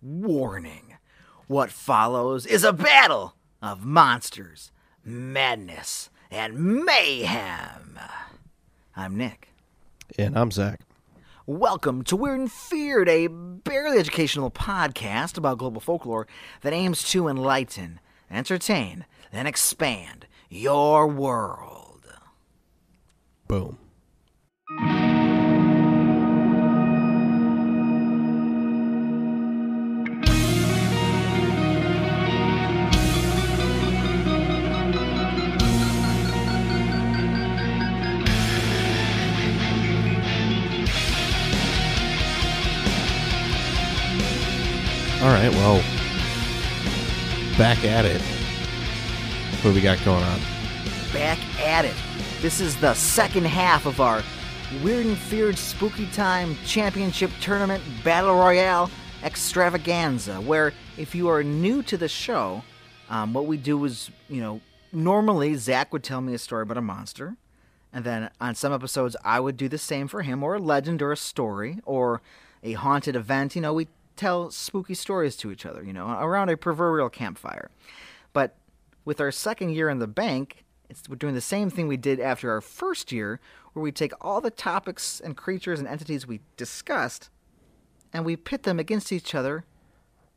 Warning. What follows is a battle of monsters, madness, and mayhem. I'm Nick. And I'm Zach. Welcome to Weird and Feared, a barely educational podcast about global folklore that aims to enlighten, entertain, and expand your world. Boom. Back at it. What we got going on? Back at it. This is the second half of our Weird and Feared Spooky Time Championship Tournament Battle Royale extravaganza, where if you are new to the show, um, what we do is, you know, normally Zach would tell me a story about a monster, and then on some episodes I would do the same for him, or a legend, or a story, or a haunted event. You know, we tell spooky stories to each other, you know, around a proverbial campfire. But with our second year in the bank, it's, we're doing the same thing we did after our first year, where we take all the topics and creatures and entities we discussed, and we pit them against each other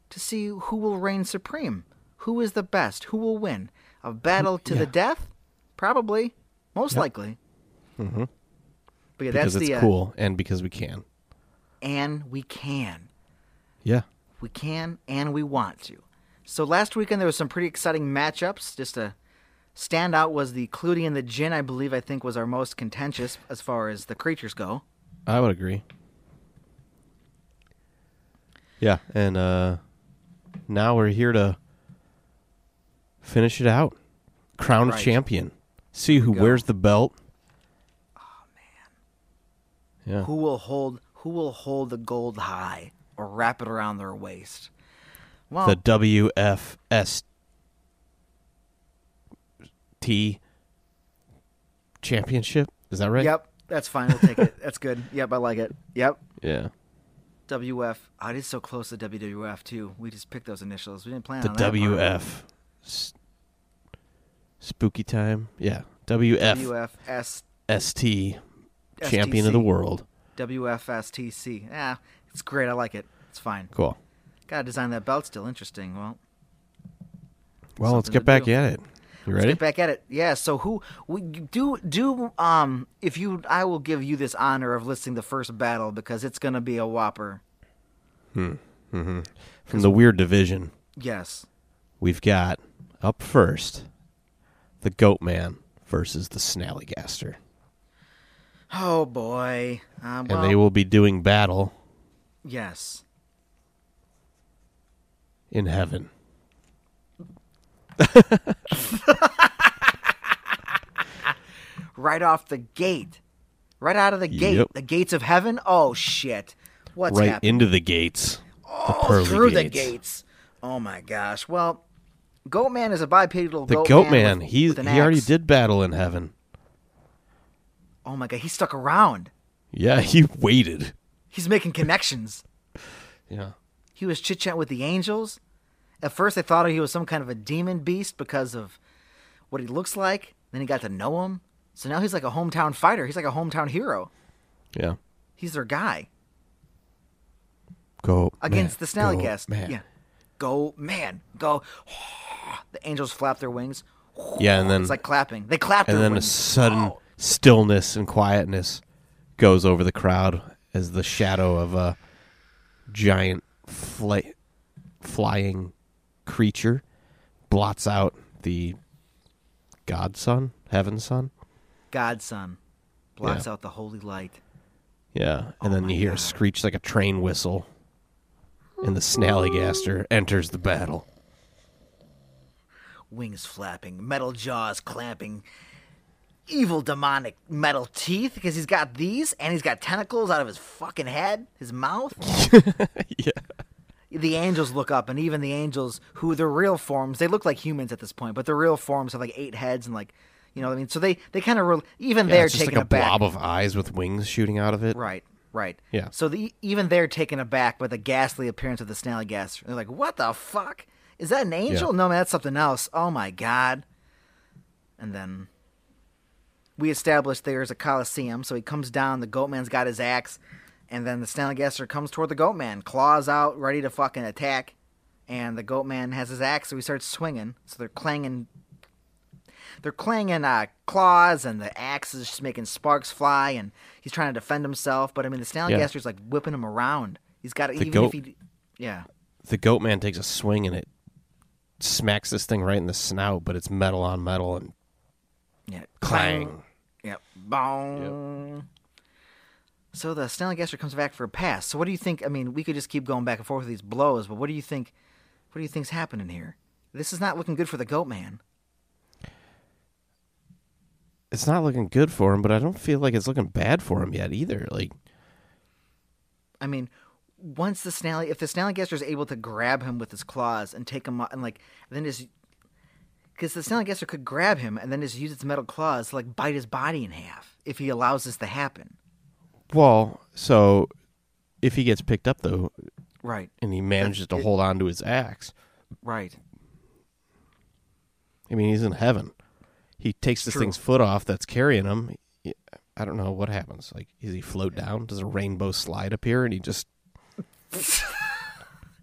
to see who will reign supreme, who is the best, who will win. A battle to the death, probably, most likely. Mhm. But yeah, Because that's it's the uh, cool and because we can. and we can. Yeah. We can and we want to. So last weekend there was some pretty exciting matchups. Just a standout was the Clutie and the Jinn. I believe I think was our most contentious as far as the creatures go. I would agree. Yeah, and uh now we're here to finish it out. Crown Right. champion. See who go. wears the belt. Oh man. Yeah. Who will hold who will hold the gold high or wrap it around their waist? Well, the WFST championship. Is that right? yep, that's fine. We'll take it. That's good. Yep, I like it. Yep. Yeah. WF. Oh, ah, it is so close to WWF too. We just picked those initials. We didn't plan The on that. part. WF. S- spooky time. Yeah. WF. WFS ST champion of the world. WFSTC. Yeah, it's great. I like it. It's fine. Cool. Gotta design that belt still. Interesting. Well, Well, let's get back do. at it. You let's ready? get back at it. Yeah. So who we do do um if you I will give you this honor of listing the first battle because it's gonna be a whopper. Mhm. From the weird division, Yes. we've got up first the Goat Man versus the Snallygaster. Oh boy. Uh, well, and they will be doing battle yes. in heaven. Right off the gate. Right out of the gate. Yep. The gates of heaven. Oh shit. What's right happening? into the gates. oh, through the gates. gates. Oh my gosh. Well, Goatman is a bipedal The goat, Goat man. Man, with- he with he already did battle in heaven. Oh my god, he stuck around. Yeah, he waited. He's making connections. Yeah. He was chit chatting with the angels. At first, they thought he was some kind of a demon beast because of what he looks like. Then he got to know him. So now he's like a hometown fighter. He's like a hometown hero. Yeah. He's their guy Go against man, the Snallygaster. Man. Yeah, go man, go. The angels flap their wings. Yeah, and then It's like clapping. They clap. and then a sudden Oh. stillness and quietness goes over the crowd as the shadow of a giant fly- flying creature blots out the godson, heaven's sun. Godson blots Yeah. out the holy light. Yeah, and Oh then you hear God. a screech like a train whistle, and the Snallygaster enters the battle. wings flapping, metal jaws clamping, evil demonic metal teeth because he's got these and he's got tentacles out of his fucking head, his mouth. yeah, The angels look up, and even the angels, who their real forms, they look like humans at this point, but their real forms have like eight heads and like, you know what I mean? So they they kind of re- even Yeah, they're it's just taking like a it back. blob of eyes with wings shooting out of it. Right. Right. Yeah. So the, even they're taken aback by the ghastly appearance of the snail Snallygaster. They're like, "What the fuck? Is that an angel? Yeah. No, man, that's something else. Oh my god!" And then we establish there's a coliseum. So he comes down. The Goatman's got his axe, and then the Snallygaster comes toward the Goatman, claws out, ready to fucking attack. And the Goatman has his axe, so he starts swinging. So they're clanging they're clanging uh, claws and the axe is just making sparks fly and he's trying to defend himself but i mean the snallygaster's like whipping him around he's got even goat- if he yeah The goat man takes a swing and it smacks this thing right in the snout, but it's metal on metal and yeah clang. Yep Bong. so the snallygaster comes back for a pass so what do you think i mean we could just keep going back and forth with these blows but what do you think what do you think's happening here this is not looking good for the goat man It's not looking good for him, but I don't feel like it's looking bad for him yet either. Like, I mean, once the snally, if the snallygaster is able to grab him with his claws and take him, and like, then just because the snallygaster could grab him and then just use its metal claws to like bite his body in half if he allows this to happen. well, so if he gets picked up though, Right, and he manages to it- hold on to his axe, right, I mean, he's in heaven. He takes this True. thing's foot off that's carrying him. I don't know what happens. Like, does he float down? Does a rainbow slide appear and he just,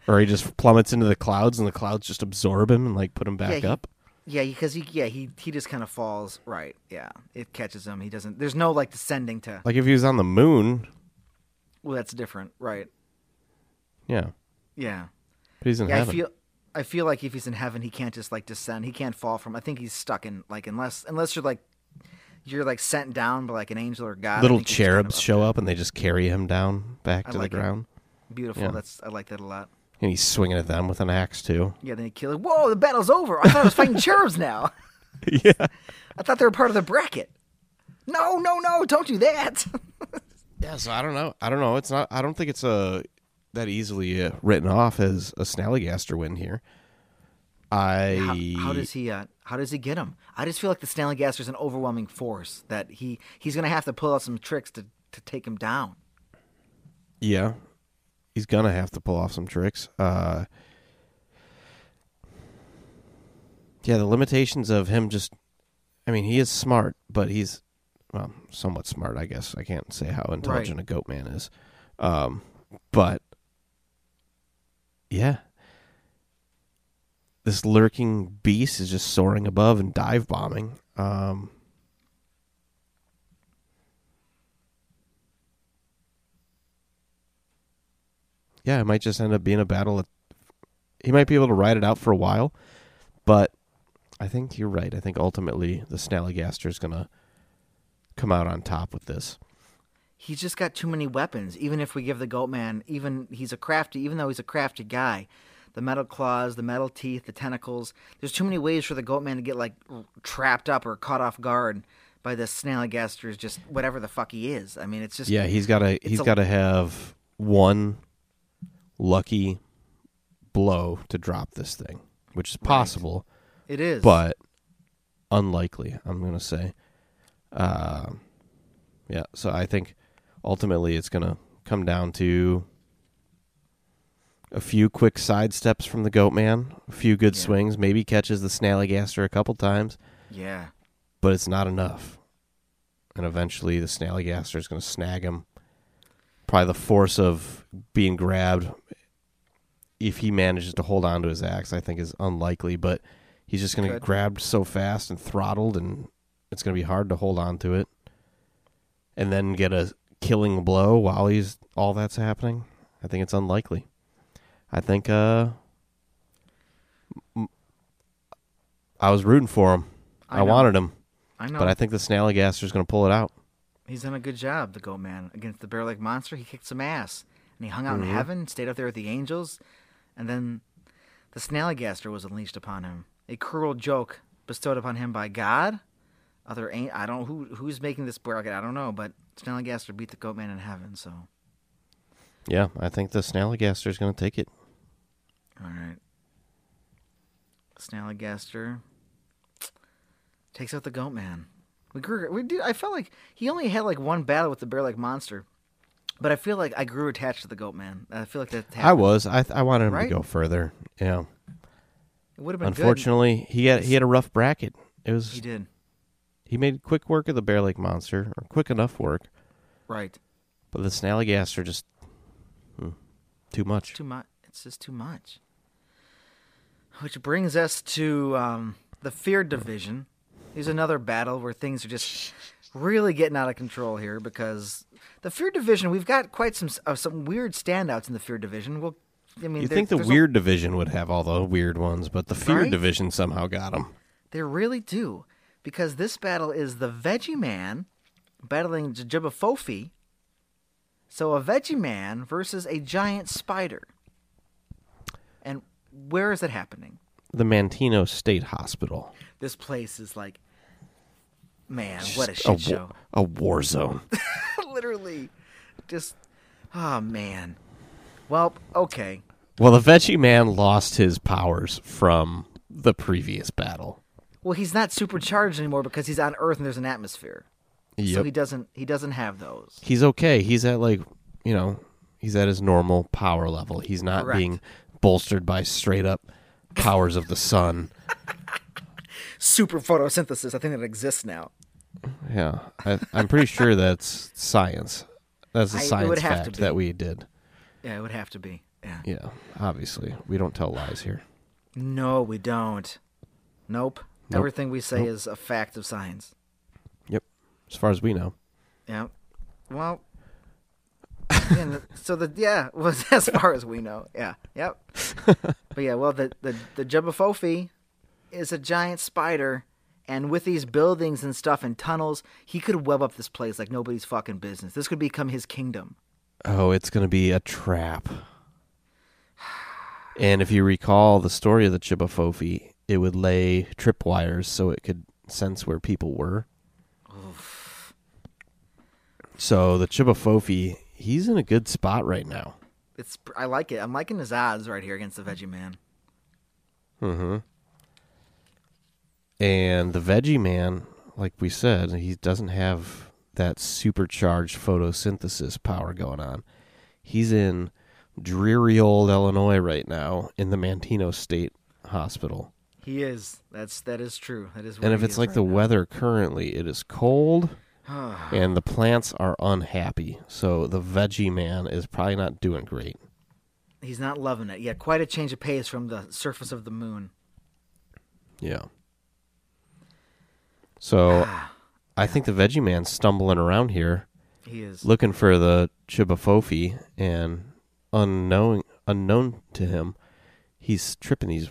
or he just plummets into the clouds and the clouds just absorb him and like put him back he- up? Yeah, because he, yeah, he he just kind of falls. Right, yeah, it catches him. He doesn't. There's no like descending to. Like if he was on the moon, Well, that's different. Right, yeah, yeah. but he's in Yeah, I feel I feel like if he's in heaven, he can't just like descend. He can't fall from. I think he's stuck in like unless unless you're like you're like sent down by like an angel or God. Little he's kind of cherubs up show there. up and they just carry him down back I to like the it. ground. Beautiful. Yeah. That's I like that a lot. And he's swinging at them with an axe too. Yeah. Then he kill. Like, Whoa! The battle's over. I thought I was fighting cherubs now. yeah. I thought they were part of the bracket. No, no, no! Don't do that. Yeah, so I don't know. I don't know. It's not. I don't think it's uh that easily uh, written off as a Snallygaster win here. I how, how does he? Uh, how does he get him? I just feel like the Snallygaster is an overwhelming force that he he's gonna have to pull out some tricks to to take him down. yeah, he's gonna have to pull off some tricks. Uh, yeah, the limitations of him just. I mean, he is smart, but he's well, somewhat smart, I guess. I can't say how intelligent a goat man is, um, but yeah, this lurking beast is just soaring above and dive bombing. Um, yeah, it might just end up being a battle. He might be able to ride it out for a while, but I think you're right. I think ultimately the Snallygaster is going to come out on top with this. he's just got too many weapons. Even if we give the goat man, even he's a crafty, even though he's a crafty guy, the metal claws, the metal teeth, the tentacles. There's too many ways for the goat man to get like trapped up or caught off guard by the snallygaster's just whatever the fuck he is. I mean, it's just Yeah, he's got to he's got to have one lucky blow to drop this thing, which is possible, it is. but unlikely. I'm going to say. Um, yeah, so I think ultimately it's going to come down to a few quick side steps from the goat man, a few good Yeah. swings, maybe catches the snallygaster a couple times, yeah, but it's not enough. And eventually the snallygaster is going to snag him. Probably the force of being grabbed, if he manages to hold on to his axe, I think is unlikely, but he's just going to get grabbed so fast and throttled, and it's going to be hard to hold on to it. And then get a killing blow while he's all that's happening. I think it's unlikely. I think uh m- I was rooting for him. I I, wanted him, I know. but I think the Snallygaster's going to pull it out. He's done a good job, the goat man against the Bear Lake Monster. He kicked some ass, and he hung out Mhm. in heaven, stayed up there with the angels, and then the snallygaster was unleashed upon him. A cruel joke bestowed upon him by God. Other an- I don't who who's making this bracket. I don't know, but snallygaster beat the goat man in heaven. So Yeah, I think the Snallygaster's going to take it. all right, snallygaster takes out the goat man. We grew. We did. I felt like he only had like one battle with the Bear Lake Monster. But I feel like I grew attached to the goat man. I feel like that. I was. I I wanted him Right? to go further. Yeah. It would have been Unfortunately, he had he had a rough bracket. It was He did. he made quick work of the Bear Lake Monster, or quick enough work, Right. but the Snallygaster just hmm, too much. Too much. It's just too much. Which brings us to um, the Fear Division. Here's another battle where things are just really getting out of control here because the Fear Division, we've got quite some uh, some weird standouts in the Fear Division. Well, I mean, You think the there's a- weird division would have all the weird ones, but the fear Right? division somehow got them. They really do. Because this battle is the Veggie Man battling Jibba Fofi. So a Veggie Man versus a giant spider. And where is it happening? The Manteno State Hospital. This place is like, man, what a shit wa- show. A war zone. Literally. Just, oh, man. Well, okay. well, the Veggie Man lost his powers from the previous battle. Well, he's not supercharged anymore because he's on Earth and there's an atmosphere. Yep. So he doesn't he doesn't have those. he's okay. He's at like, you know, he's at his normal power level. He's not Correct. being bolstered by straight up powers of the sun. Super photosynthesis, I think that exists now. Yeah, I, I'm pretty sure that's science. That's a I- science fact that we did. Yeah, it would have to be. Yeah. Yeah, obviously we don't tell lies here. No, we don't. Nope. Nope. Everything we say Nope. is a fact of science. Yep, as far as we know. Yeah. Well. and so the yeah was as far as we know. Yeah. Yep. but yeah, well the the the Jabbafofi is a giant spider, and with these buildings and stuff and tunnels, he could web up this place like nobody's fucking business. This could become his kingdom. Oh, it's going to be a trap. And if you recall the story of the Chibafofi, it would lay tripwires so it could sense where people were. So the Chibafofi, he's in a good spot right now. It's I like it. I'm liking his odds right here against the Veggie Man. Mm-hmm. And the Veggie Man, like we said, he doesn't have that supercharged photosynthesis power going on. He's in dreary old Illinois right now in the Manteno State Hospital. He is. That's that is true. That is. And if it's like right the now. weather currently, it is cold and the plants are unhappy. So the Veggie Man is probably not doing great. He's not loving it. Yeah, quite a change of pace from the surface of the moon. Yeah. So I think the Veggie Man's stumbling around here He is. looking for the Chibafofi and unknown unknown to him, he's tripping these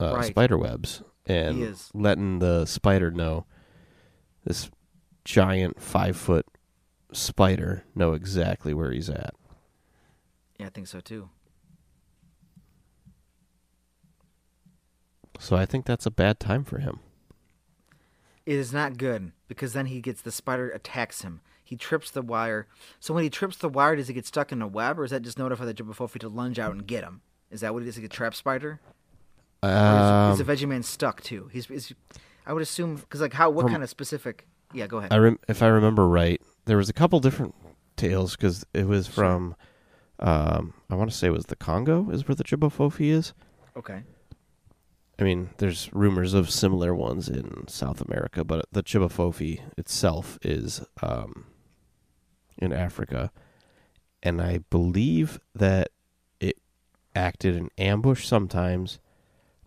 uh, Right. spider webs and He is. letting the spider know this giant five foot spider know exactly where he's at. Yeah, I think so too. So I think that's a bad time for him. It is not good because then he gets the spider attacks him. He trips the wire. So when he trips the wire, does he get stuck in a web, or is that just notify the Jabbafofi to lunge out and get him? Is that what it is? Like a trap spider? Um, is, is the Veggie Man stuck too? He's, is, I would assume because like how what From- kind of specific? Yeah, go ahead. I rem- if I remember right, there was a couple different tales because it was from, um, I want to say it was the Congo is where the Chibafofi is. okay. I mean, there's rumors of similar ones in South America, but the Chibafofi itself is um, in Africa, and I believe that it acted in ambush sometimes,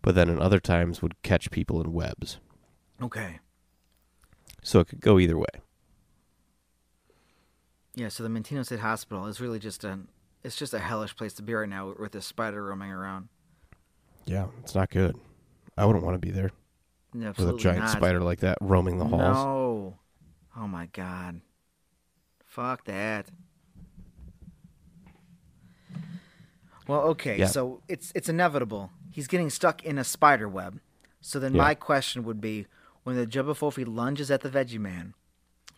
but then in other times would catch people in webs. Okay. So it could go either way. Yeah. So the Manteno State Hospital is really just a it's just a hellish place to be right now with this spider roaming around. Yeah, it's not good. I wouldn't want to be there with a giant not. spider like that roaming the halls. No. Oh my god. Fuck that. Well, okay, Yeah. so it's it's inevitable. He's getting stuck in a spider web. So then Yeah. my question would be when the Jabbafofi lunges at the Veggie Man,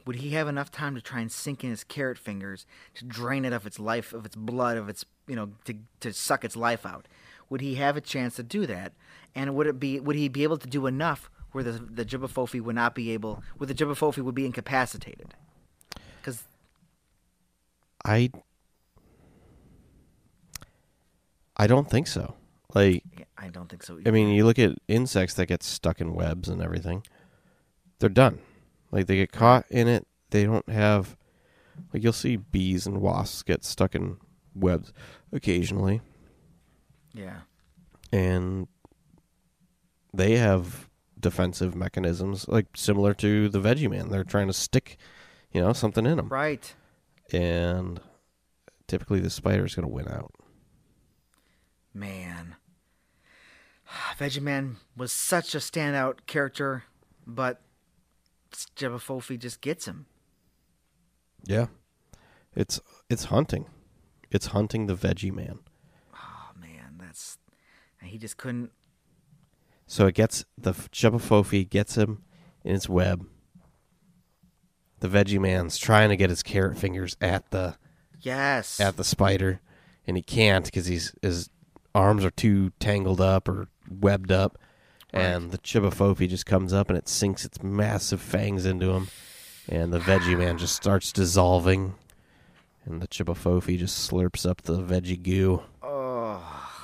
would he have enough time to try and sink in his carrot fingers to drain it of its life, of its blood, of its you know, to to suck its life out? Would he have a chance to do that? And would it be would he be able to do enough where the the Jabbafofi would not be able where the Jabbafofi would be incapacitated? Because I I don't think so. Like I don't think so. I mean, you look at insects that get stuck in webs and everything. They're done. Like they get caught in it. They don't have like you'll see bees and wasps get stuck in webs occasionally yeah, and they have defensive mechanisms like similar to the veggie man. They're trying to stick, you know, something in them. right. And typically the spider is going to win out. Man, Veggie Man was such a standout character, but Jebbafofi just gets him. Yeah. It's it's hunting. It's hunting the veggie man. That's he just couldn't. So it gets the Jabbafofi gets him in its web. The veggie man's trying to get his carrot fingers at the Yes, at the spider, and he can't because he's his arms are too tangled up or webbed up. And the Chibafofi just comes up and it sinks its massive fangs into him, and the veggie man just starts dissolving, and the Chibafofi just slurps up the veggie goo.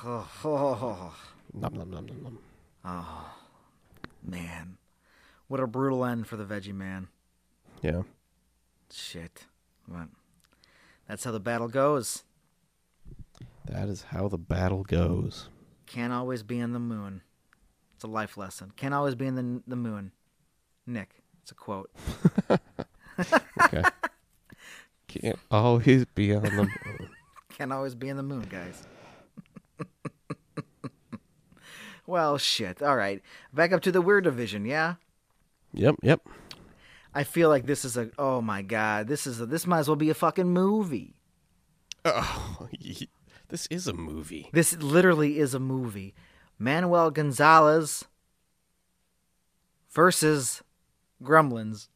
Oh, oh, oh, Nom, nom, nom, nom, nom. oh, man, what a brutal end for the Veggie Man. Yeah, Shit, but that's how the battle goes. that is how the battle goes. Can't always be in the moon. It's a life lesson. Can't always be in the the moon. Nick, it's a quote. Okay. Can't always be on the moon. Can't always be in the moon, guys. well, shit. All right. Back up to the weird division, yeah? Yep, yep. I feel like this is a oh my god, this is a, this might as well be a fucking movie. Oh, this is a movie. This literally is a movie. Manuel Gonzalez versus Gremlins.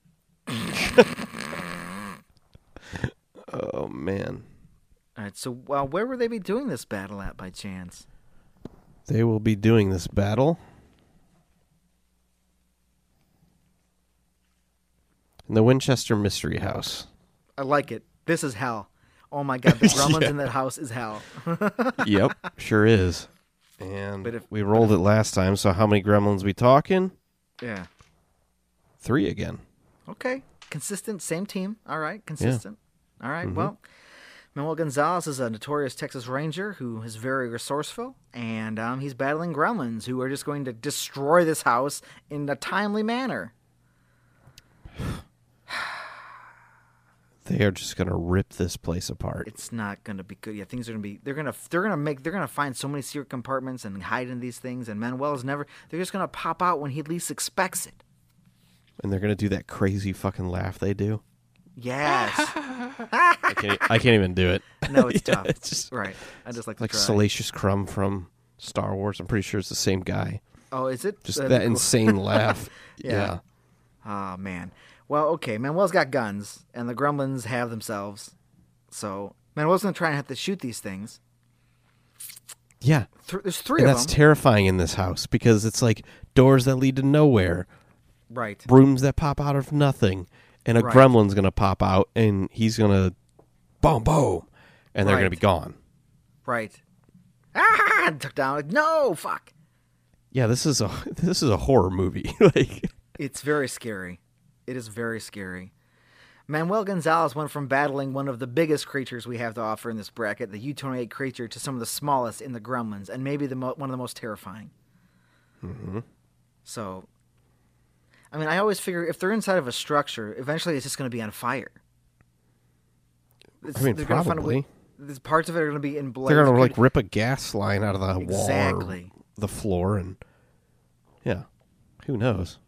Oh man. All right, so well, where would they be doing this battle at by chance? They will be doing this battle in the Winchester Mystery House. I like it. This is hell. Oh my god, the Gremlins Yeah. in that house is hell. yep, sure is. And But if- we rolled it last time, so how many gremlins we talking? yeah. Three again. Okay. Consistent, same team. All right, consistent. All right, mm-hmm. well, Manuel Gonzalez is a notorious Texas Ranger who is very resourceful, and um, he's battling gremlins who are just going to destroy this house in a timely manner. They are just gonna rip this place apart. It's not going to be good. Yeah, things are going to be. They're going to. They're going to make. They're going to find so many secret compartments and hide in these things. And Manuel is never. They're just going to pop out when he least expects it. And they're gonna do that crazy fucking laugh they do. Yes. I can't, I can't even do it. no, it's Yeah, tough. It's just right. I just like like. Salacious Crumb from Star Wars. I'm pretty sure it's the same guy. oh, is it? Just That'd that cool. insane laugh. Yeah. Oh man. Well, okay. Manuel's got guns, and the Gremlins have themselves. So Manuel's gonna try and have to shoot these things. Yeah. Th- there's three And that's them. terrifying in this house because it's like doors that lead to nowhere, right. rooms that pop out of nothing, and a Right. gremlin's gonna pop out and he's gonna boom boom, and they're gonna be gone. Right. Ah! Took down. No. Fuck. Yeah, this is a this is a horror movie. like It's very scary. It is very scary. Manuel Gonzalez went from battling one of the biggest creatures we have to offer in this bracket, the U-28 creature, to some of the smallest in the Gremlins, and maybe the mo- one of the most terrifying. Mm-hmm. So, I mean, I always figure if they're inside of a structure, eventually it's just going to be on fire. It's- I mean, they're gonna find a way- probably there's parts of it are going to be in blood. they're gonna like rip a gas line out of the wall Exactly. or the floor, and yeah, who knows?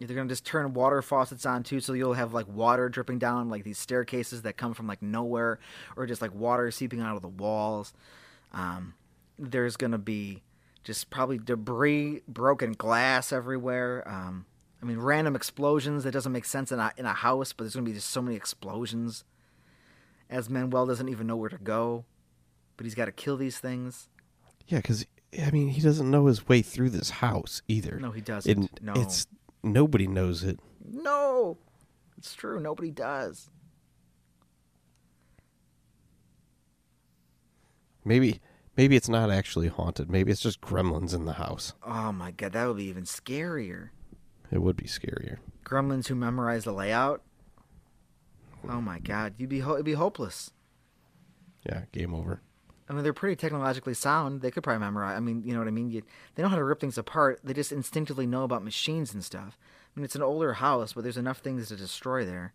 They're gonna just turn water faucets on too, so you'll have like water dripping down like these staircases that come from like nowhere, or just like water seeping out of the walls. Um, there's gonna be just probably debris, broken glass everywhere. Um, I mean, random explosions that doesn't make sense in a in a house, but there's gonna be just so many explosions. As Manuel doesn't even know where to go, but he's got to kill these things. Yeah, because I mean, he doesn't know his way through this house either. No, he doesn't. It- no, It's nobody knows it. No, it's true. Nobody does. Maybe maybe it's not actually haunted. Maybe it's just gremlins in the house. Oh my god, that would be even scarier. It would be scarier. Gremlins who memorize the layout. Oh my god, you'd be ho- it'd be hopeless. Yeah, game over. I mean, they're pretty technologically sound. They could probably memorize. I mean, you know what I mean. You, they know how to rip things apart. They just instinctively know about machines and stuff. I mean, it's an older house, but there's enough things to destroy there.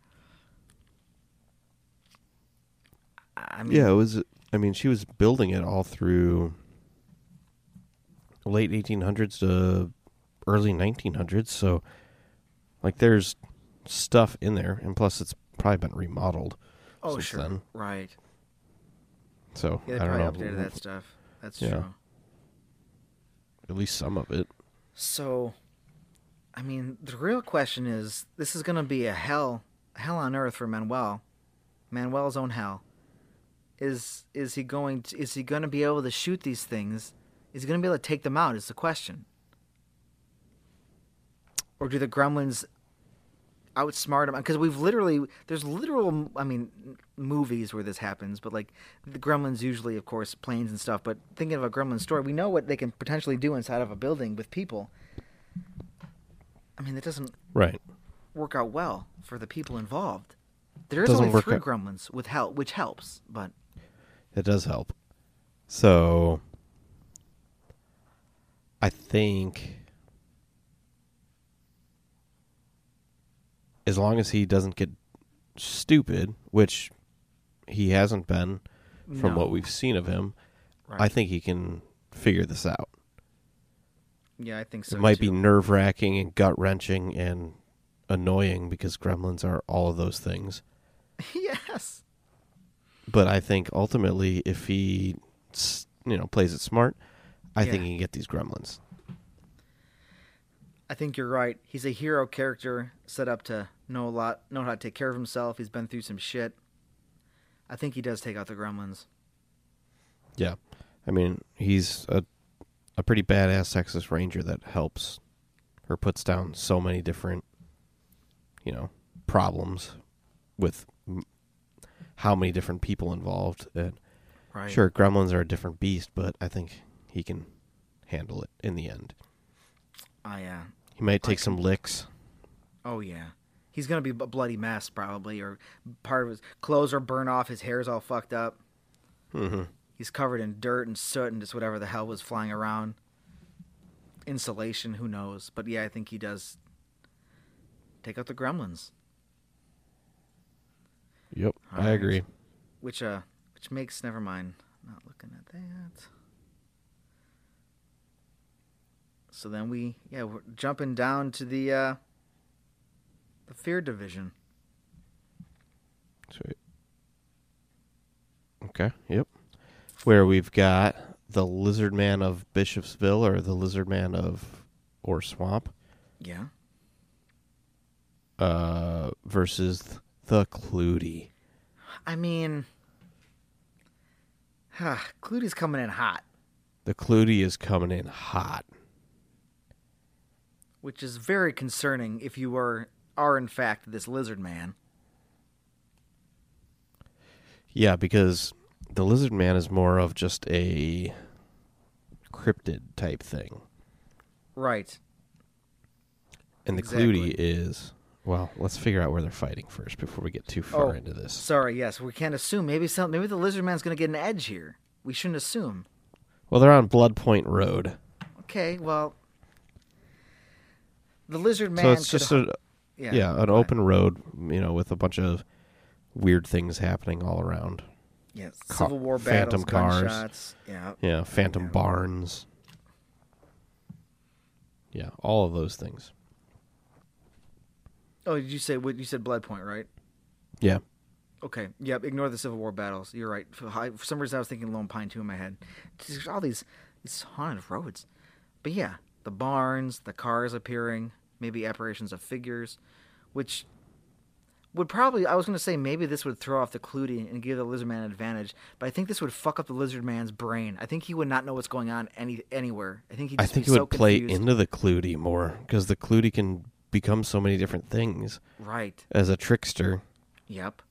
I mean, Yeah, it was. I mean, she was building it all through late 1800s to early 1900s. So, like, there's stuff in there, and plus, it's probably been remodeled. oh since sure, then. right. So Yeah, they don't probably know. updated that stuff. That's Yeah. true. At least some of it. So, I mean, the real question is: this is going to be a hell, hell on earth for Manuel, Manuel's own hell. Is is he going? To, is he going to be able to shoot these things? Is he going to be able to take them out? Is the question. Or do the gremlins outsmart him? Because we've literally, there's literal, I mean, movies where this happens, but like the gremlins usually, of course, planes and stuff. But thinking of a gremlin story, we know what they can potentially do inside of a building with people. I mean, that doesn't Right. work out well for the people involved. There is only three out- gremlins with help, which helps. But It does help. So I think as long as he doesn't get stupid, which he hasn't been from No. what we've seen of him, right. I think he can figure this out. yeah, I think so. it might be nerve wracking and gut wrenching and annoying because gremlins are all of those things. yes. But I think ultimately, if he, you know, plays it smart, I think he can get these gremlins. I think you're right. He's a hero character set up to know a lot, know how to take care of himself. He's been through some shit. I think he does take out the gremlins. Yeah, I mean, he's a a pretty badass Texas Ranger that helps or puts down so many different, you know, problems with m- how many different people involved. And Right. sure, gremlins are a different beast, but I think he can handle it in the end. Oh yeah. He might take I some licks. Oh yeah. He's gonna be a bloody mess probably, or part of his clothes are burned off. His hair's all fucked up. hmm He's covered in dirt and soot and just whatever the hell was flying around. Insulation, who knows? But yeah, I think he does take out the gremlins, Yep, All I right. agree. which uh, which makes never mind. Not looking at that. So then we, yeah, we're jumping down to the uh, the fear division. Sweet. Okay. Yep. Where we've got the Lizard Man of Bishopsville or the Lizard Man of Or Swamp Yeah. uh, versus the Clutie. I mean, Clutie's coming in hot, The Clutie is coming in hot. which is very concerning if you are are in fact this lizard man. Yeah, because the Lizard Man is more of just a cryptid type thing. Right. And the Exactly. Clutie is. Well, let's figure out where they're fighting first before we get too far Oh. into this. Sorry, yes, we can't assume. Maybe some maybe the lizard man's going to get an edge here. We shouldn't assume. Well, they're on Blood Point Road. Okay, well, the lizard man. so it's just a, yeah, yeah, an open road, you know, with a bunch of weird things happening all around. yeah, Civil War phantom cars. gunshots. Yeah, Yeah, phantom Yeah. barns. Yeah, all of those things. Oh, did you say what you said? Blood Point, right? Yeah. Okay. Yep. Ignore the Civil War battles. You're right. For, for some reason, I was thinking Lone Pine Two in my head. There's all these these haunted roads, but yeah, the barns, the cars appearing, maybe apparitions of figures, which would probably. I was going to say maybe this would throw off the Clutie and give the Lizard Man an advantage, but I think this would fuck up the Lizard Man's brain. I think he would not know what's going on any anywhere. I think he. I think it would play into the Clutie more because the Clutie can become so many different things Right. as a trickster. Yep.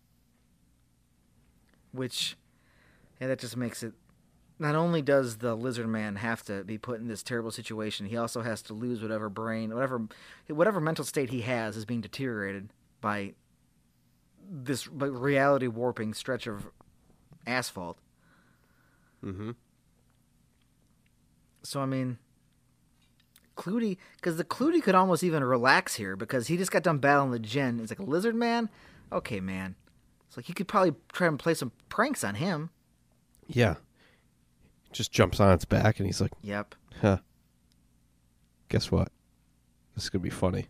Which, yeah, that just makes it not only does the lizard man have to be put in this terrible situation, he also has to lose whatever brain, whatever, whatever mental state he has is being deteriorated by this by reality warping stretch of asphalt. Mm-hmm. So I mean, Clutie, because the Clutie could almost even relax here because he just got done battling the Djinn. It's like a lizard man. Okay, man. It's like he could probably try and play some pranks on him. Yeah. Just jumps on its back and he's like, Yep. huh. Guess what? This is gonna be funny.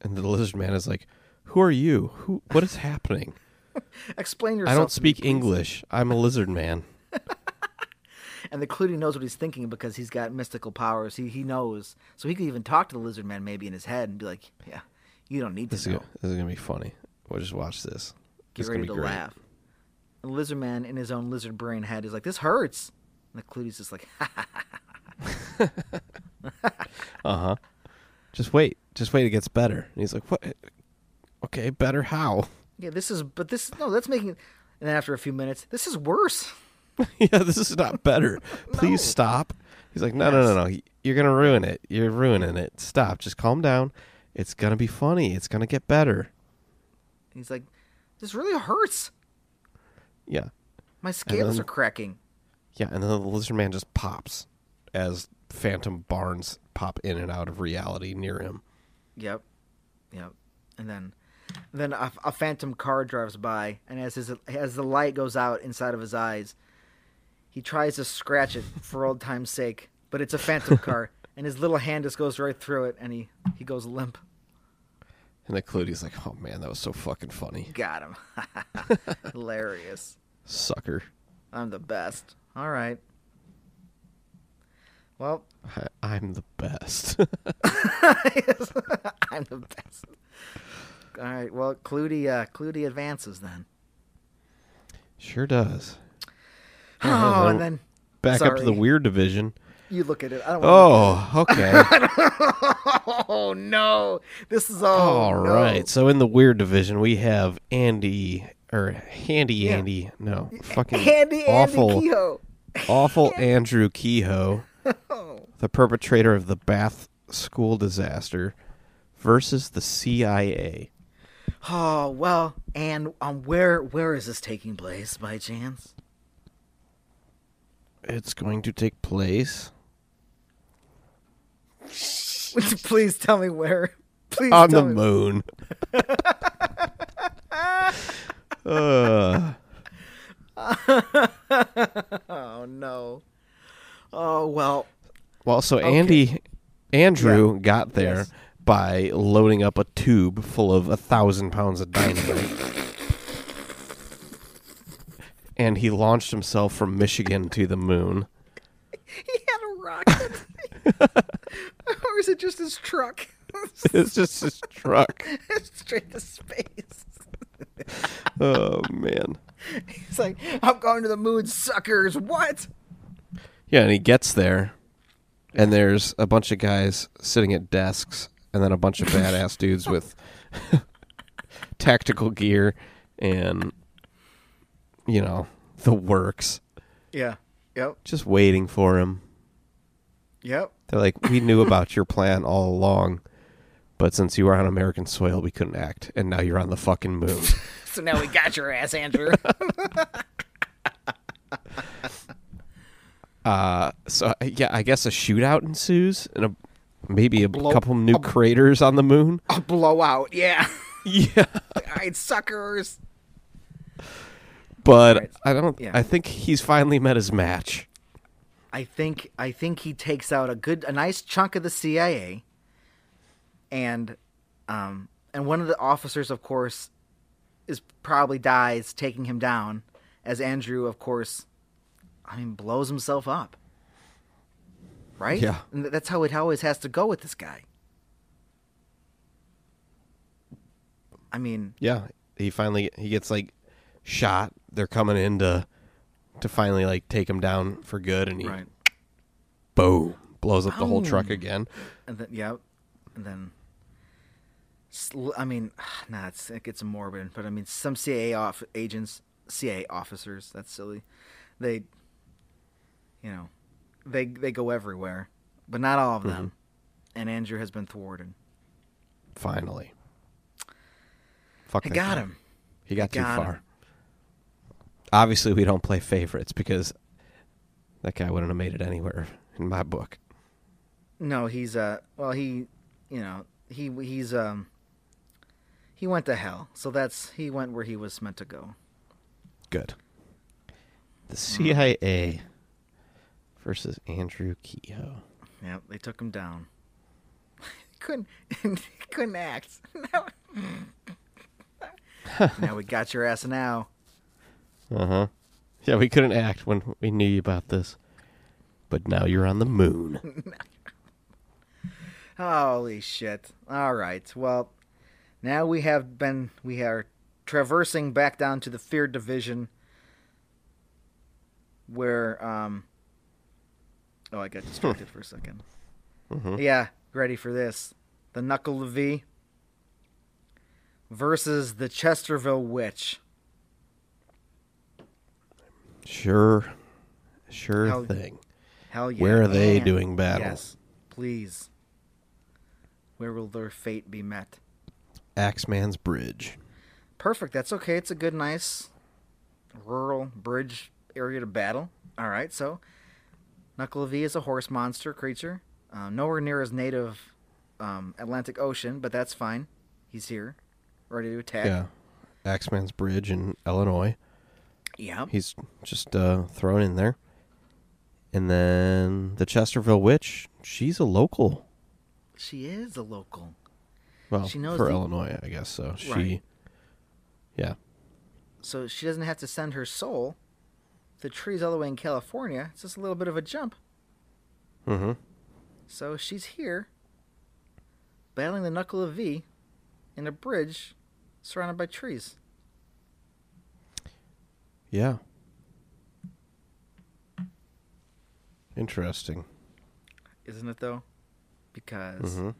And the lizard man is like, Who are you? Who what is happening? Explain yourself. I don't to me, speak please. English. I'm a lizard man. And the Clutie knows what he's thinking because he's got mystical powers. He he knows, so he could even talk to the lizard man maybe in his head and be like, "Yeah, you don't need to This is, know. gonna, this is gonna be funny. We'll just watch this. Get It's ready gonna to be great. laugh." Lizard man in his own lizard brain head is like, "This hurts." And the Clutie's just like, Uh huh. Just wait. Just wait. It gets better. And he's like, What? Okay, better how? "Yeah, this is, but this no, that's making." And then after a few minutes, this is worse. yeah, this is not better. Please No. stop. He's like, no, no, no, no. You're gonna ruin it. You're ruining it. Stop. Just calm down. It's gonna be funny. It's gonna get better. He's like, "This really hurts. Yeah, My scales then- are cracking." yeah. And then the lizard man just pops as phantom barns pop in and out of reality near him. Yep, yep. And then, then a, a phantom car drives by, and as his as the light goes out inside of his eyes, he tries to scratch it for old time's sake, but it's a phantom car, and his little hand just goes right through it, and he he goes limp. And the Clutie's like, oh man, that was so fucking funny, Got him. Hilarious. sucker. I'm the best. All right. Well, I, I'm the best. I'm the best. All right. Well, Clutie, uh, Clutie advances then. sure does. Oh, and then Back up to the weird division. You look at it. I don't. Oh, okay. Oh no! This is all. All right. So in the weird division, we have Andy or Handy Yeah. Andy. No, fucking Handy awful, Andy Kehoe. awful Andrew Kehoe, Oh. the perpetrator of the Bath school disaster, versus the CIA. oh well, and um, where where is this taking place by chance? It's going to take place Would you please tell me where? Please on the me. moon. uh, Oh no! Oh well. well, so Andy, Andrew got there Yes. by loading up a tube full of a thousand pounds of dynamite. and he launched himself from Michigan to the moon. He had a rocket. or is it just his truck? It's just his truck. Straight to space. Oh man. He's like, I'm going to the moon, suckers. What? Yeah, and he gets there, and there's a bunch of guys sitting at desks, and then a bunch of badass dudes with tactical gear and you know the works, Yeah. Yep. just waiting for him. Yep. They're like, "We knew about your plan all along, but since you were on American soil, we couldn't act, and now you're on the fucking moon." So now we got your ass, Andrew. Uh, so yeah, I guess a shootout ensues, and a maybe a Blow- couple new craters on the moon. a blowout. Yeah. Yeah. All right, suckers. but Right. I don't. Yeah. I think he's finally met his match. I think I think he takes out a good a nice chunk of the CIA and um and one of the officers of course is probably dies taking him down as Andrew of course I mean blows himself up. Right? Yeah. And that's how it always has to go with this guy. I mean, Yeah, he finally he gets like shot. They're coming in to to finally like take him down for good, and he right. boom blows up the whole truck oh. again. And then, yeah, and then, I mean, nah, it's, it gets morbid, but I mean, some CIA off- agents, CIA officers, that's silly. They you know, they they go everywhere, but not all of them. Mm-hmm. And Andrew has been thwarted. Finally. Fuck I that got guy. him. He got too got far. him. Obviously, we don't play favorites because that guy wouldn't have made it anywhere in my book. No, he's uh well he you know, he he's um he went to hell. So that's he went where he was meant to go. Good. The CIA versus Andrew Kehoe. Yep, they took him down. couldn't couldn't act. now we got your ass now. Uh huh. Yeah, we couldn't act when we knew you about this. But now you're on the moon. Holy shit. All right. Well, now we have been we are traversing back down to the feared division where um Oh, I got distracted for a 2nd Mhm. Yeah, ready for this. The Nuckelavee versus the Chesterville Witch. Sure. Sure Hell- thing. Hell yeah. Where are they And- doing battle? Yes. Please. Where will their fate be met? Axeman's Bridge. Perfect. That's okay. It's a good, nice rural bridge area to battle. All right. So, Nuckelavee is a horse monster creature. Uh, nowhere near his native um, Atlantic Ocean, but that's fine. He's here, ready to attack. Yeah. Axeman's Bridge in Illinois. Yep. He's just uh, thrown in there. And then the Chesterville Witch, she's a local. She is a local. Well, She knows for the- Illinois, I guess. So she, Right. yeah. So she doesn't have to send her soul The trees all the way in California. It's just a little bit of a jump. Mm-hmm. So she's here, battling the Nuckelavee in a bridge surrounded by trees. Yeah. Interesting. isn't it though? Because hmm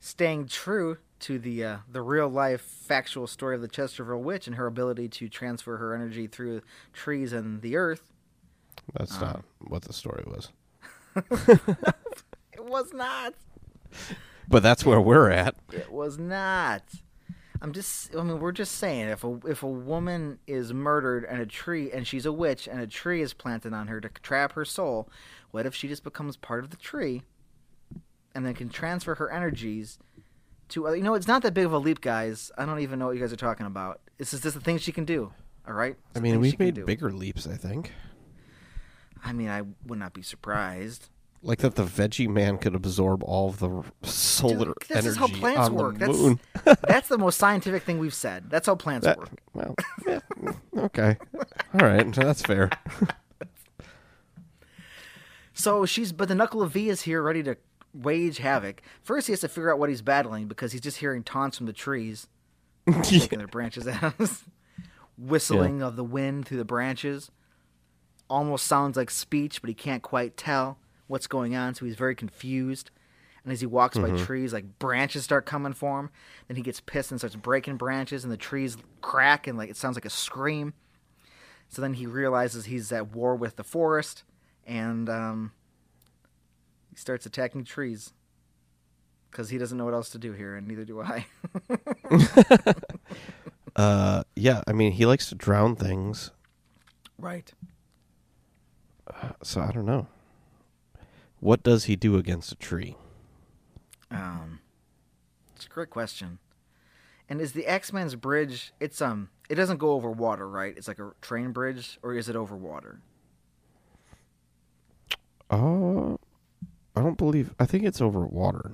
staying true to the uh, the real life factual story of the Chesterville witch and her ability to transfer her energy through trees and the earth, That's Uh. not what the story was. it was not. But that's where we're at. It was not. I'm just. I mean, we're just saying if a if a woman is murdered and a tree and she's a witch and a tree is planted on her to trap her soul, what if she just becomes part of the tree, and then can transfer her energies to other? You know, it's not that big of a leap, guys. I don't even know what you guys are talking about. This is just the thing she can do. All right. It's I mean, we've made bigger leaps, I think. I mean, I would not be surprised. Like that the veggie man could absorb all of the solar Dude, this energy is how plants on work. the That's moon. that's the most scientific thing we've said. That's how plants That- work. well, yeah, mm, okay. All right, that's fair. So she's, but the Nuckelavee is here, ready to wage havoc. First, he has to figure out what he's battling because he's just hearing taunts from the trees, shaking their branches at him, whistling of the wind through the branches. Almost sounds like speech, but he can't quite tell what's going on, so he's very confused. And as he walks by trees, like branches start coming for him. Then he gets pissed and starts breaking branches, and the trees crack, and like it sounds like a scream. So then he realizes he's at war with the forest, and um, he starts attacking trees because he doesn't know what else to do here, and neither do I. Uh, yeah, I mean, he likes to drown things, right. so I don't know. What does he do against a tree? Um, it's a great question. And is the Axeman's Bridge? It's um, it doesn't go over water, right? It's like a train bridge, or is it over water? Uh, I don't believe. I think it's over water.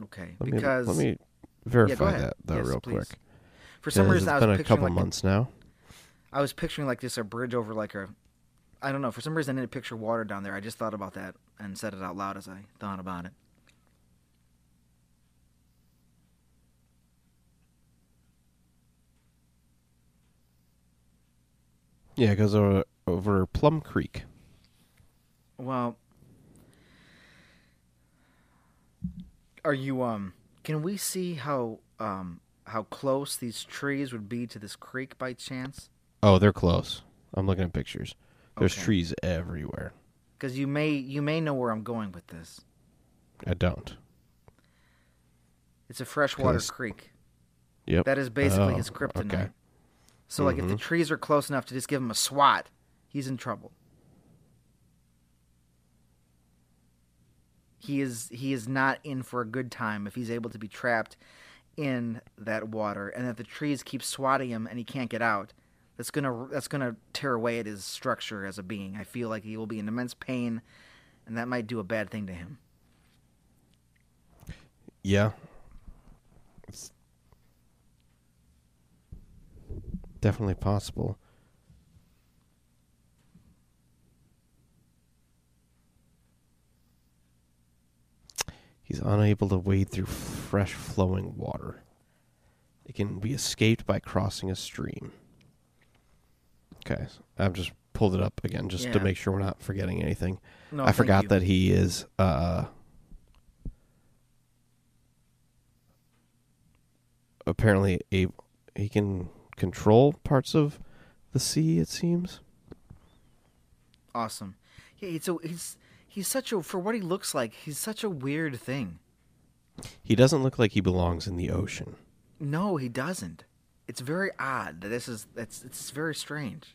Okay, Let because me let me verify ahead. that though, Yes, real please. quick. for some reason I it's was been a couple like months now. I was picturing like this a bridge over like a, I don't know. For some reason I didn't picture water down there. I just thought about that and said it out loud as I thought about it. Yeah, it goes over over Plum Creek. Well, are you um? Can we see how um how close these trees would be to this creek by chance? Oh, they're close. I'm looking at pictures. There's Okay. trees everywhere. Because you may you may know where I'm going with this. I don't. It's a freshwater creek. Yep. That is basically Oh, his kryptonite. okay. So like if the Mhm. trees are close enough to just give him a swat, he's in trouble. He is he is not in for a good time if he's able to be trapped in that water and that the trees keep swatting him and he can't get out. That's gonna that's gonna tear away at his structure as a being. I feel like he will be in immense pain, and that might do a bad thing to him. Yeah. It's definitely possible. He's unable to wade through fresh flowing water. It can be escaped by crossing a stream. Okay, I've just pulled it up again just to Yeah. make sure we're not forgetting anything. No, I thank forgot you. that he is uh apparently a he can control parts of the sea it seems. Awesome. Yeah, he's so he's he's such a for what he looks like. He's such a weird thing. He doesn't look like he belongs in the ocean. No, he doesn't. It's very odd that this is that's it's very strange.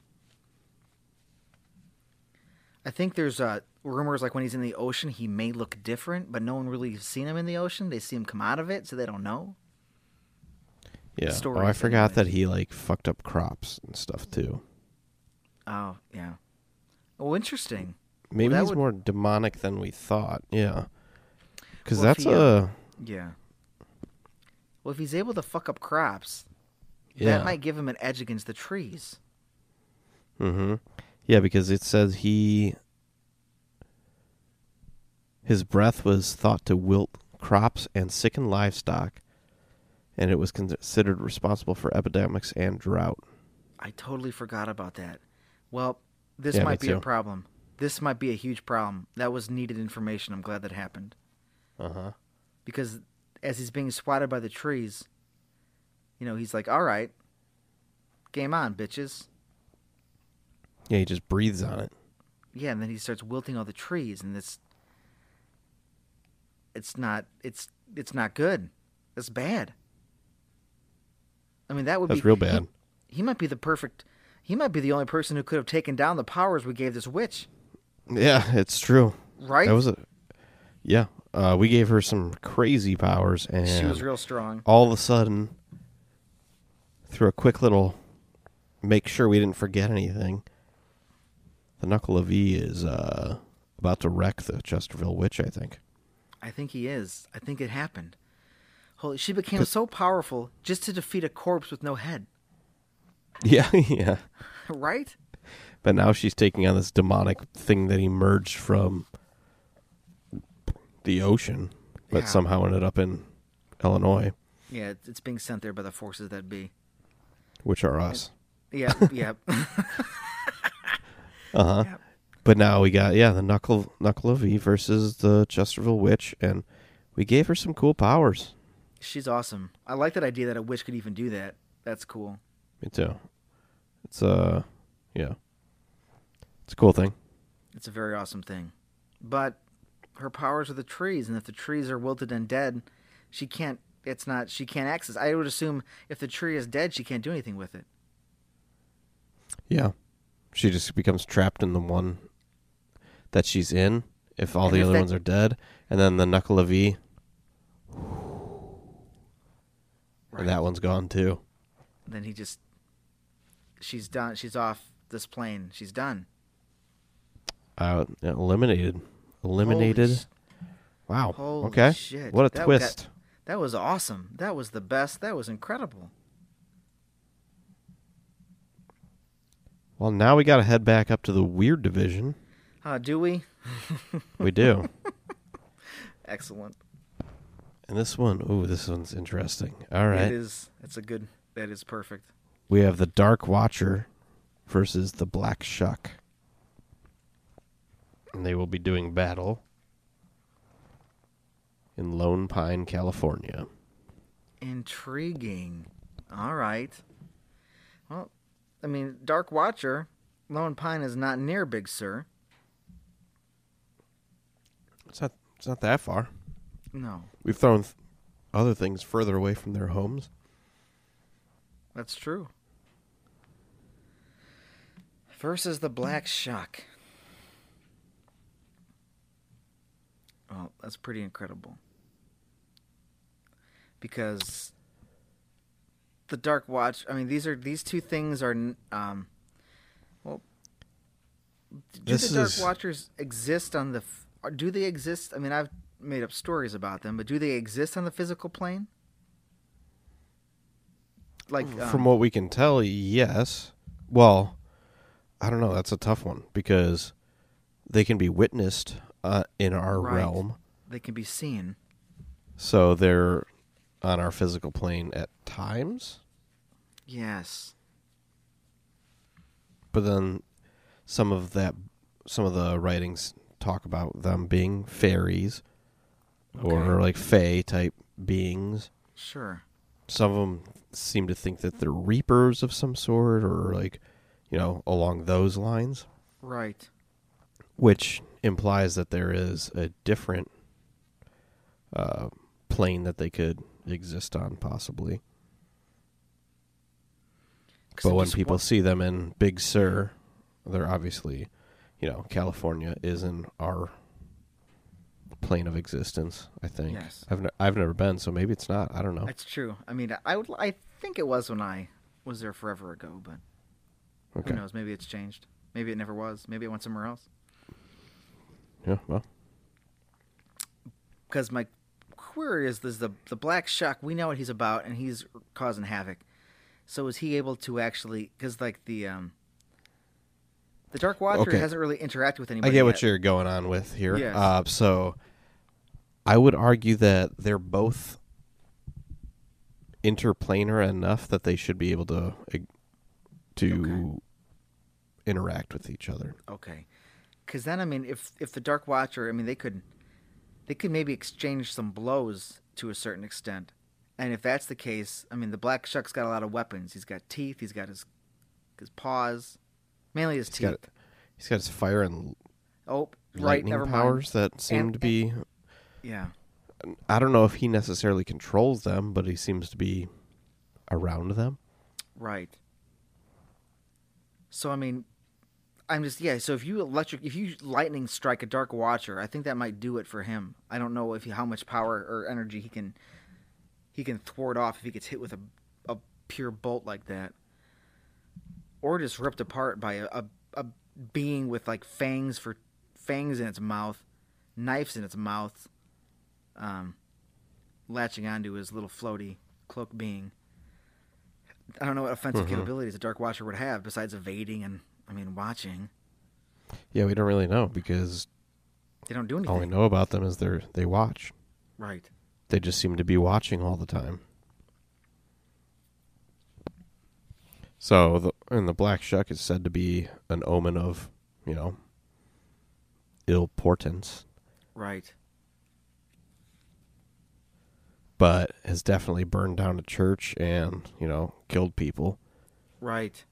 I think there's uh, rumors like when he's in the ocean he may look different, but no one really has seen him in the ocean. They see him come out of it, so they don't know. Yeah. Oh, I forgot anyways. that he like fucked up crops and stuff too. Oh yeah. Oh, interesting. Maybe that he's would- more demonic than we thought. Yeah. Cuz Well, that's he, a Yeah. Well, if he's able to fuck up crops, yeah. that might give him an edge against the trees. Mm-hmm. Yeah, because it says he his breath was thought to wilt crops and sicken livestock, and it was considered responsible for epidemics and drought. I totally forgot about that. Well, this Yeah, might be a problem. This might be a huge problem. That was needed information. I'm glad that happened. Uh huh. Because as he's being swatted by the trees, you know, he's like, all right, game on, bitches. Yeah, he just breathes on it. Yeah, and then he starts wilting all the trees, and it's it's not it's it's not good. It's bad. I mean, that would be That's be real he- bad. He, might be the perfect. He might be the only person who could have taken down the powers we gave this witch, Yeah, it's true. right? That was a yeah. Uh, we gave her some crazy powers, and she was real strong. all of a sudden, through a quick little make sure we didn't forget anything, the Knuckle of E is uh, about to wreck the Chesterville Witch, I think. I think he is. I think it happened. Holy, she became so powerful just to defeat a corpse with no head, Yeah, yeah. right? But now she's taking on this demonic thing that emerged from the ocean, but Yeah. somehow ended up in Illinois, Yeah, it's- it's being sent there by the forces that be. which are us. Yeah, yeah. Uh huh. Yep. But now we got yeah the Knuckle Knuckle of E versus the Chesterville Witch, and we gave her some cool powers. She's awesome. I like that idea that a witch could even do that. That's cool. Me too. It's uh, yeah, it's a cool thing. It's a very awesome thing. But her powers are the trees, and if the trees are wilted and dead, she can't. It's not. She can't access. I would assume if the tree is dead, she can't do anything with it. Yeah, she just becomes trapped in the one that she's in. If all And the if other that- ones are dead, and then the Knuckle of E, and that one's gone too. Then he just. She's done. She's off this plane. She's done. Uh, eliminated, eliminated. Holy wow. Holy okay. shit. What a That- twist. That was awesome. That was the best. That was incredible. Well, now we got to head back up to the weird division. Uh, do we? We do. Excellent. and this one, ooh, this one's interesting. All right. It is. It's a good. That is perfect. We have the Dark Watcher versus the Black Shuck. And they will be doing battle in Lone Pine, California. Intriguing. All right. I mean, Dark Watcher. Lone Pine is not near Big Sur. It's not. It's not that far. No, We've thrown th- other things further away from their homes. that's true. Versus the Black Shuck. Well, that's pretty incredible. Because the Dark Watch, I mean, these are these two things are, um, well, do This the Dark is- Watchers exist on the? Do they exist? I mean, I've made up stories about them, but do they exist on the physical plane? Like um, From what we can tell, yes. Well, I don't know. That's a tough one because they can be witnessed uh, in our Right. realm. they can be seen. So they're on our physical plane at times, Yes. but then some of that, some of the writings talk about them being fairies or Okay. like fae type beings. Sure. Some of them seem to think that they're reapers of some sort, or like, you know, along those lines. Right. which implies that there is a different uh, plane that they could exist on, possibly. But when people wa- see them in Big Sur, they're obviously, you know, California is in our plane of existence. I think. Yes. I've ne- I've never been, so maybe it's not. I don't know. That's true. I mean, I would. I think it was when I was there forever ago, but Okay. who knows? Maybe it's changed. Maybe it never was. Maybe it went somewhere else. Yeah. Well. Because my query is, there's the the Black Shuck. We know what he's about, and he's causing havoc. So is he able to actually? Because like the um, the Dark Watcher Okay. hasn't really interacted with anybody. I get what you're going on with here. Yes. Uh, so I would argue that they're both interplanar enough that they should be able to uh, to interact with each other. Okay, because then I mean, if if the Dark Watcher, I mean, they could they could maybe exchange some blows to a certain extent, and if that's the case, I mean, the Black Shuck's got a lot of weapons. He's got teeth. He's got his his paws, mainly his He's teeth. got he's got his fire and oh, lightning never powers that seem And- to be. mind. Yeah, I don't know if he necessarily controls them, but he seems to be around them. right. So I mean, I'm just yeah. So if you electric, if you lightning strike a Dark Watcher, I think that might do it for him. I don't know if he, how much power or energy he can he can thwart off if he gets hit with a a pure bolt like that, or just ripped apart by a a, a being with like fangs for fangs in its mouth, knives in its mouth, um, latching onto his little floaty cloak being. I don't know what offensive Mhm. capabilities a Dark Watcher would have besides evading and I mean watching. Yeah, we don't really know because They don't do anything. all we know about them is they they watch. Right. They just seem to be watching all the time. So, the, and the black shuck is said to be an omen of, you know, ill portents, Right. but has definitely burned down a church and, you know, killed people. Right.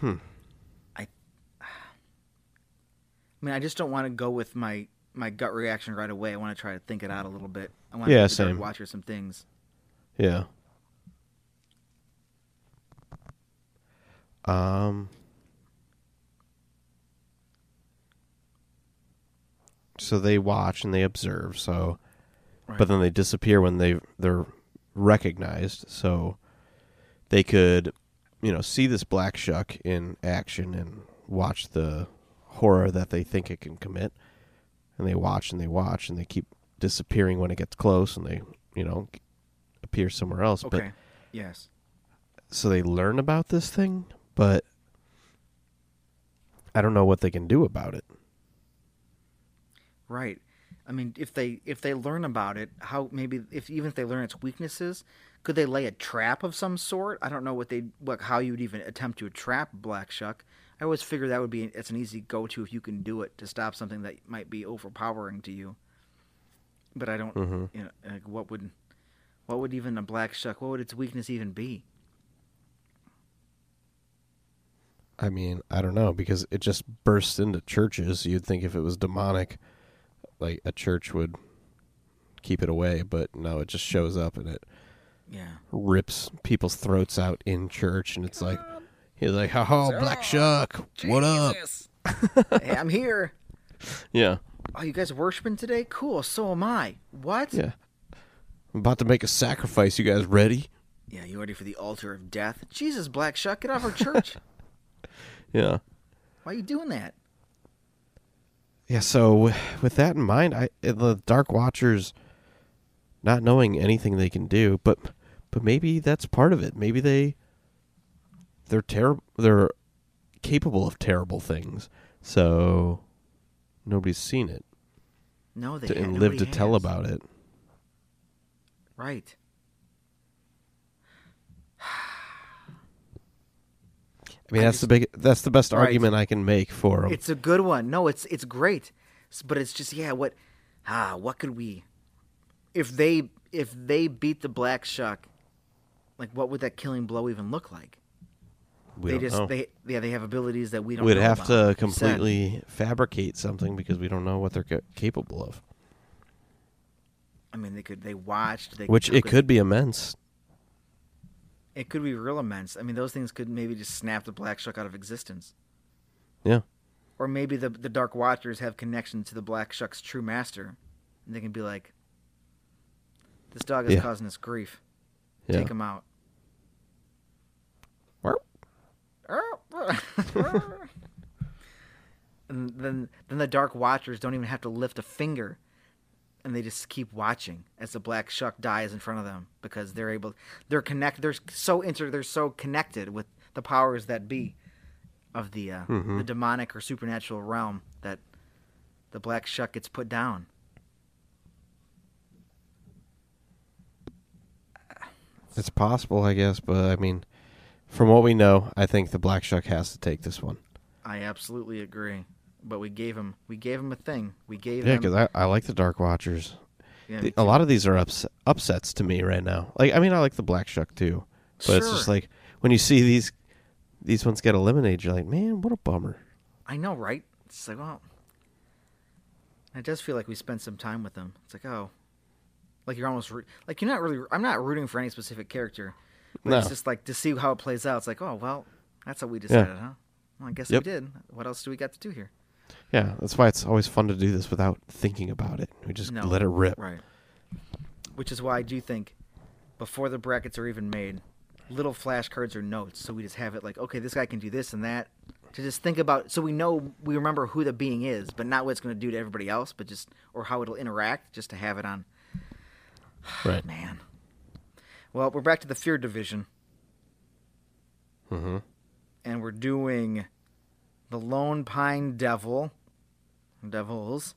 Hmm. I I mean I just don't want to go with my my gut reaction right away. I want to try to think it out a little bit. I want Yeah, to the Dark some things. Yeah. Um. So they watch and they observe. So, Right. but then they disappear when they they're recognized. So they could, you know, see this black shuck in action and watch the horror that they think it can commit. And they watch and they watch and they keep disappearing when it gets close and they, you know, appear somewhere else. But Okay. yes. so they learn about this thing, but I don't know what they can do about it. Right. I mean, if they if they learn about it, how maybe if even if they learn its weaknesses, could they lay a trap of some sort? I don't know what they what how you would even attempt to trap Black Shuck. I always figure that would be it's an easy go to if you can do it to stop something that might be overpowering to you. But I don't. Mhm. You know, like what would what would even a Black Shuck? What would its weakness even be? I mean, I don't know because it just bursts into churches. You'd think if it was demonic, like a church would keep it away, but no, it just shows up and it Yeah. rips people's throats out in church, and it's like he's like, "Oh, Black Shuck, what up?" Hey, I'm here. Yeah, Oh, you guys worshiping today? Cool. So am I. What? yeah. I'm about to make a sacrifice. You guys ready? Yeah, you ready for the altar of death? Jesus, Black Shuck, get off our church. Yeah, Why are you doing that? yeah. So with that in mind, I the Dark Watchers not knowing anything they can do, but but maybe that's part of it. Maybe they they're terrible. They're capable of terrible things. So nobody's seen it No, they to, and live to nobody tell about it. Right. I mean, I that's just- the big. That's the best Right. argument I can make for them. It's a good one. No, it's it's great, but it's just yeah. What, ah, what could we, if they if they beat the Black Shuck, like what would that killing blow even look like? We they just know. they yeah they have abilities that we don't. We'd have about, to like you said. completely fabricate something because we don't know what they're ca- capable of. I mean, they could they watched. They Which took it could be immense. It could be real immense. I mean, those things could maybe just snap the Black Shuck out of existence. Yeah. Or maybe the the Dark Watchers have connection to the Black Shuck's true master, and they can be like, "This dog is Yeah. causing us grief. Yeah. Take him out." and then then the Dark Watchers don't even have to lift a finger, and they just keep watching as the Black Shuck dies in front of them because they're able they're connected they're so inter they're so connected with the powers that be of the uh, Mhm. the demonic or supernatural realm that the Black Shuck gets put down. It's possible, I guess, but I mean, from what we know, I think the Black Shuck has to take this one. I absolutely agree. But we gave him we gave him a thing. We gave Yeah, him because I, I like the Dark Watchers. yeah, The- a lot of these are ups, upsets to me right now. Like, I mean, I like the Black Shuck too, but it's just like when you see these these ones get eliminated, you're like, man, what a bummer. I know, right? It's like, well, it does feel like we spent some time with them. It's like, oh, like you're almost root- like you're not really. I'm not rooting for any specific character, but No. it's just like to see how it plays out. It's like, oh, well, that's what we decided, huh? Well, I guess Yep. we did. What else do we got to do here? Yeah, that's why it's always fun to do this without thinking about it. We just No. let it rip. Right. Which is why I do think before the brackets are even made, little flashcards or notes, so we just have it like, okay, this guy can do this and that. To just think about, so we know we remember who the being is, but not what it's going to do to everybody else, but just or how it'll interact, just to have it on. Right. Man. Well, we're back to the fear division, Mm-hmm. and we're doing the Lone Pine Devil, Devils,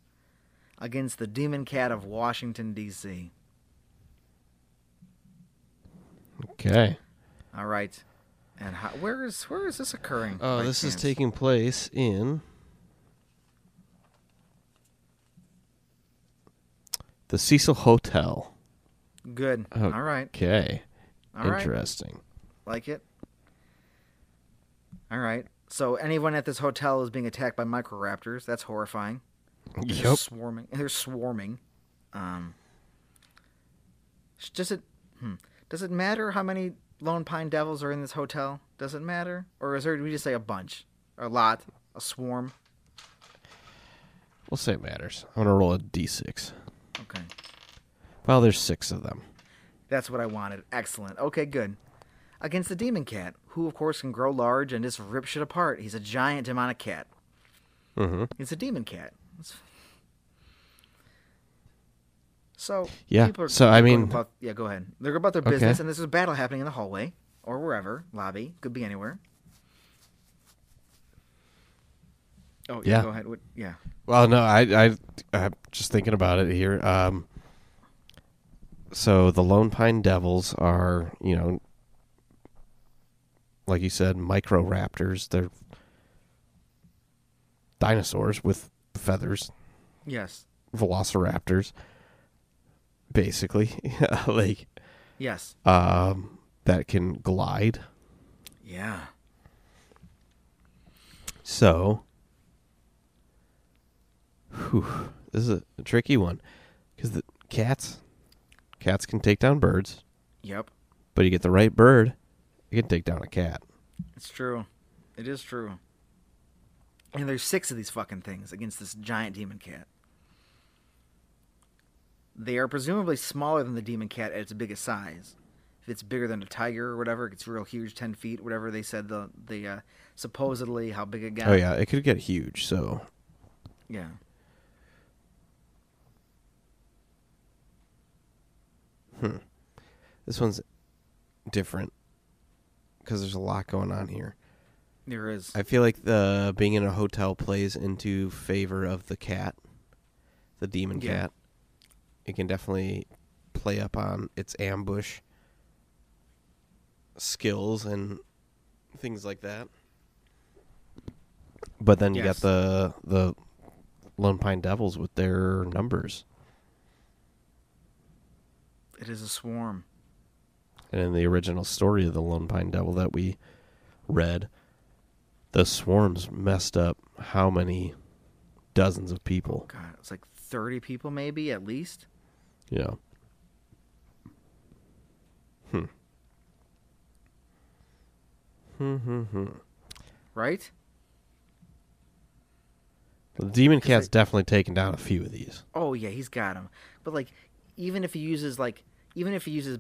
against the Demon Cat of Washington D.C. Okay. All right. And how, where is where is this occurring? Oh, by this is taking place in the Cecil Hotel. Good. Oh, All right. Okay. All right. Interesting. Like it. All right. So anyone at this hotel is being attacked by microraptors. That's horrifying. They're Yep. swarming. They're swarming. Um. Does it? Hmm, does it matter how many Lone Pine Devils are in this hotel? Does it matter, or is there? We just say a bunch, a lot, a swarm? We'll say it matters. I'm gonna roll a d6. Okay. Well, there's six of them. That's what I wanted. Excellent. Okay, good. Against the demon cat, who of course can grow large and just rip shit apart. He's a giant demonic cat. Mm-hmm. He's a demon cat. It's- So Yeah, people are so, I mean- about, yeah, go ahead. They're about their Okay. business, and there's a battle happening in the hallway or wherever lobby could be anywhere. Oh yeah, Yeah. go ahead. What, yeah, Well, no, I, I, I'm just thinking about it here. Um, so the Lone Pine Devils are, you know, like you said, micro raptors. They're dinosaurs with feathers, yes, velociraptors, basically, like yes, um, that can glide. yeah. So, whew, this is a, a tricky one because the cats, cats can take down birds, Yep, but you get the right bird, you can take down a cat. it's true. It is true. And there's six of these fucking things against this giant demon cat. They are presumably smaller than the demon cat at its biggest size. If it's bigger than a tiger or whatever, it's real huge, ten feet, whatever they said. The the uh, supposedly how big it got. Oh yeah, it could get huge. So yeah. Hmm. this one's different because there's a lot going on here. There is. I feel like the being in a hotel plays into favor of the cat, the demon Yeah. cat. It can definitely play up on its ambush skills and things like that. But then you Yes. got the the Lone Pine Devils with their numbers, It is a swarm. and in the original story of the Lone Pine Devil that we read, the swarms messed up how many dozens of people. God, it's like thirty people, maybe at least. Yeah. Hmm. Hmm, hmm, hmm. Right? The demon cat's they- definitely taken down a few of these. Oh yeah, he's got him. But like, even if he uses like, even if he uses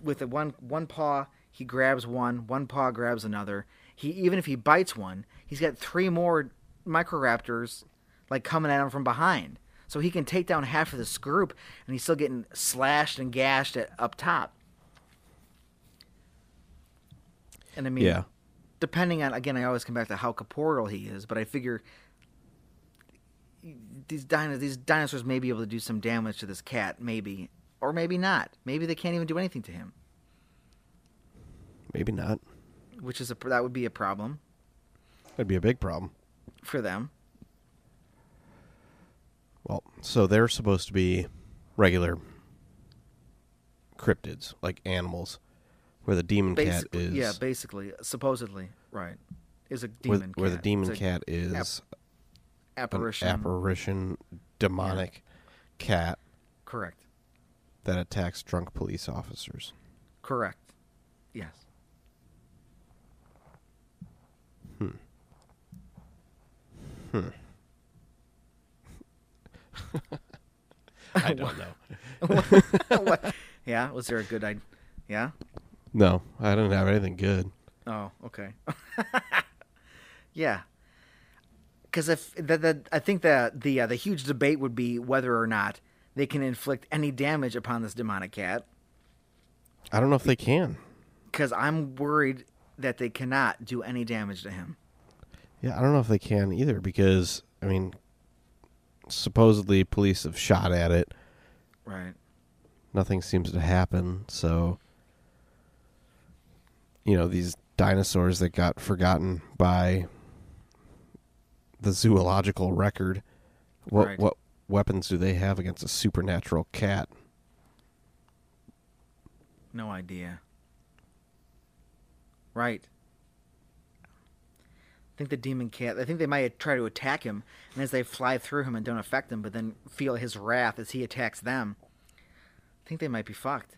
with one one paw, he grabs one, one paw grabs another. He even if he bites one, he's got three more microraptors like coming at him from behind. So he can take down half of this group, and he's still getting slashed and gashed at, up top. And I mean, Yeah. depending on again, I always come back to how corporeal he is, but I figure these dino- these dinosaurs may be able to do some damage to this cat, maybe, or maybe not. Maybe they can't even do anything to him, Maybe not. which is a that would be a problem That'd be a big problem. for them. Well, so they're supposed to be regular cryptids, like animals, where the demon cat is yeah, basically, supposedly, right, is a where, demon where the demon cat is apparition. an apparition, demonic cat Correct. That attacks drunk police officers. Correct. Yes. Hmm. Hmm. I don't know. Yeah. Was there a good idea? Yeah. No, I don't have anything good. Oh, okay. yeah. Because if that, that I think that the uh, the huge debate would be whether or not they can inflict any damage upon this demonic cat. I don't know if they can. Because I'm worried that they cannot do any damage to him. Yeah, I don't know if they can either because I mean, supposedly police have shot at it. Right. Nothing seems to happen. So, you know, these dinosaurs that got forgotten by the zoological record. What Right. what weapons do they have against a supernatural cat? No idea. Right. I think the demon cat. I think they might try to attack him, and as they fly through him and don't affect him, but then feel his wrath as he attacks them. I think they might be fucked.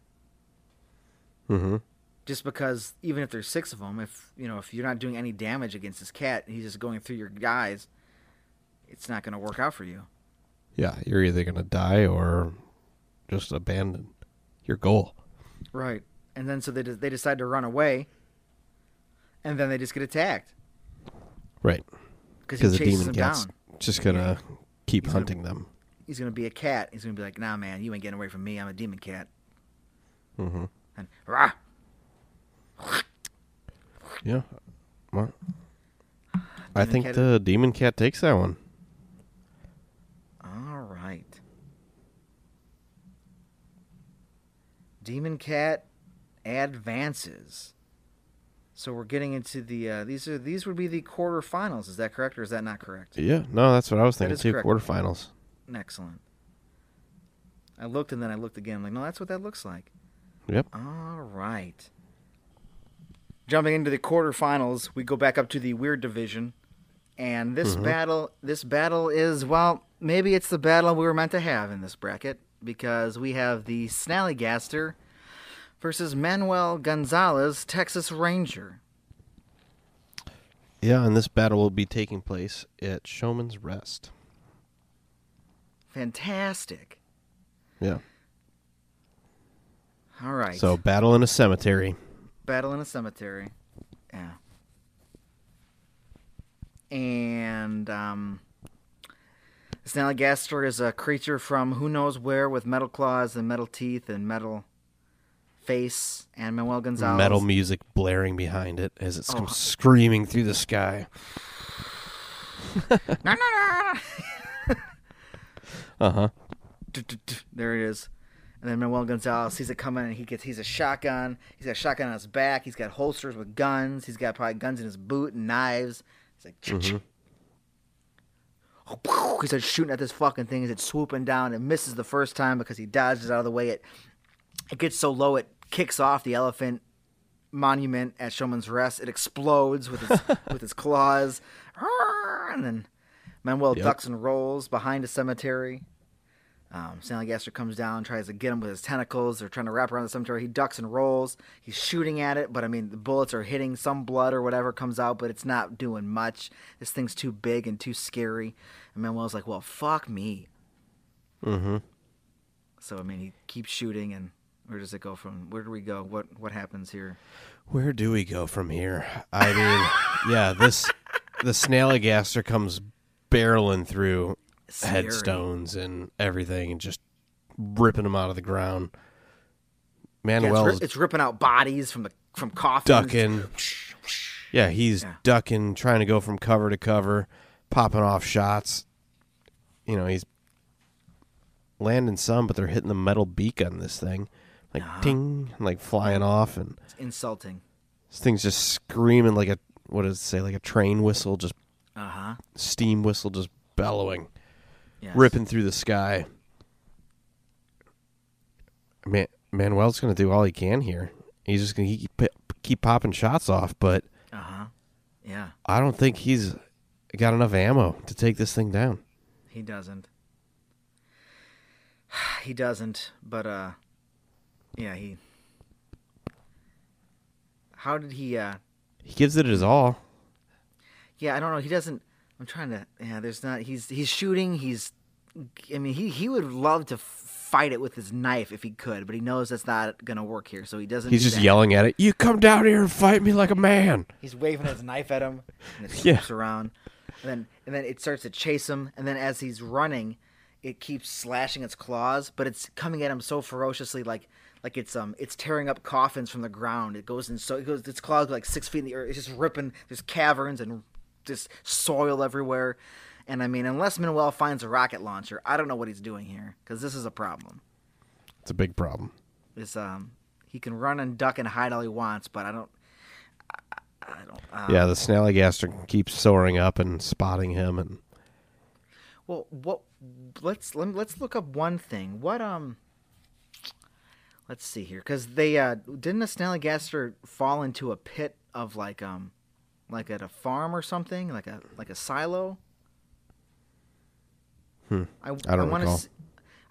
Mm-hmm. Just because even if there's six of them, if you know if you're not doing any damage against this cat, and he's just going through your guys, it's not going to work out for you. Yeah, you're either gonna die or just abandon your goal. Right. And then so they de- they decide to run away, and then they just get attacked Right. because the demon cat's down. just gonna keep He's gonna- hunting them. he's gonna be a cat. He's gonna be like, "Nah, man, you ain't getting away from me. I'm a demon cat." Mm-hmm. And rah, Yeah. Well, I think the demon cat takes that one. all right. Demon cat advances. So we're getting into the uh, these are these would be the quarterfinals. Is that correct or is that not correct? Yeah. No, that's what I was thinking too. correct. Quarterfinals. Excellent. I looked and then I looked again. I'm like, no, that's what that looks like. Yep. All right. Jumping into the quarterfinals, we go back up to the weird division. And this battle, this battle is well, maybe it's the battle we were meant to have in this bracket because we have the Snallygaster versus Manuel Gonzalez, Texas Ranger. Yeah, and this battle will be taking place at Showman's Rest. Fantastic. Yeah. All right. So battle in a cemetery. Battle in a cemetery. Yeah. And um Snallygaster is a creature from who knows where with metal claws and metal teeth and metal face and Manuel Gonzalez. Metal music blaring behind it as it comes Oh. screaming through the sky. Uh huh. There it is. And then Manuel Gonzalez sees it coming, and he gets he's a shotgun. He's got a shotgun on his back. He's got holsters with guns. He's got probably guns in his boot and knives. He's like, Mm-hmm. He starts shooting at this fucking thing as it's swooping down. It misses the first time because he dodges out of the way. It it gets so low it kicks off the elephant monument at Showman's Rest. It explodes with its with its claws, and then Manuel Yep. ducks and rolls behind a cemetery. Um, Snallygaster comes down, tries to get him with his tentacles. They're trying to wrap around the cemetery. He ducks and rolls. He's shooting at it, but I mean, the bullets are hitting. Some blood or whatever comes out, but it's not doing much. This thing's too big and too scary. And Manuel's like, "Well, fuck me." Mm-hmm. So I mean, he keeps shooting, and where does it go from? Where do we go? What what happens here? Where do we go from here? I mean, yeah, this the Snallygaster comes barreling through Scary. headstones and everything and just ripping them out of the ground. Yeah, it's, ri- it's ripping out bodies from the from coffins. ducking. Yeah, he's Yeah. ducking, trying to go from cover to cover, popping off shots. You know, he's landing some, but they're hitting the metal beak on this thing. Like Uh-huh. ting, like flying off and It's insulting. this thing's just screaming like a what does it say, like a train whistle, just Uh huh. steam whistle just bellowing, Yes. ripping through the sky. Man, Manuel's going to do all he can here. He's just going to keep keep popping shots off, but Uh huh. Yeah, I don't think he's got enough ammo to take this thing down. he doesn't. He doesn't. But uh, yeah, he. How did he? uh He gives it his all. Yeah, I don't know. He doesn't. I'm trying to. Yeah, there's not. He's he's shooting. He's. I mean, he he would love to fight it with his knife if he could, but he knows that's not gonna work here, so he doesn't. He's do just that. yelling at it. You come down here and fight me like a man. He's waving his knife at him, and it Yeah. around, and then and then it starts to chase him, and then as he's running, it keeps slashing its claws, but it's coming at him so ferociously, like like it's um it's tearing up coffins from the ground. It goes in so it goes its claws like six feet in the earth. It's just ripping. There's caverns and just soil everywhere. And I mean, unless Manuel finds a rocket launcher, I don't know what he's doing here because this is a problem. It's a big problem. Is um he can run and duck and hide all he wants, but I don't. I, I don't. Um, yeah, the Snallygaster keeps soaring up and spotting him, and Well, what? Let's let, let's look up one thing. What um? Let's see here, because they uh didn't a Snallygaster fall into a pit of like um, like at a farm or something, like a like a silo. Hmm. I I don't wanna recall. See,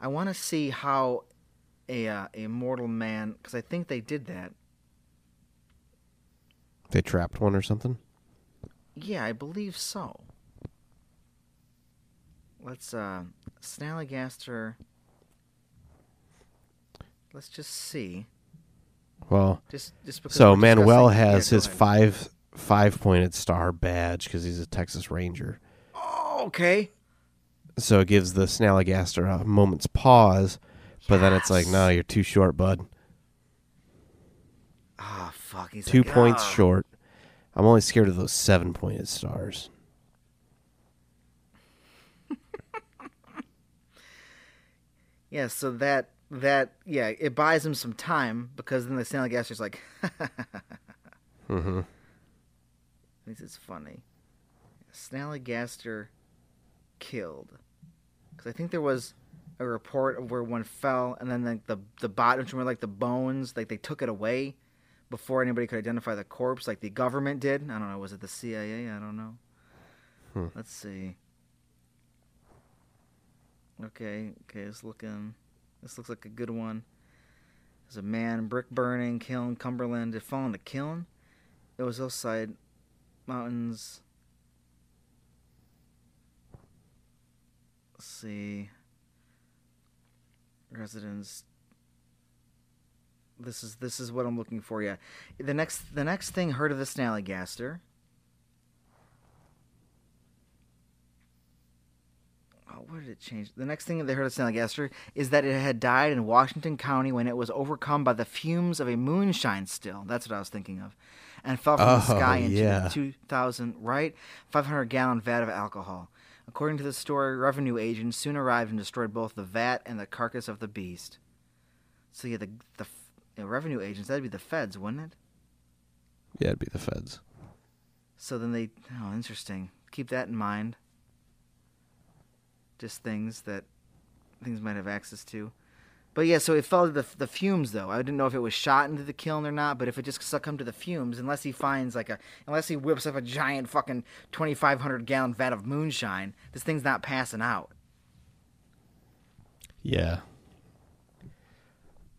I want to see how a uh, a mortal man, because I think they did that. they trapped one or something. Yeah, I believe so. Let's uh Snallygaster. Let's just see. Well, Just just because so Manuel has his ahead. five five pointed star badge because he's a Texas Ranger. Oh, okay. So it gives the Snallygaster a moment's pause, but then it's like, no, you're too short, bud. Ah, fuck. He's Two like, points "Ah." short. I'm only scared of those seven pointed stars. Yeah, so that that yeah, it buys him some time because then the Snallygaster's like, Mm-hmm. This is funny. Snallygaster killed because I think there was a report of where one fell and then like the the bottom, remember like the bones, like they took it away before anybody could identify the corpse, like the government did. I don't know. Was it the CIA? I don't know. Hmm. Let's see. Okay, okay, it's looking. This looks like a good one. There's a man, brick burning, kiln, Cumberland. It fell in the kiln. It was outside mountains. Let's see. Residents. This is this is what I'm looking for. Yeah, the next the next thing heard of the Snallygaster. Oh, what did it change? The next thing they heard of Snallygaster is that it had died in Washington County when it was overcome by the fumes of a moonshine still. That's what I was thinking of. And fell from the Oh, sky into yeah. 2,000, right? 500 gallon vat of alcohol. According to the story, revenue agents soon arrived and destroyed both the vat and the carcass of the beast. So, yeah, the, the you know, revenue agents, that'd be the feds, wouldn't it? Yeah, it'd be the feds. So then they, oh, interesting. Keep that in mind. Just things that things might have access to. But yeah, so it fell to the the fumes though. I didn't know if it was shot into the kiln or not. But if it just succumbed to the fumes, unless he finds like a, unless he whips up a giant fucking twenty five hundred gallon vat of moonshine, this thing's not passing out. Yeah.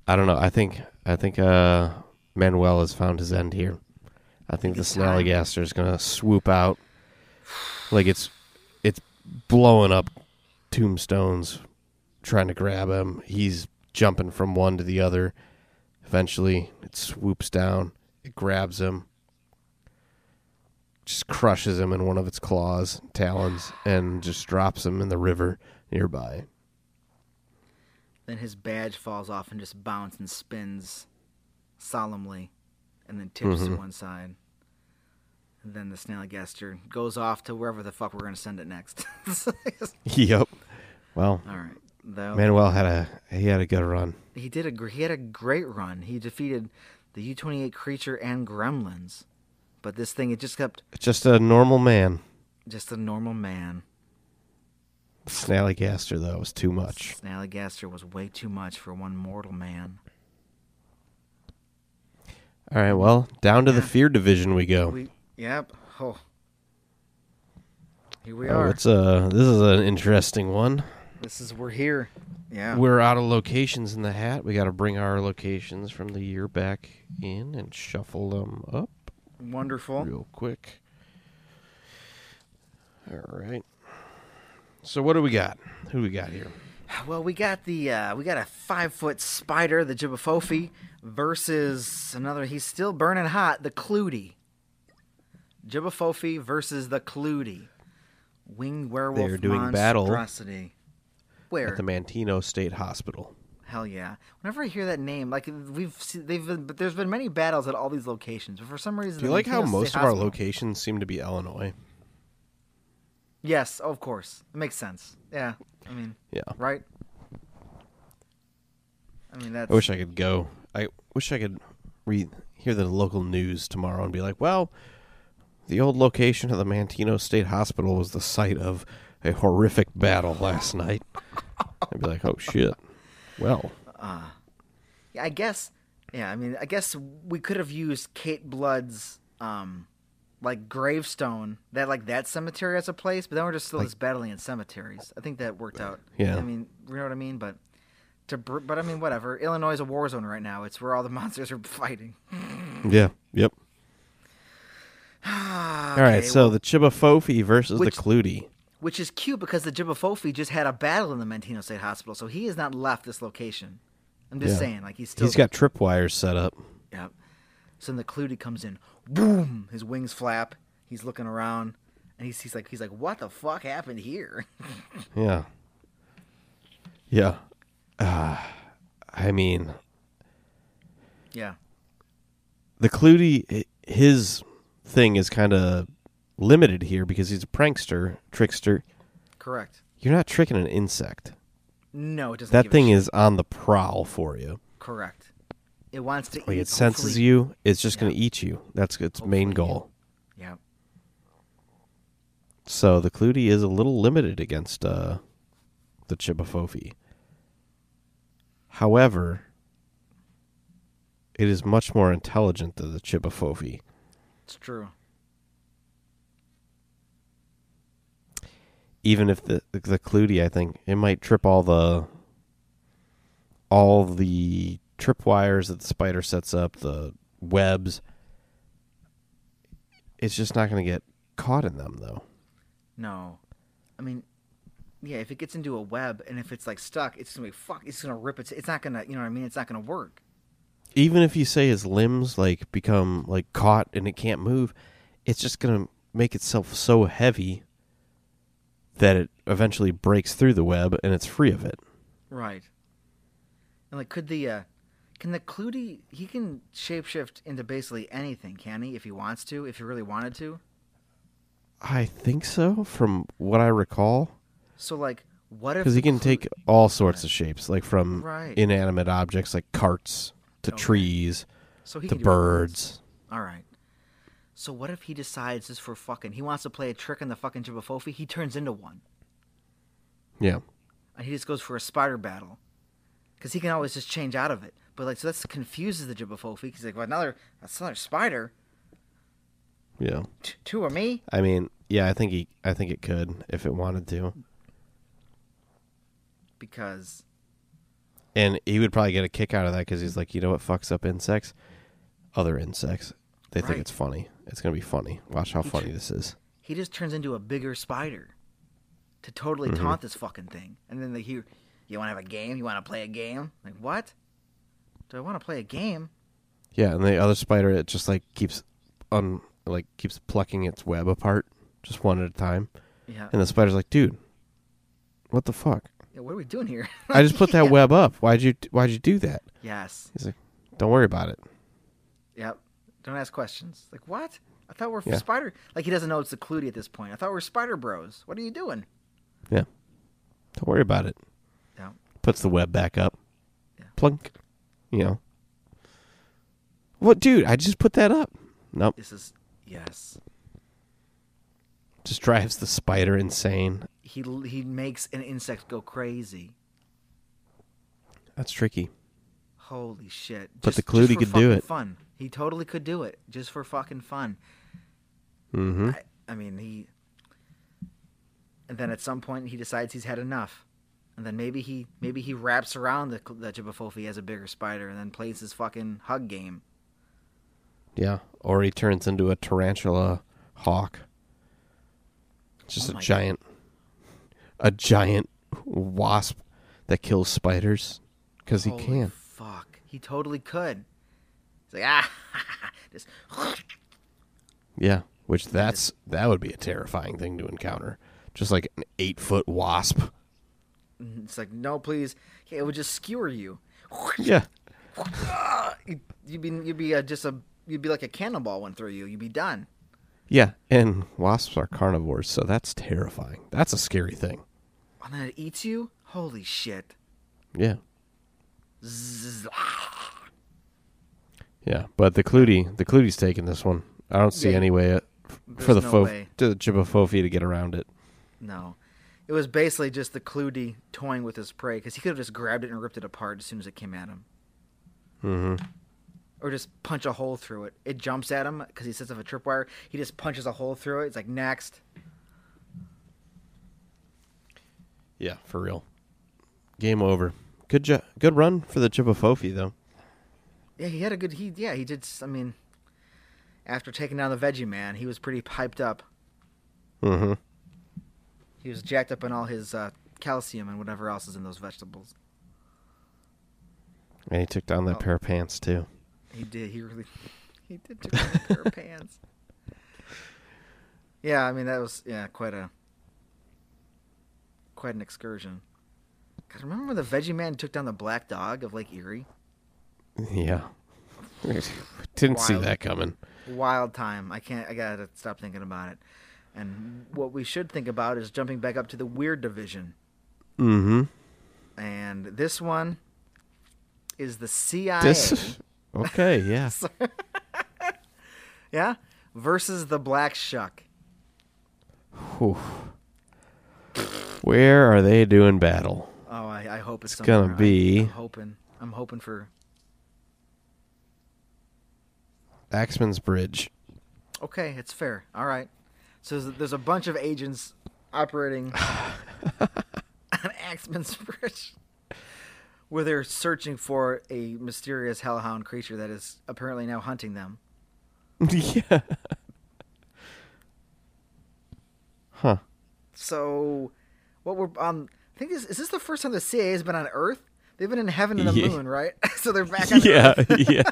I don't know. I think I think uh Manuel has found his end here. I think the. Snallygaster is gonna swoop out like it's it's blowing up tombstones trying to grab him. He's jumping from one to the other. Eventually it swoops down, it grabs him, just crushes him in one of its claws, talons, and just drops him in the river nearby. Then his badge falls off and just bounces and spins solemnly, and then tips to Mhm. one side. And then the Snallygaster goes off to wherever the fuck we're gonna send it next. Yep. Well, All right. Though Manuel had a he had a good run. he did a he had a great run. He defeated the U twenty eight creature and gremlins, but this thing it just kept Just a normal man. just a normal man. Snallygaster though was too much. Snallygaster was way too much for one mortal man. All right, well, down to the fear division we go. We yep. Oh. Here we Oh, are. it's a this is an interesting one. This is we're here. Yeah. We're out of locations in the hat. We got to bring our locations from the year back in and shuffle them up Wonderful. real quick. All right. So what do we got? Who do we got here? Well, we got the uh, we got a five foot spider, the Jibbafofi, versus another. He's still burning hot, the Clutie. Jibbafofi versus the Clutie. Winged werewolf They're doing battle monstrosity. Where? At the Manteno State Hospital. Hell yeah! Whenever I hear that name, like we've seen, they've been, but there's been many battles at all these locations. But for some reason, Do you like how most State of our Hospital- locations seem to be Illinois? Yes, of course, it makes sense. Yeah, I mean, Yeah. right? I mean that's I wish I could go. I wish I could read hear the local news tomorrow and be like, well, the old location of the Manteno State Hospital was the site of a horrific battle last night. I'd be like, oh shit. Well, Yeah, I guess. Yeah, I mean, I guess we could have used Kate Blood's um, like gravestone, that like that cemetery as a place, but then we're just still just battling in cemeteries. I think that worked out. Yeah. I mean, you know what I mean, but to but I mean, whatever. Illinois is a war zone right now. It's where all the monsters are fighting. yeah, yep. All right, so the Jibbafofi versus Which- the Clutie. Which is cute because the Jibbafofi just had a battle in the Manteno State Hospital, so he has not left this location. I'm just Yeah. saying, like he's still. He's got tripwires set up. Yep. So then the Clutie comes in, boom, his wings flap. He's looking around, and he's, he's like, he's like, what the fuck happened here? Yeah. Yeah. Uh, I mean, yeah, the Clutie, his thing is kind of limited here because he's a prankster, trickster. correct. You're not tricking an insect. No, it doesn't. That thing is on the prowl for you. correct. It wants to. Like eat, it senses hopefully- you, it's just going to eat you. That's its main Hopefully, goal. Yeah. So the Clutie is a little limited against uh, the Jibbafofi. However, it is much more intelligent than the Jibbafofi. It's true. Even if the the Clutie, I think it might trip all the all the tripwires that the spider sets up, the webs. It's just not going to get caught in them, though. No, I mean, yeah. If it gets into a web and if it's like stuck, it's gonna be fuck. It's gonna rip it. It's not gonna. You know what I mean? It's not gonna work. Even if you say his limbs like become like caught and it can't move, it's just going to make itself so heavy that it eventually breaks through the web and it's free of it. Right. And like, could the uh, can the Clutie? He can shapeshift into basically anything, can he? If he wants to, if he really wanted to. I think so, from what I recall. So like, what if? Because he can Clu- take all sorts of shapes, like from Right. inanimate objects like carts to Okay. trees so to can do whatever he wants. birds. All right. So what if he decides just for fucking? He wants to play a trick on the fucking Jibbafofi. He turns into one, Yeah. and he just goes for a spider battle, because he can always just change out of it. But like, so that confuses the Jibbafofi. He's like, well, another that's another spider. Yeah. T- two of me. I mean, yeah, I think he I think it could if it wanted to. Because And he would probably get a kick out of that cuz he's like, "You know what fucks up insects? Other insects. They Right. think it's funny. It's going to be funny. Watch how He funny this is." he just turns into a bigger spider to totally Mm-hmm. taunt this fucking thing. And then they hear, "You want to have a game? You want to play a game?" Like what? Do I want to play a game? Yeah, and the other spider it just like keeps un like keeps plucking its web apart just one at a time. Yeah. And the spider's like, "Dude, what the fuck? yeah what are we doing here? I just put that Yeah. web up. Why'd you why'd you do that?" Yes. He's like, "Don't worry about it." Don't ask questions. Like what? I thought we're Yeah. spider. Like he doesn't know it's the Clutie at this point. I thought we're spider bros. What are you doing? Yeah. Don't worry about it. Yeah. Puts the web back up. Yeah. Plunk. You know. What, dude? I just put that up. Nope. This is yes. Just drives the spider insane. He he makes an insect go crazy. That's tricky. Holy shit! But the Just- Clutie just could do it. Fun. He totally could do it just for fucking fun. Mm-hmm. I, I mean, he. And then at some point he decides he's had enough, and then maybe he maybe he wraps around the the Jibbafofi as a bigger spider, and then plays his fucking hug game. Yeah. Or he turns into a tarantula hawk. Just Oh a my God. giant, a giant wasp that kills spiders because he can. Fuck, he totally could. He's like ah, just Yeah. Which that's that would be a terrifying thing to encounter. Just like an eight foot wasp. it's like no, please. It would just skewer you. Yeah. You'd be you'd be uh, just a you'd be like a cannonball went through you. You'd be done. Yeah, and wasps are carnivores, so that's terrifying. That's a scary thing. And then it eats you. Holy shit. Yeah. Zzz. Yeah, but the Clutie, the Clutie's taking this one. I don't see Yeah, any way uh, for the no fo- way. to the to get around it. No. It was basically just the Clutie toying with his prey because he could have just grabbed it and ripped it apart as soon as it came at him. Mm-hmm. Or just punch a hole through it. It jumps at him because he sets off a tripwire. He just punches a hole through it. It's like, next. Yeah, for real. Game over. Good jo- good run for the Jibbafofi though. Yeah, he had a good. He Yeah, he did. I mean, after taking down the Veggie Man, he was pretty piped up. Mm-hmm. He was jacked up on all his uh, calcium and whatever else is in those vegetables. And he took down that Oh. pair of pants too. He did. He really. He did take off a pair of pants. Yeah, I mean that was yeah quite a quite an excursion. God, remember when the Veggie Man took down the black dog of Lake Erie? Yeah. Didn't see that coming. Wild time. I can't. I gotta stop thinking about it. And what we should think about is jumping back up to the weird division. Mm-hmm. And this one is the CIA. This Okay, yeah. yeah, versus the Black Shuck. Whew. Where are they doing battle? Oh, I, I hope it's, It's gonna be- I'm hoping. I'm hoping for. Axeman's Bridge. Okay, it's fair. All right. So there's, a bunch of agents operating on Axeman's Bridge, where they're searching for a mysterious hellhound creature that is apparently now hunting them. yeah. Huh. So, what we're um, I think is is this the first time the CIA has been on Earth? They've been in heaven and the Yeah. moon, right? so they're back on Yeah, Earth, yeah.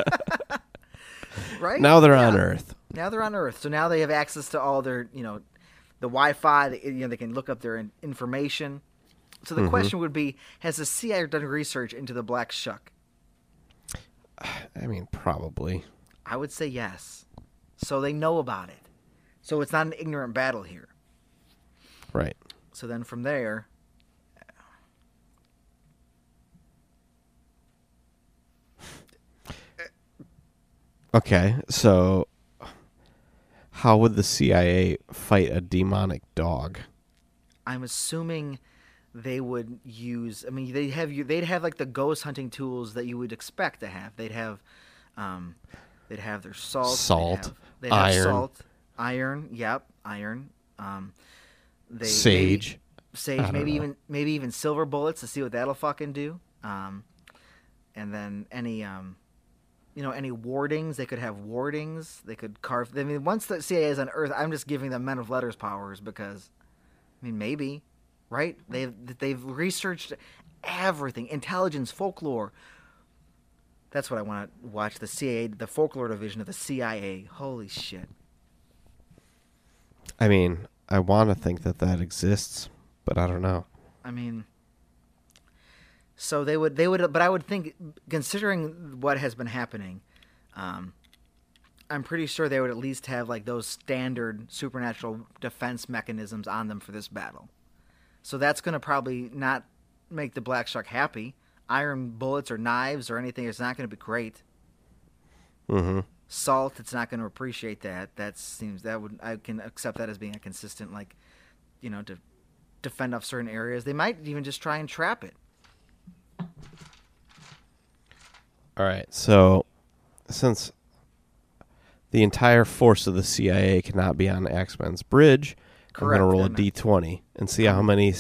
Right? Now they're on Earth. Now they're on Earth, so now they have access to all their, you know, the Wi-Fi. You know, they can look up their in- information. So Mm-hmm. the question would be: Has the CIA done research into the Black Shuck? I mean, probably. I would say yes. So they know about it. So it's not an ignorant battle here. Right. So then from there, Okay, so how would the CIA fight a demonic dog? I'm assuming they would use. I mean, they have you. They'd have like the ghost hunting tools that you would expect to have. They'd have, um, they'd have their salt, they'd Salt, have- they'd have iron. salt, iron. Yep, iron. Um, they Sage. maybe, sage, maybe know. even maybe even silver bullets to see what that'll fucking do. Um, and then any um, you know, any wardings. They could have wardings. They could carve. I mean, once the CIA is on Earth, I'm just giving them men of letters powers because, I mean, maybe, right? They've they've researched everything, intelligence, folklore. That's what I want to watch. The CIA, the folklore division of the CIA. Holy shit! I mean, I want to think that that exists, but I don't know. I mean, so they would they would, but I would think, considering what has been happening, um, I'm pretty sure they would at least have like those standard supernatural defense mechanisms on them for this battle. So that's going to probably not make the Black Shuck happy. Iron bullets or knives or anything is not going to be great. Mm-hmm. Salt, it's not going to appreciate that. That seems that would I can accept that as being a consistent like, you know, to defend off certain areas. They might even just try and trap it. All right. So, since the entire force of the CIA cannot be on Axeman's bridge, I'm going to roll a they're not. d20 and see how many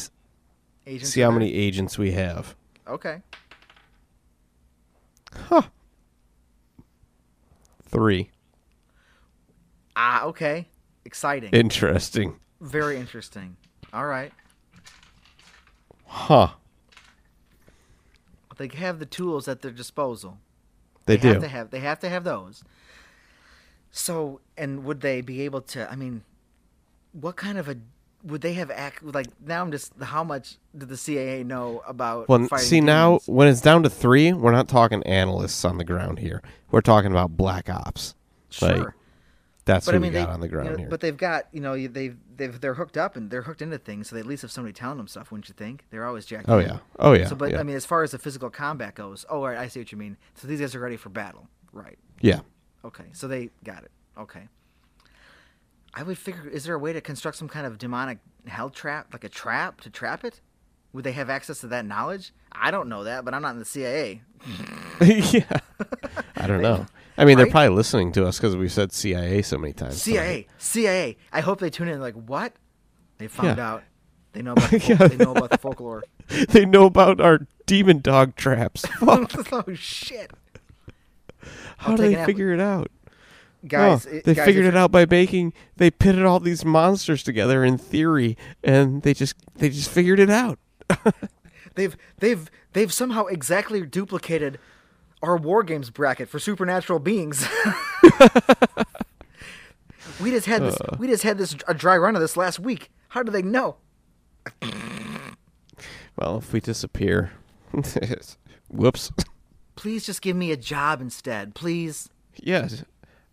Agents see how are many agents we have. Okay. Huh. Three. Ah, okay. Exciting. Interesting. Very interesting. All right. Huh. They have the tools at their disposal. They, do. have to have they have to have those. So, and would they be able to? I mean, what kind of a would they have act like? Now I'm just how much did the CIA know about? well, see now when it's down to three, we're not talking analysts on the ground here. We're talking about black ops. sure. Like, that's but what I mean, we got they, on the you ground know, here. But they've got you know they've they've they're hooked up and they're hooked into things, so they at least have somebody telling them stuff. Wouldn't you think? They're always jacked. oh yeah. Oh yeah. So, but yeah. I mean, as far as the physical combat goes, oh, all right, I see what you mean. So these guys are ready for battle, right? yeah. Okay, so they got it. Okay. I would figure, is there a way to construct some kind of demonic hell trap, like a trap to trap it? Would they have access to that knowledge? I don't know that, but I'm not in the CIA. yeah. I don't know. I mean, they're probably listening to us because we said CIA so many times. CIA, CIA. I hope they tune in like, what? They found Yeah. out. They know about the Yeah. they know about the folklore. they know about our demon dog traps. Oh shit, How do they figure it out? guys! Oh, it- they guys, figured it out by making. They pitted all these monsters together in theory, and they just they just figured it out. They've they've they've somehow exactly duplicated our war games bracket for supernatural beings. we just had this uh. we just had this a dry run of this last week. How do they know? Well, if we disappear, whoops. Please just give me a job instead, please. Yes,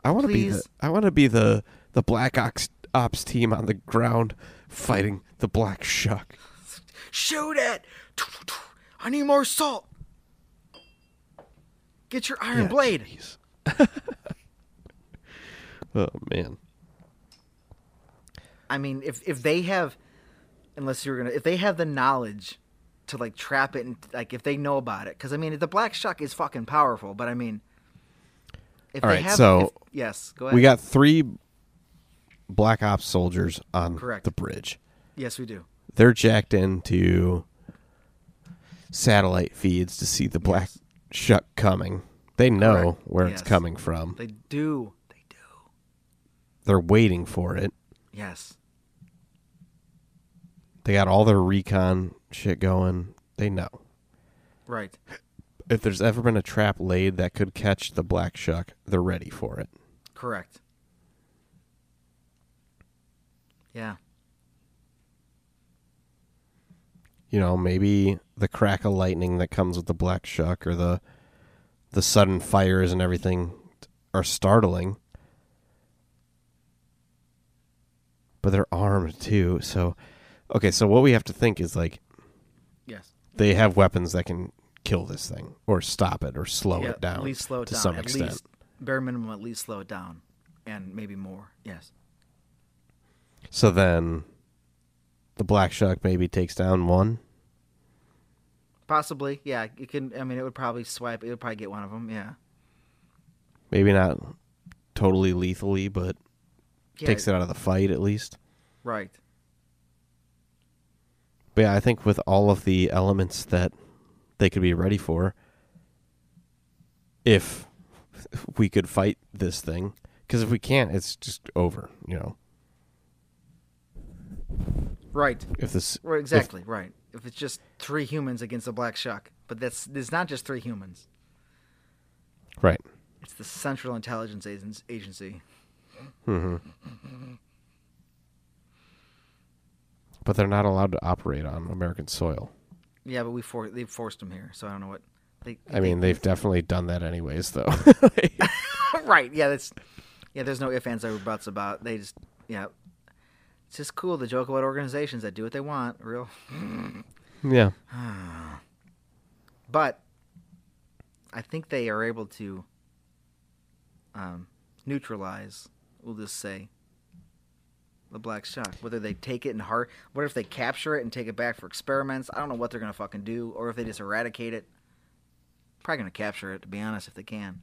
I want to be the I want to be the the black ops ops team on the ground fighting the black shuck. Shoot it! I need more salt. Get your iron Yeah, blade. oh man. I mean, if if they have, unless you're gonna, if they have the knowledge to like trap it and like if they know about it, because I mean, the black shuck is fucking powerful. But I mean, if All they right, have, so if- yes, go ahead. We got three black ops soldiers on Correct. the bridge. Yes, we do. They're jacked into satellite feeds to see the black Yes. Shuck coming. They know Correct. where it's coming from. They do. They do. They're waiting for it. Yes. They got all their recon shit going. They know. Right. If there's ever been a trap laid that could catch the black shuck, they're ready for it. Correct. Yeah. You know, maybe the crack of lightning that comes with the black shuck or the the sudden fires and everything are startling. But they're armed too, so okay, so what we have to think is like Yes. they have weapons that can kill this thing or stop it or slow yeah, it down At least slow it to down. some at extent. least bare minimum at least slow it down. And maybe more. Yes. So then the black shuck maybe takes down one. Possibly. Yeah. You can I mean it would probably swipe it would probably get one of them. Yeah. Maybe not totally lethally, but yeah takes it out of the fight at least. Right. But yeah, I think with all of the elements that they could be ready for, if we could fight this thing, because if we can't, it's just over. You know, Right. if this Right, exactly, right. If it's just three humans against a black shuck, but that's it's not just three humans. right, It's the Central Intelligence Agen- Agency. hmm but they're not allowed to operate on American soil. Yeah, but we for they forced them here, so I don't know what. They, I mean, they've definitely done that anyways, though. right? Yeah, that's yeah. There's no ifs, ands, or buts about. They just yeah. It's just cool to joke about organizations that do what they want, real. yeah, But I think they are able to um, neutralize. We'll just say the black Shuck. Whether they take it and heart, what if they capture it and take it back for experiments? I don't know what they're gonna fucking do, or if they just eradicate it. Probably gonna capture it, to be honest, if they can.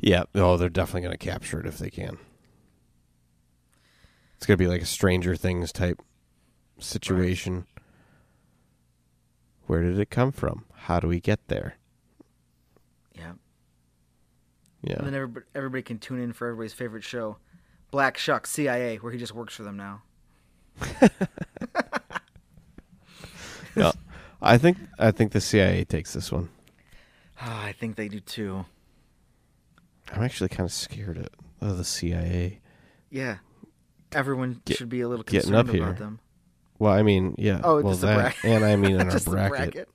yeah. Oh, they're definitely going to capture it if they can. It's going to be like a Stranger Things type situation. Where did it come from? How do we get there? Yeah. Yeah. And then everybody, everybody can tune in for everybody's favorite show, Black Shuck CIA, where he just works for them now. yeah. I think I think the CIA takes this one. Ah, I think they do too. I'm actually kind of scared of, of the CIA. Yeah. Everyone Get- should be a little concerned up here. about them. Well, I mean, yeah. Oh, well, just that, bracket. and I mean in our the bracket.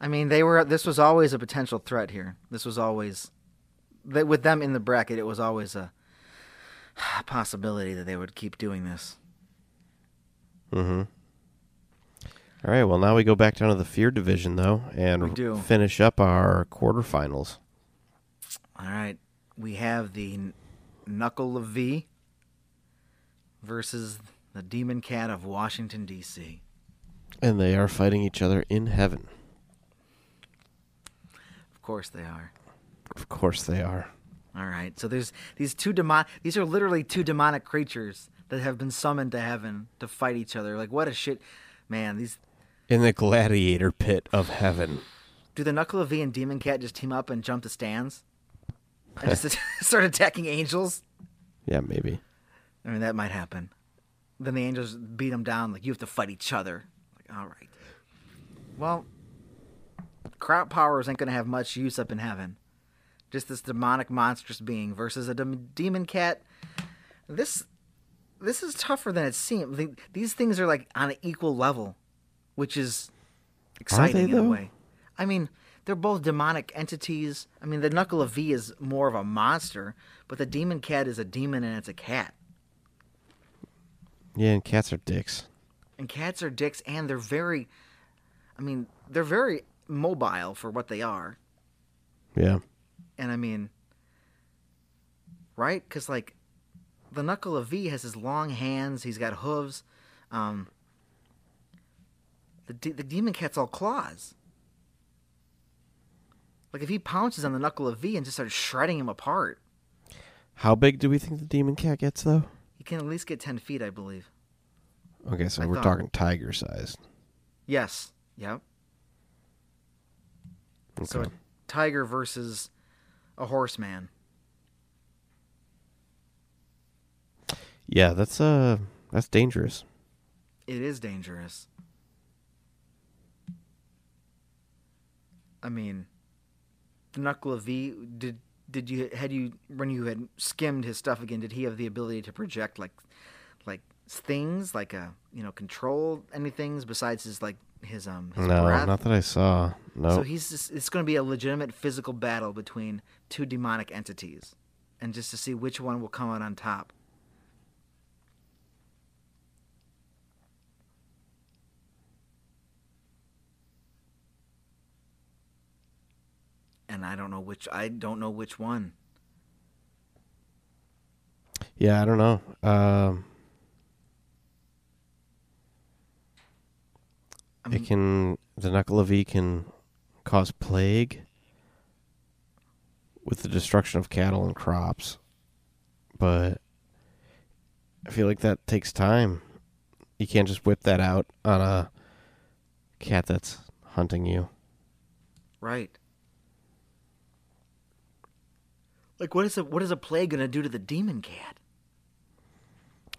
I mean, they were. This was always a potential threat here. This was always, they, with them in the bracket, it was always a possibility that they would keep doing this. Mm-hmm. All right. Well, now we go back down to the fear division, though, and We do. finish up our quarterfinals. All right, we have the Nuckelavee versus the Demon Cat of Washington D.C. And they are fighting each other in heaven. Of course they are. Of course they are. All right, so there's these two demon. These are literally two demonic creatures that have been summoned to heaven to fight each other. Like what a shit, man. These In the gladiator pit of heaven. do the Nuckelavee and Demon Cat just team up and jump the stands and just start attacking angels? Yeah, maybe. I mean, that might happen. Then the angels beat them down. Like you have to fight each other. Like all right. Well, crowd powers ain't gonna have much use up in heaven. Just this demonic monstrous being versus a dem- demon cat. This this is tougher than it seems. These things are like on an equal level, which is exciting in a way. I mean, they're both demonic entities. I mean, the Nuckelavee is more of a monster, but the demon cat is a demon and it's a cat. Yeah, and cats are dicks. And cats are dicks, and they're very. I mean, they're very mobile for what they are. Yeah. And I mean, right? Because like, the Nuckelavee has his long hands. He's got hooves. Um, the de- the demon cat's all claws. Like if he pounces on the Nuckelavee and just starts shredding him apart, How big do we think the demon cat gets, though? He can at least get ten feet, I believe. Okay, so I we're thought- talking tiger sized. Yes. Yep. Okay. So a tiger versus a horseman. Yeah, that's uh that's dangerous. It is dangerous. I mean, the Nuckelavee did did you had you when you had skimmed his stuff again? Did he have the ability to project like like things like a you know control anything besides his like his um his no, breath? not that I saw. No. So he's just, it's going to be a legitimate physical battle between two demonic entities, and just to see which one will come out on top. And I don't know which I don't know which one. yeah, I don't know. Um it can the knuckle of E can cause plague with the destruction of cattle and crops. But I feel like that takes time. You can't just whip that out on a cat that's hunting you. right. Like what is a what is a plague going to do to the demon cat?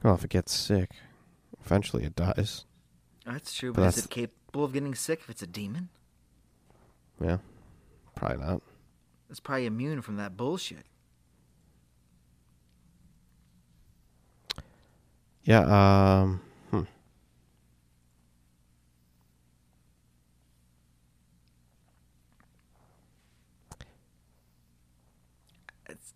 Well, if it gets sick, eventually it dies. That's true, But but, is it capable of getting sick if it's a demon? Yeah. Probably not. It's probably immune from that bullshit. Yeah, um hmm. it's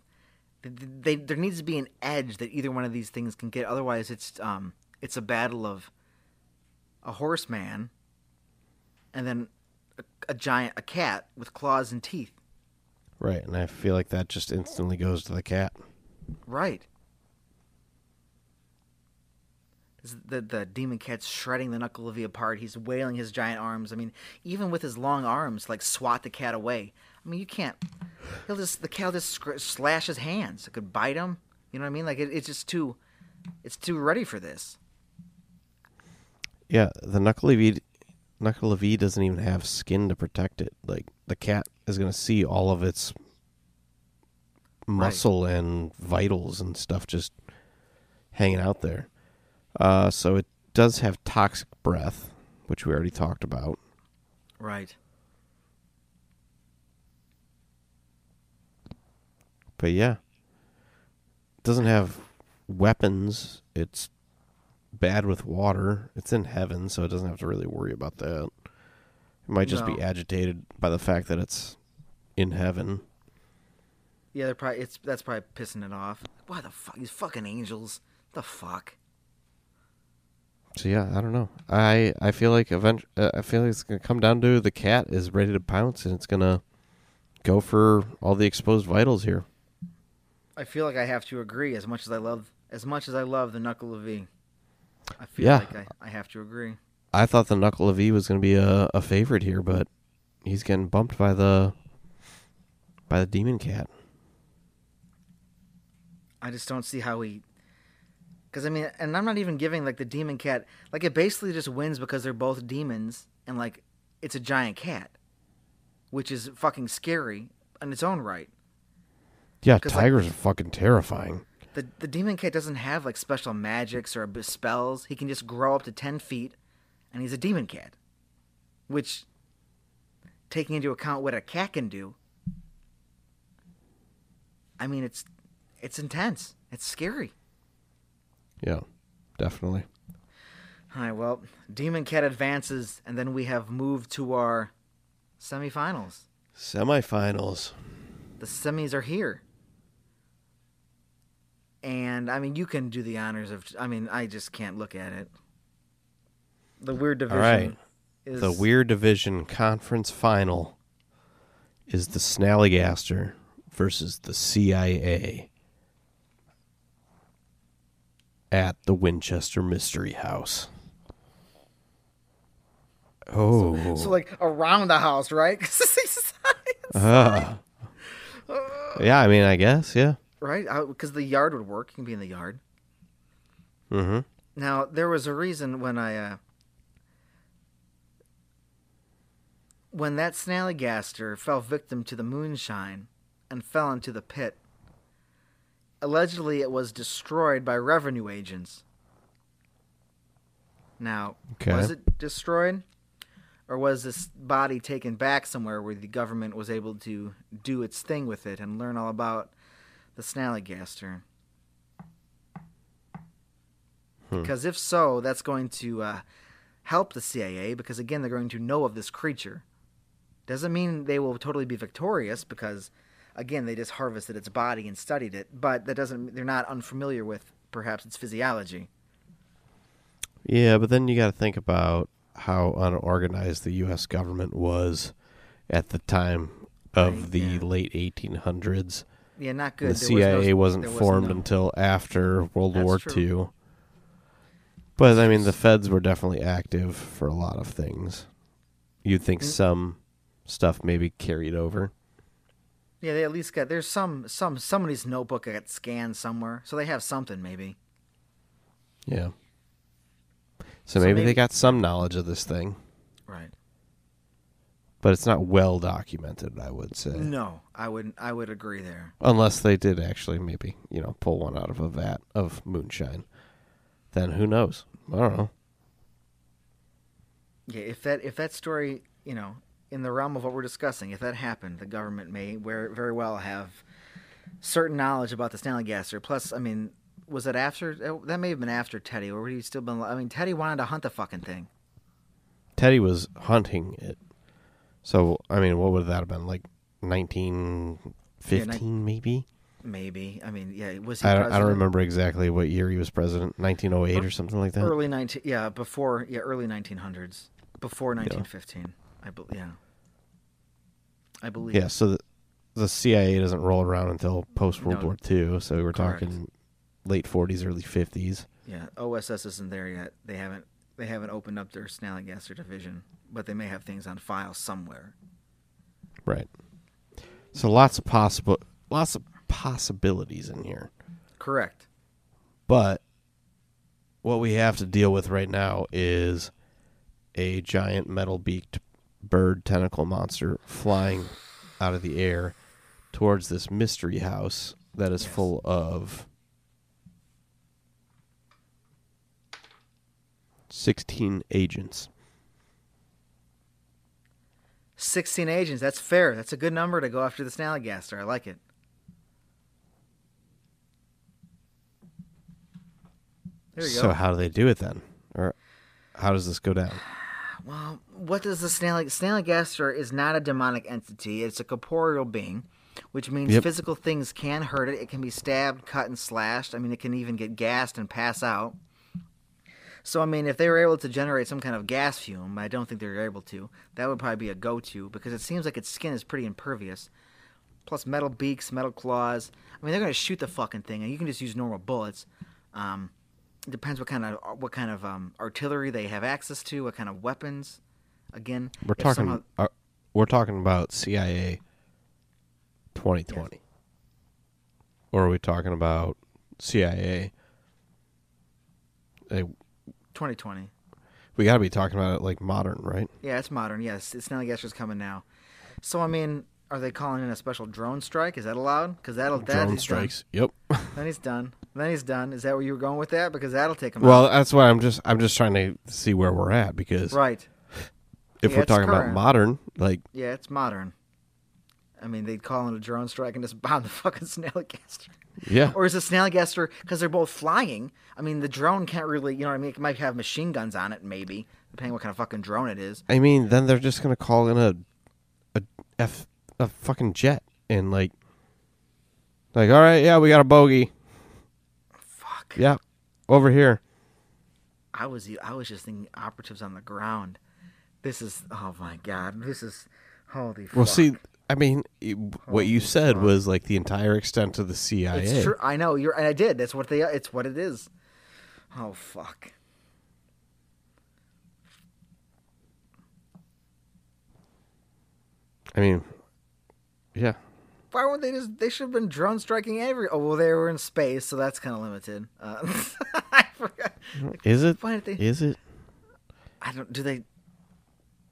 they, there needs to be an edge that either one of these things can get. Otherwise, it's um it's a battle of a horseman and then a, a giant a cat with claws and teeth. Right, and I feel like that just instantly goes to the cat. Right. The the demon cat's shredding the Nuckelavee apart. He's wailing his giant arms. I mean, even with his long arms, like swat the cat away. I mean, you can't. He'll just the cat just slash his hands. It could bite him. You know what I mean? Like it, it's just too, it's too ready for this. Yeah, the Nuckelavee, knuckle of V doesn't even have skin to protect it. Like the cat is going to see all of its muscle and vitals and stuff just hanging out there. Uh, so it does have toxic breath, which we already talked about. Right. But yeah, it doesn't have weapons. It's bad with water. It's in heaven, so it doesn't have to really worry about that. It might just be agitated by the fact that it's in heaven. Yeah, they're probably it's that's probably pissing it off. Why the fuck these fucking angels? The fuck. So yeah, I don't know. I I feel like event. Uh, I feel like it's gonna come down to the cat is ready to pounce and it's gonna go for all the exposed vitals here. I feel like I have to agree. As much as I love, as much as I love the Nuckelavee, I feel Yeah. like I, I have to agree. I thought the knuckle of E was gonna be a, a favorite here, but he's getting bumped by the by the demon cat. I just don't see how he. Because I mean, and I'm not even giving like the demon cat like it basically just wins because they're both demons and like it's a giant cat, which is fucking scary in its own right. Yeah, 'Cause, like- tigers are fucking terrifying. The the demon cat doesn't have like special magics or spells. He can just grow up to ten feet, and he's a demon cat. Which, taking into account what a cat can do, I mean it's it's intense. It's scary. Yeah, definitely. All right, well, Demon Cat advances, and then we have moved to our semifinals. Semifinals. The semis are here. And, I mean, you can do the honors of. I mean, I just can't look at it. The weird division right. is. The Weird Division Conference Final is the Snallygaster versus the CIA at the Winchester Mystery House. Oh. So, like, around the house, right? 'Cause this is- Ah. yeah, I mean, I guess, yeah. Right? Because the yard would work. You can be in the yard. Mm-hmm. Now there was a reason when I uh, when that Snallygaster fell victim to the moonshine and fell into the pit. Allegedly, it was destroyed by revenue agents. Now, Okay. was it destroyed? Or was this body taken back somewhere where the government was able to do its thing with it and learn all about the Snallygaster? Hmm. Because if so, that's going to uh, help the CIA because, again, they're going to know of this creature. Doesn't mean they will totally be victorious because, again, they just harvested its body and studied it, but that doesn't, they're not unfamiliar with perhaps its physiology. Yeah, but then you got to think about how unorganized the U.S. government was at the time of Right, the yeah. late 1800s. Yeah, not good. the There was CIA was formed no- until after World That's War true. II. But I mean, the feds were definitely active for a lot of things. You'd think Mm. some stuff maybe carried over. Yeah, they at least got there's some some somebody's notebook got scanned somewhere, so they have something maybe. Yeah. So, So maybe, they got some knowledge of this thing, Right. But it's not well documented. I would say, No, I would I would agree there. unless they did actually maybe you know pull one out of a vat of moonshine. Then who knows? I don't know. Yeah, if that if that story, you know, in the realm of what we're discussing, if that happened, the government may very well have certain knowledge about the Snallygaster. Plus, I mean, was it after uh, that may have been after Teddy, or would he still been? I mean, Teddy wanted to hunt the fucking thing. Teddy was hunting it. So, I mean, what would that have been? Like 1915, maybe? Maybe. I mean, yeah, was he? I don't, I don't remember exactly what year he was president. 1908 or something like that? Early nineteen, yeah, before, yeah, early nineteen hundreds, before nineteen fifteen. I believe, yeah, I believe. Yeah, so the, the CIA doesn't roll around until post World No. War II. So we're Correct. talking late 40s, early 50s. Yeah, OSS isn't there yet. They haven't they haven't opened up their Snallygaster division, but they may have things on file somewhere. Right. So lots of possible, lots of possibilities in here. Correct. But what we have to deal with right now is a giant metal beaked bird tentacle monster flying out of the air towards this mystery house that is Yes. full of 16 agents. Sixteen agents. That's fair. That's a good number to go after the Snallygaster. I like it. There you so go. how do they do it then? Or how does this go down? Well, what does the Snally Snallygaster is not a demonic entity. It's a corporeal being, which means Yep. physical things can hurt it. It can be stabbed, cut, and slashed. I mean, it can even get gassed and pass out. So, I mean, if they were able to generate some kind of gas fume, I don't think they're able to. That would probably be a go-to because it seems like its skin is pretty impervious. Plus, metal beaks, metal claws. I mean, they're going to shoot the fucking thing, and you can just use normal bullets. Um, it depends what kind of what kind of um, artillery they have access to, what kind of weapons. Again, We're talking somehow- uh, we're talking about CIA 2020. Or are we talking about CIA Hey, 2020. we got to be talking about it like modern, right? Yeah, it's modern. Yes, it's Snallygaster's coming now. So I mean, are they calling in a special drone strike? Is that allowed? Because that'll that Drone he's done. strikes. Yep. Then he's done. Then he's done. Is that where you were going with that? Because that'll take him well, out. that's why I'm just I'm just trying to see where we're at because Right. if Yeah, we're talking about modern, like Yeah, it's modern. I mean, they'd call in a drone strike and just bomb the fucking Snallygaster. yeah, Or is the Snallygaster because they're both flying? I mean, the drone can't really, you know what I mean? It might have machine guns on it, maybe, depending on what kind of fucking drone it is. I mean, then they're just gonna call in a a f a fucking jet and like like all right, yeah, we got a bogey. Fuck. Yeah, over here. I was I was just thinking operatives on the ground. This is oh my god. This is holy. Well, fuck. see, I mean, what you said fuck. was like the entire extent of the CIA. it's true. I know you're. And I did. That's what they. It's what it is. Oh fuck. I mean, yeah, Why weren't they just? They should have been drone striking every. Oh well, they were in space, so that's kind of limited. Uh, I forgot. Is it? Why did they? Is it? I don't. Do they?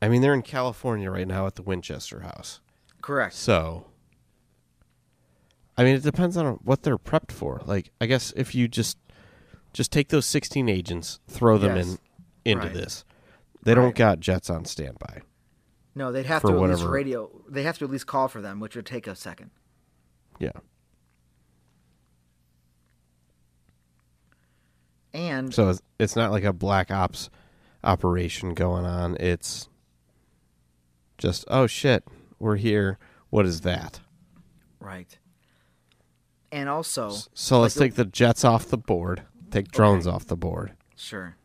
I mean, they're in California right now at the Winchester House. Correct. So, I mean, it depends on what they're prepped for. Like, I guess if you just just take those 16 agents, throw them Yes. in into Right. this. They don't got jets on standby. No, they'd have to at least radio. They have to at least call for them, which would take a second. Yeah. And So it's, it's not like a black ops operation going on. It's just, oh shit, we're here. What is that? right. And also, So let's like take the jets off the board. Take drones Okay. off the board. Sure.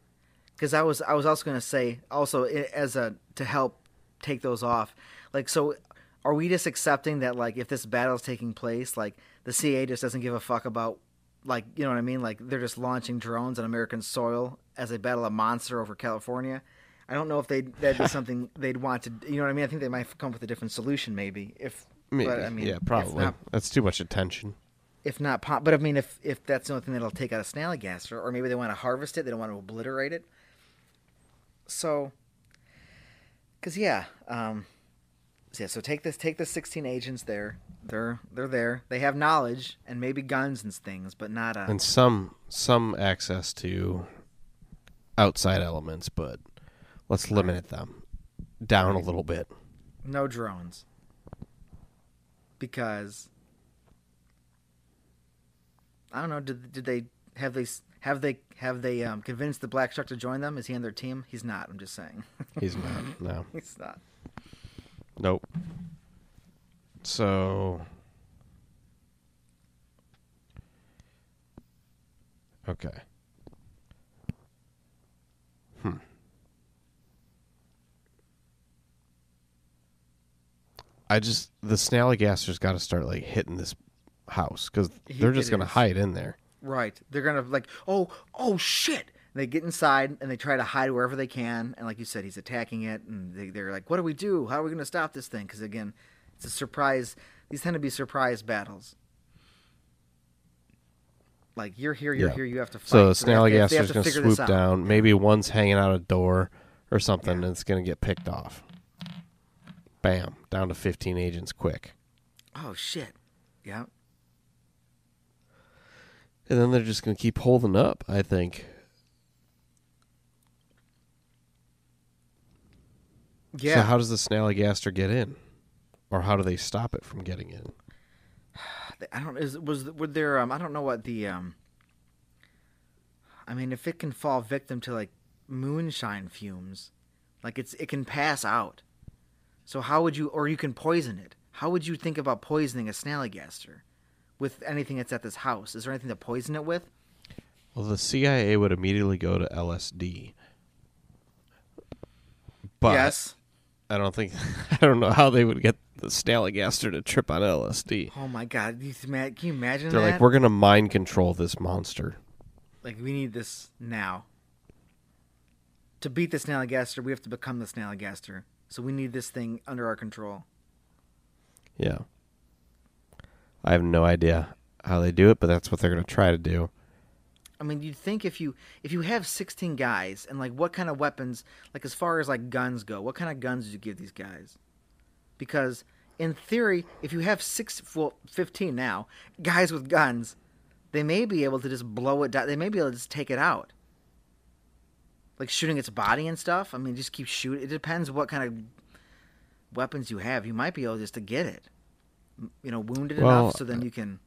Because I was I was also going to say also as a to help take those off. Like so, are we just accepting that like if this battle is taking place, like the CIA just doesn't give a fuck about like you know what I mean? Like they're just launching drones on American soil as they battle a monster over California. I don't know if they that'd be something they'd want to. You know what I mean? I think they might come up with a different solution, maybe. If Maybe. but I mean, yeah, probably. not- That's too much attention. if not but i mean if if that's the only thing that'll take out a snallygaster or maybe they want to harvest it they don't want to obliterate it so because yeah um so yeah so take this take the 16 agents there they're they're there they have knowledge and maybe guns and things but not uh and some some access to outside elements, but let's limit them down a little bit. no drones because i don't know did, did they have they have they have they um, convinced the Black Shuck to join them is he on their team he's not i'm just saying He's not. No. he's not Nope. So Okay. Hmm. I just the snallygaster's got to start like hitting this house because they're just gonna is. hide in there. Right. They're gonna like, oh, oh shit. And they get inside and they try to hide wherever they can. And like you said, he's attacking it. And they, they're like, what do we do? How are we gonna stop this thing? Because again, it's a surprise. These tend to be surprise battles. Like you're here, you're Yeah. here. You have to fight. So the they have to- they have snallygaster's gonna swoop down. Maybe one's hanging out a door or something, Yeah. and it's gonna get picked off. Bam! Down to fifteen agents quick. Oh shit. Yeah. And then they're just going to keep holding up, I think. Yeah. So how does the snallygaster get in? Or how do they stop it from getting in? I don't is was were there um I don't know what the um I mean if it can fall victim to like moonshine fumes like it's it can pass out so how would you or you can poison it. How would you think about poisoning a snallygaster with anything that's at this house? Is there anything to poison it with? Well, the CIA would immediately go to LSD. But yes. I don't think I don't know how they would get the snallygaster to trip on LSD. oh my god you, can you imagine They're that? Like, we're going to mind control this monster. like we need this now. To beat the snallygaster we have to become the snallygaster so we need this thing under our control Yeah. I have no idea how they do it, but that's what they're going to try to do. I mean, you'd think if you if you have 16 guys and like what kind of weapons, like as far as like guns go, what kind of guns do you give these guys? Because in theory, if you have six, well, 15 now guys with guns, they may be able to just blow it down. They may be able to just take it out, like shooting its body and stuff. I mean, just keep shooting. It depends what kind of weapons you have. You might be able just to get it, you know, wounded Well, enough so then uh, you can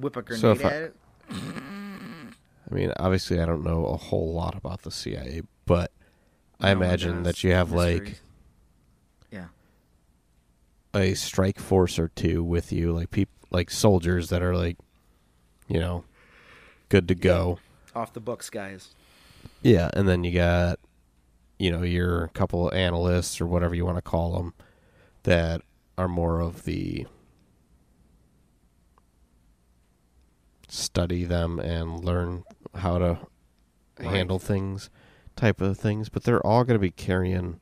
whip a grenade So if I- at it. I mean, obviously, I don't know a whole lot about the CIA, but I No imagine that you have like Mysteries. yeah. a strike force or two with you, like peop- like soldiers that are like, you know, good to go. off the books, guys. Yeah, and then you got, you know, your couple of analysts or whatever you want to call them, that are more of the study them and learn how to Right. handle things, type of things. But they're all going to be carrying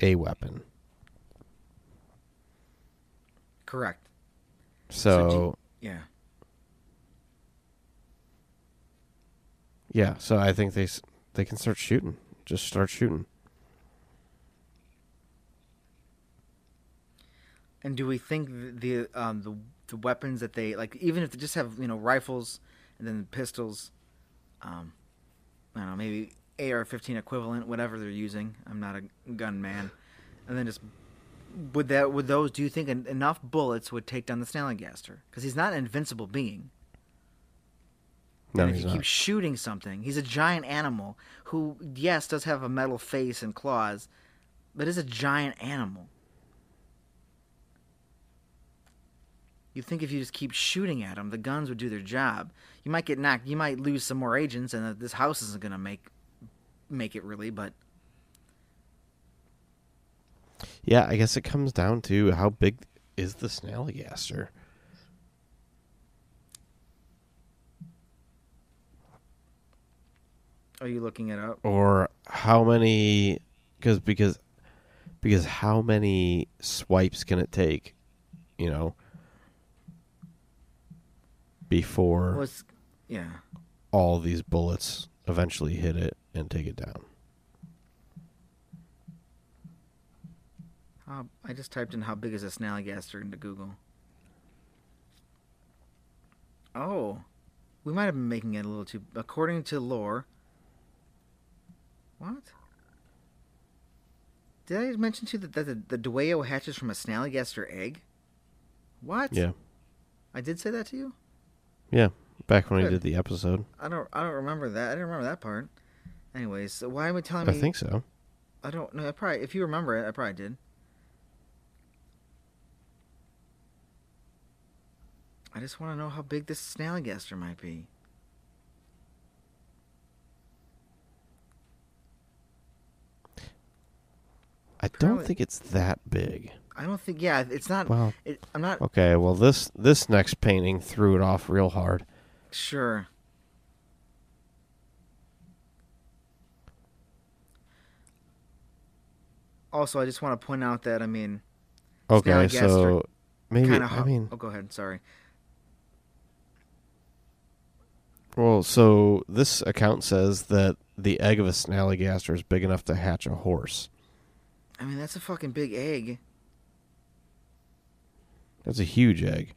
a weapon. Correct. So, So do- Yeah. Yeah, so I think they they can start shooting. Just start shooting. And do we think the um, the the weapons that they like, even if they just have you know rifles and then pistols, um, I don't know, maybe AR-15 equivalent, whatever they're using. I'm not a gun man, and then just would that would those? Do you think en- enough bullets would take down the Snallygaster? Because he's not an invincible being. No, and if you not. keep shooting something, he's a giant animal who, yes, does have a metal face and claws, but is a giant animal. You think if you just keep shooting at him, the guns would do their job. You might get knocked. You might lose some more agents, and this house isn't gonna make make it really. But Yeah, I guess it comes down to how big is the snail Snallygaster. Are you looking it up? or how many because because because how many swipes can it take you know before it's, yeah. all these bullets eventually hit it and take it down How, I just typed in how big is a Snallygaster into Google. Oh, we might have been making it a little too. According to lore, what? Did I mention to you that, that the, the Dwayyo hatches from a Snallygaster egg? What? yeah I did say that to you. yeah back when we did the episode I don't. I don't remember that. I didn't remember that part. Anyways, so why am I telling i me? I think so I don't know. I probably, if you remember it, I probably did. I just want to know how big this Snallygaster might be. I don't think it's that big I don't think. Yeah, it's not. well It, I'm not okay well this this next painting threw it off real hard sure. Also, I just want to point out that I mean, okay Snallygaster so maybe kind of. i mean oh, go ahead. Sorry. Well, so this account says that the egg of a snallygaster is big enough to hatch a horse. I mean, that's a fucking big egg. That's a huge egg.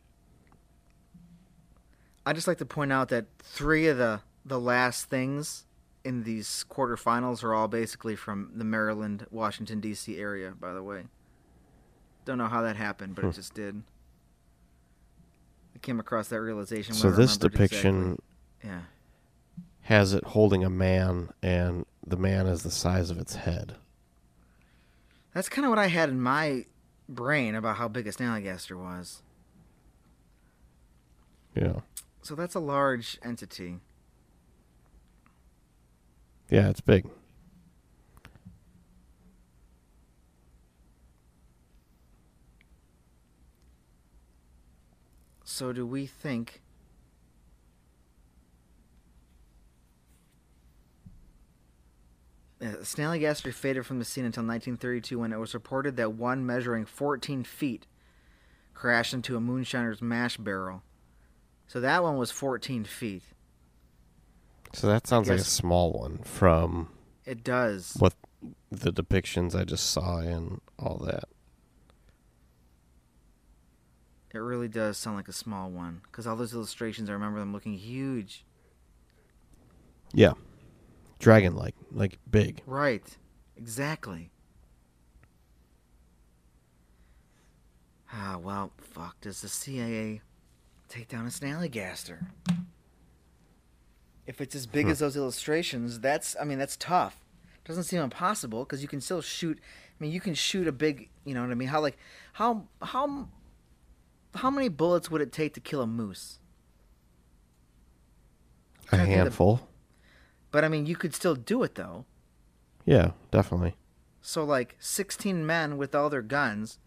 I just like to point out that three of the the last things in these quarterfinals are all basically from the Maryland, Washington D.C. area. By the way, don't know how that happened, but Hmm. it just did. I came across that realization. So this depiction exactly. yeah, has it holding a man, and the man is the size of its head. That's kind of what I had in my brain about how big a Snallygaster was. Yeah, So that's a large entity. yeah, it's big. So do we think Uh, Snallygaster faded from the scene until 1932 when it was reported that one measuring 14 feet crashed into a moonshiner's mash barrel. So that one was 14 feet. So that sounds like a small one from It does. what the depictions I just saw and all that. It really does sound like a small one. Because all those illustrations, I remember them looking huge. Yeah, dragon like, like big. Right. Exactly. Ah, well, fuck. Does the CIA take down a Snallygaster? If it's as big Hmm. as those illustrations, that's, I mean, that's tough. Doesn't seem impossible because you can still shoot. I mean, you can shoot a big, you know what I mean? How, like, how, how, how many bullets would it take to kill a moose? A Trying to think of the- handful. But I mean, you could still do it though. Yeah, definitely. So like 16 men with all their guns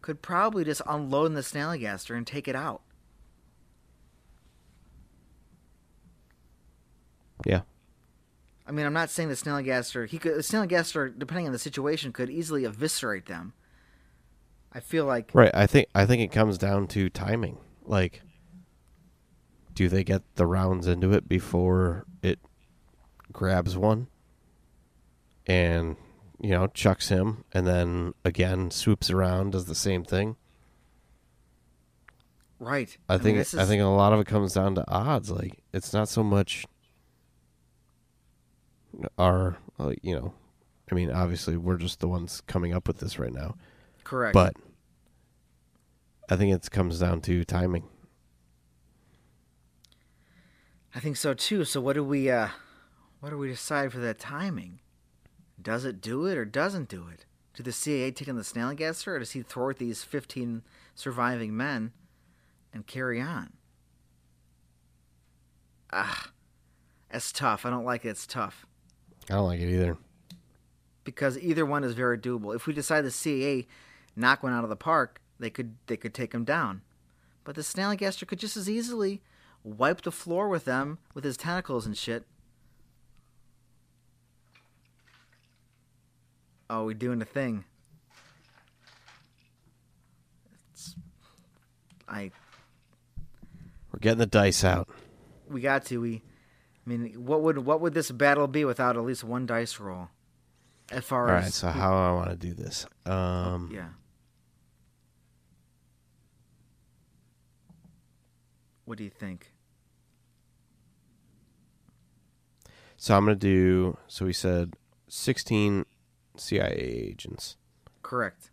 could probably just unload in the Snallygaster and take it out. Yeah. I mean, I'm not saying the Snallygaster. He could the Snallygaster, depending on the situation, could easily eviscerate them. I feel like Right. I think I think it comes down to timing. Like do they get the rounds into it before it grabs one and you know chucks him and then again swoops around does the same thing Right. i, mean, think this i think a lot of it comes down to odds like it's not so much our you know i mean obviously we're just the ones coming up with this right now correct. but i think it comes down to timing I think so too. So what do we uh what do we decide for that timing? Does it do it or doesn't do it? Do the CIA take on the Snallygaster or does he thwart these fifteen surviving men and carry on? Ah that's tough. I don't like it, it's tough. i don't like it either Because either one is very doable. If we decide the CIA knock one out of the park, they could they could take him down. But the Snallygaster could just as easily wipe the floor with them with his tentacles and shit. Oh, we doing the thing. It's, I we're getting the dice out we got to we. I mean, what would what would this battle be without at least one dice roll? As far all as right so how i want to do this um yeah. What do you think? So I'm gonna do. So we said 16 CIA agents. Correct.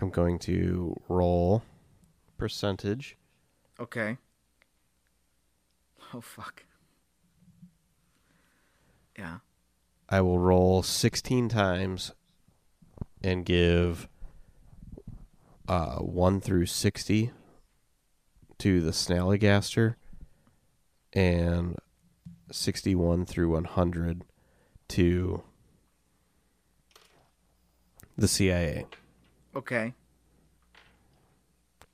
I'm going to roll percentage. Okay. Oh fuck. Yeah. I will roll 16 times and give uh, 1 through 60 to the Snallygaster and 61 through 100 to the CIA. Okay.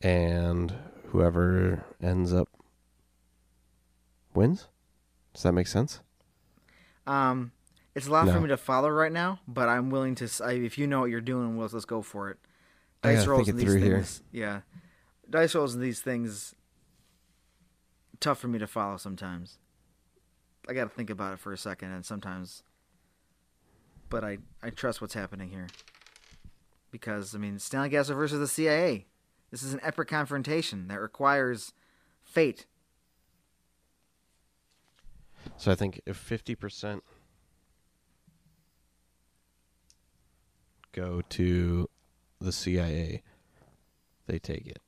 And whoever ends up wins? Does that make sense? Um, it's a lot for me to follow right now, but I'm willing to. I, if you know what you're doing, Wills, let's go for it. Dice rolls and these through here. things. Yeah. Dice rolls and these things. Tough for me to follow sometimes. I got to think about it for a second, and sometimes. But I I trust what's happening here. Because I mean, Snallygaster versus the CIA. This is an epic confrontation that requires fate. So I think if 50% go to the CIA, they take it.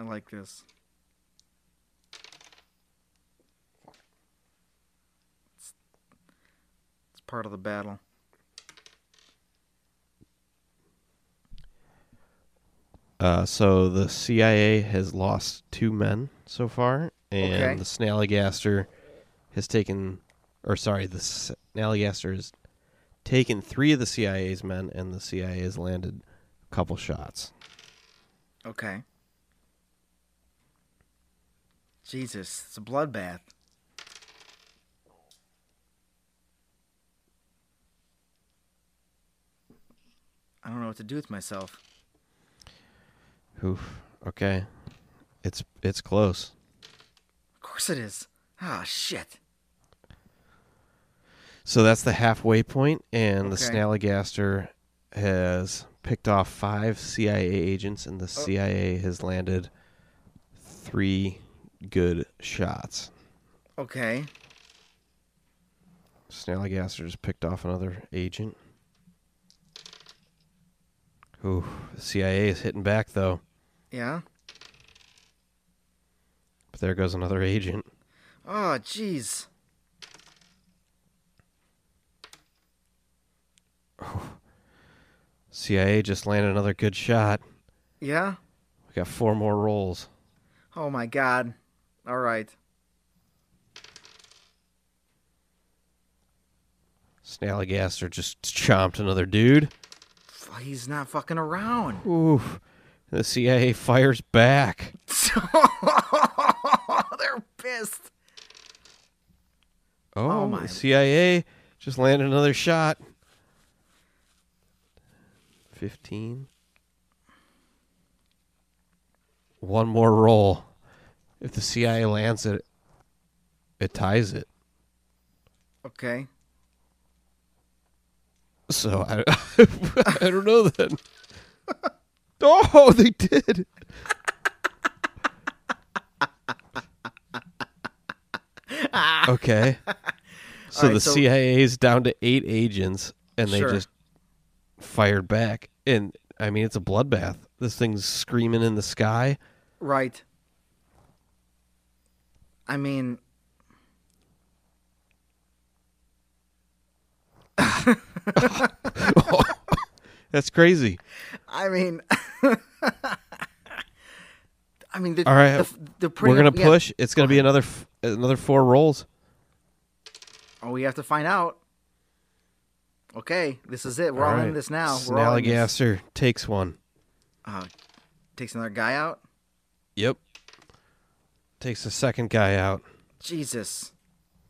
I like this. It's, it's part of the battle. Uh, so the CIA has lost two men so far, and Okay. the Snallygaster has taken, or sorry, the Snallygaster has taken three of the CIA's men, and the CIA has landed a couple shots. Okay. Jesus, it's a bloodbath. I don't know what to do with myself. Oof. Okay, it's it's close. Of course it is. Ah, shit. So that's the halfway point, and the Okay. Snallygaster has picked off five CIA agents, and the CIA has landed three good shots. Okay. Snallygaster just picked off another agent. Ooh, the CIA is hitting back though. Yeah. But there goes another agent. Oh, jeez. CIA just landed another good shot. Yeah? We got four more rolls. Oh, my God. All right. Snallygaster just chomped another dude. He's not fucking around. Ooh, The CIA fires back. They're pissed. Oh, Oh, my. the CIA just landed another shot. 15. One more roll. If the CIA lands it, it ties it. Okay. So I, I don't know then. Oh, they did. okay. So right, the so- CIA is down to eight agents, and they Sure. just fired back. And I mean, it's a bloodbath. This thing's screaming in the sky. Right. I mean, That's crazy. I mean, I mean, the, All right, the, the We're gonna yeah. push. It's gonna be another another four rolls. Oh, we have to find out. Okay, this is it. We're all, right. in this now. We're all in this. Snallygaster takes one. Uh, takes another guy out. Yep. Takes the second guy out. Jesus.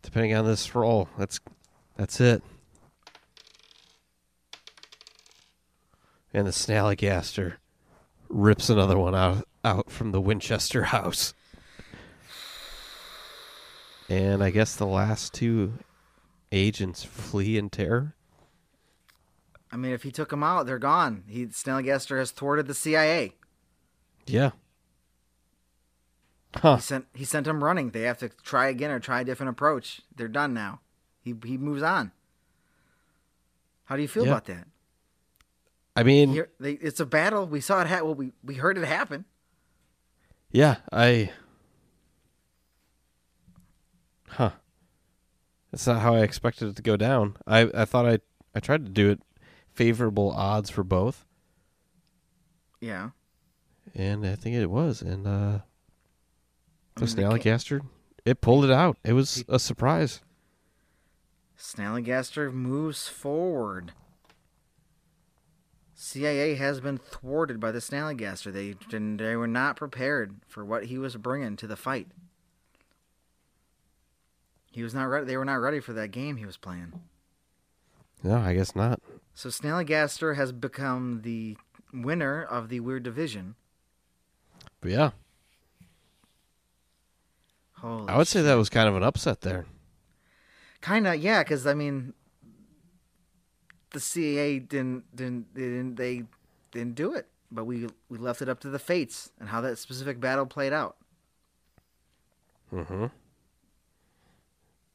Depending on this roll, that's that's it. And the Snallygaster rips another one out out from the Winchester house. And I guess the last two agents flee in terror. I mean, if he took them out, they're gone. He Snallygaster has thwarted the CIA. Yeah. Huh. He sent he sent him running. They have to try again or try a different approach. They're done now. He he moves on. How do you feel Yeah. about that? I mean, Here, they, it's a battle. We saw it. Ha- well, we we heard it happen. Yeah, I. Huh. That's not how I expected it to go down. I I thought I I tried to do it favorable odds for both, Yeah. and I think it was. And uh, the mean, they can't- Snallygaster, it pulled it out. It was a surprise. Snallygaster moves forward. CIA has been thwarted by the Snallygaster. They didn't- they were not prepared for what he was bringing to the fight. He was not ready. They were not ready for that game he was playing. No, I guess not. So Snallygaster has become the winner of the Weird Division. But yeah, Holy I would say that was kind of an upset there. kind of yeah, because I mean, the CIA didn't didn't they didn't they didn't do it, but we we left it up to the fates and how that specific battle played out. Mm-hmm.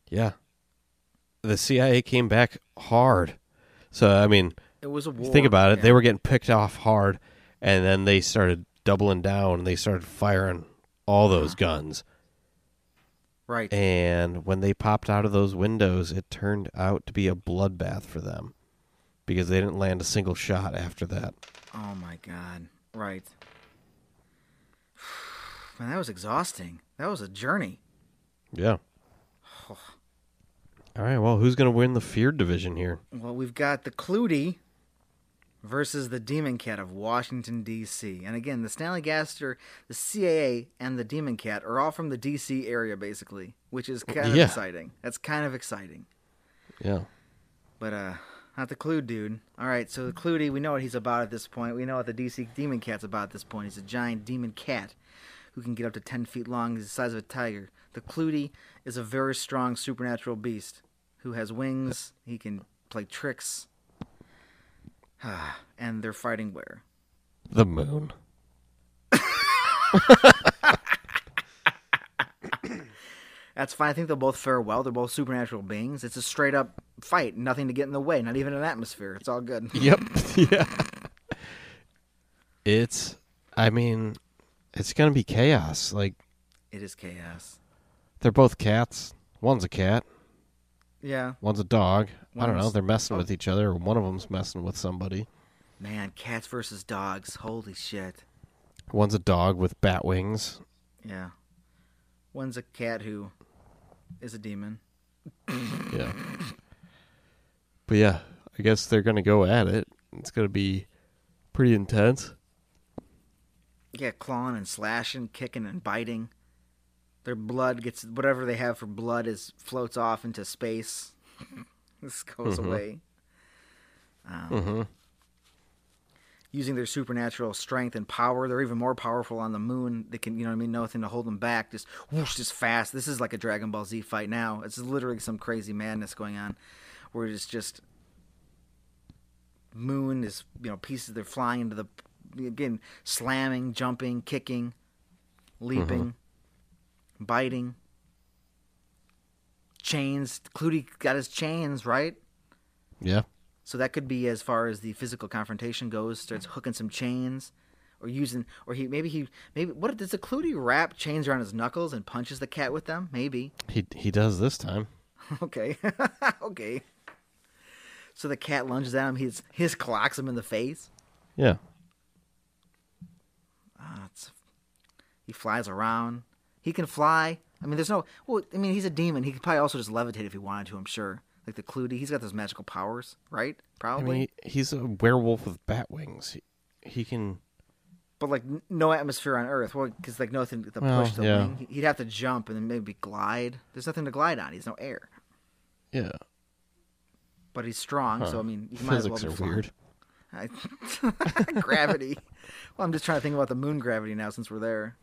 Yeah. The CIA came back hard. So I mean, It was a war. think about it, yeah. they were getting picked off hard, and then they started doubling down. and They started firing all those guns, right. and when they popped out of those windows, it turned out to be a bloodbath for them because they didn't land a single shot after that. Oh my god. Right. Man, that was exhausting. That was a journey. Yeah. All right. Well, who's going to win the feared division here? Well, we've got the Clutie versus the Demon Cat of Washington D.C. And again, the Snallygaster, the CIA, and the Demon Cat are all from the D.C. area, basically, which is kind of Yeah. exciting. That's kind of exciting. Yeah. But uh, not the Clutie. All right, so the Clutie, we know what he's about at this point. We know what the DC Demon Cat's about at this point. He's a giant demon cat who can get up to ten feet long. He's the size of a tiger. The Clutie is a very strong supernatural beast who has wings. He can play tricks. Ah, and they're fighting where? The moon. That's fine. I think they'll both fare well. They're both supernatural beings. It's a straight up fight. Nothing to get in the way. Not even an atmosphere. It's all good. Yep. yeah. It's. I mean, it's going to be chaos. Like It is chaos. they're both cats. One's a cat. Yeah. One's a dog. I don't know. One's- They're messing with each other, or one of them's messing with somebody. Man, cats versus dogs. Holy shit. One's a dog with bat wings. Yeah. One's a cat who is a demon. Yeah. But yeah, I guess they're gonna go at it. It's gonna be pretty intense. Yeah, clawing and slashing, kicking and biting. Their blood gets whatever they have for blood is floats off into space. this goes Mhm. away. Um, Mm-hmm. Using their supernatural strength and power, they're even more powerful on the moon. They can, you know what I mean, nothing to hold them back. Just whoosh, just fast. This is like a Dragon Ball Z fight now. It's literally some crazy madness going on, where it's just moon is, you know, pieces. They're flying into the again, slamming, jumping, kicking, leaping, biting, chains. Clutie got his chains right. Yeah. So that could be as far as the physical confrontation goes. Starts hooking some chains, or using, or he maybe he maybe what does the Clutie wrap chains around his knuckles and punches the cat with them? Maybe. He he does this time. Okay, okay. So the cat lunges at him. He's his clocks him in the face. Yeah. Ah, it's, he flies around. He can fly. I mean, there's no. Well, I mean, he's a demon. He could probably also just levitate if he wanted to. I'm sure. Like the Clutie, he's got those magical powers, right? Probably. I mean, he's a werewolf with bat wings. He, he can. But like no atmosphere on Earth, well, because like nothing to Well, push the yeah. wing. He- He'd have to jump and then maybe glide. There's nothing to glide on. He's no air, Yeah. but he's strong. Huh. So I mean, he might as well Physics be are flying. weird. I- gravity. Well, I'm just trying to think about the moon gravity now since we're there.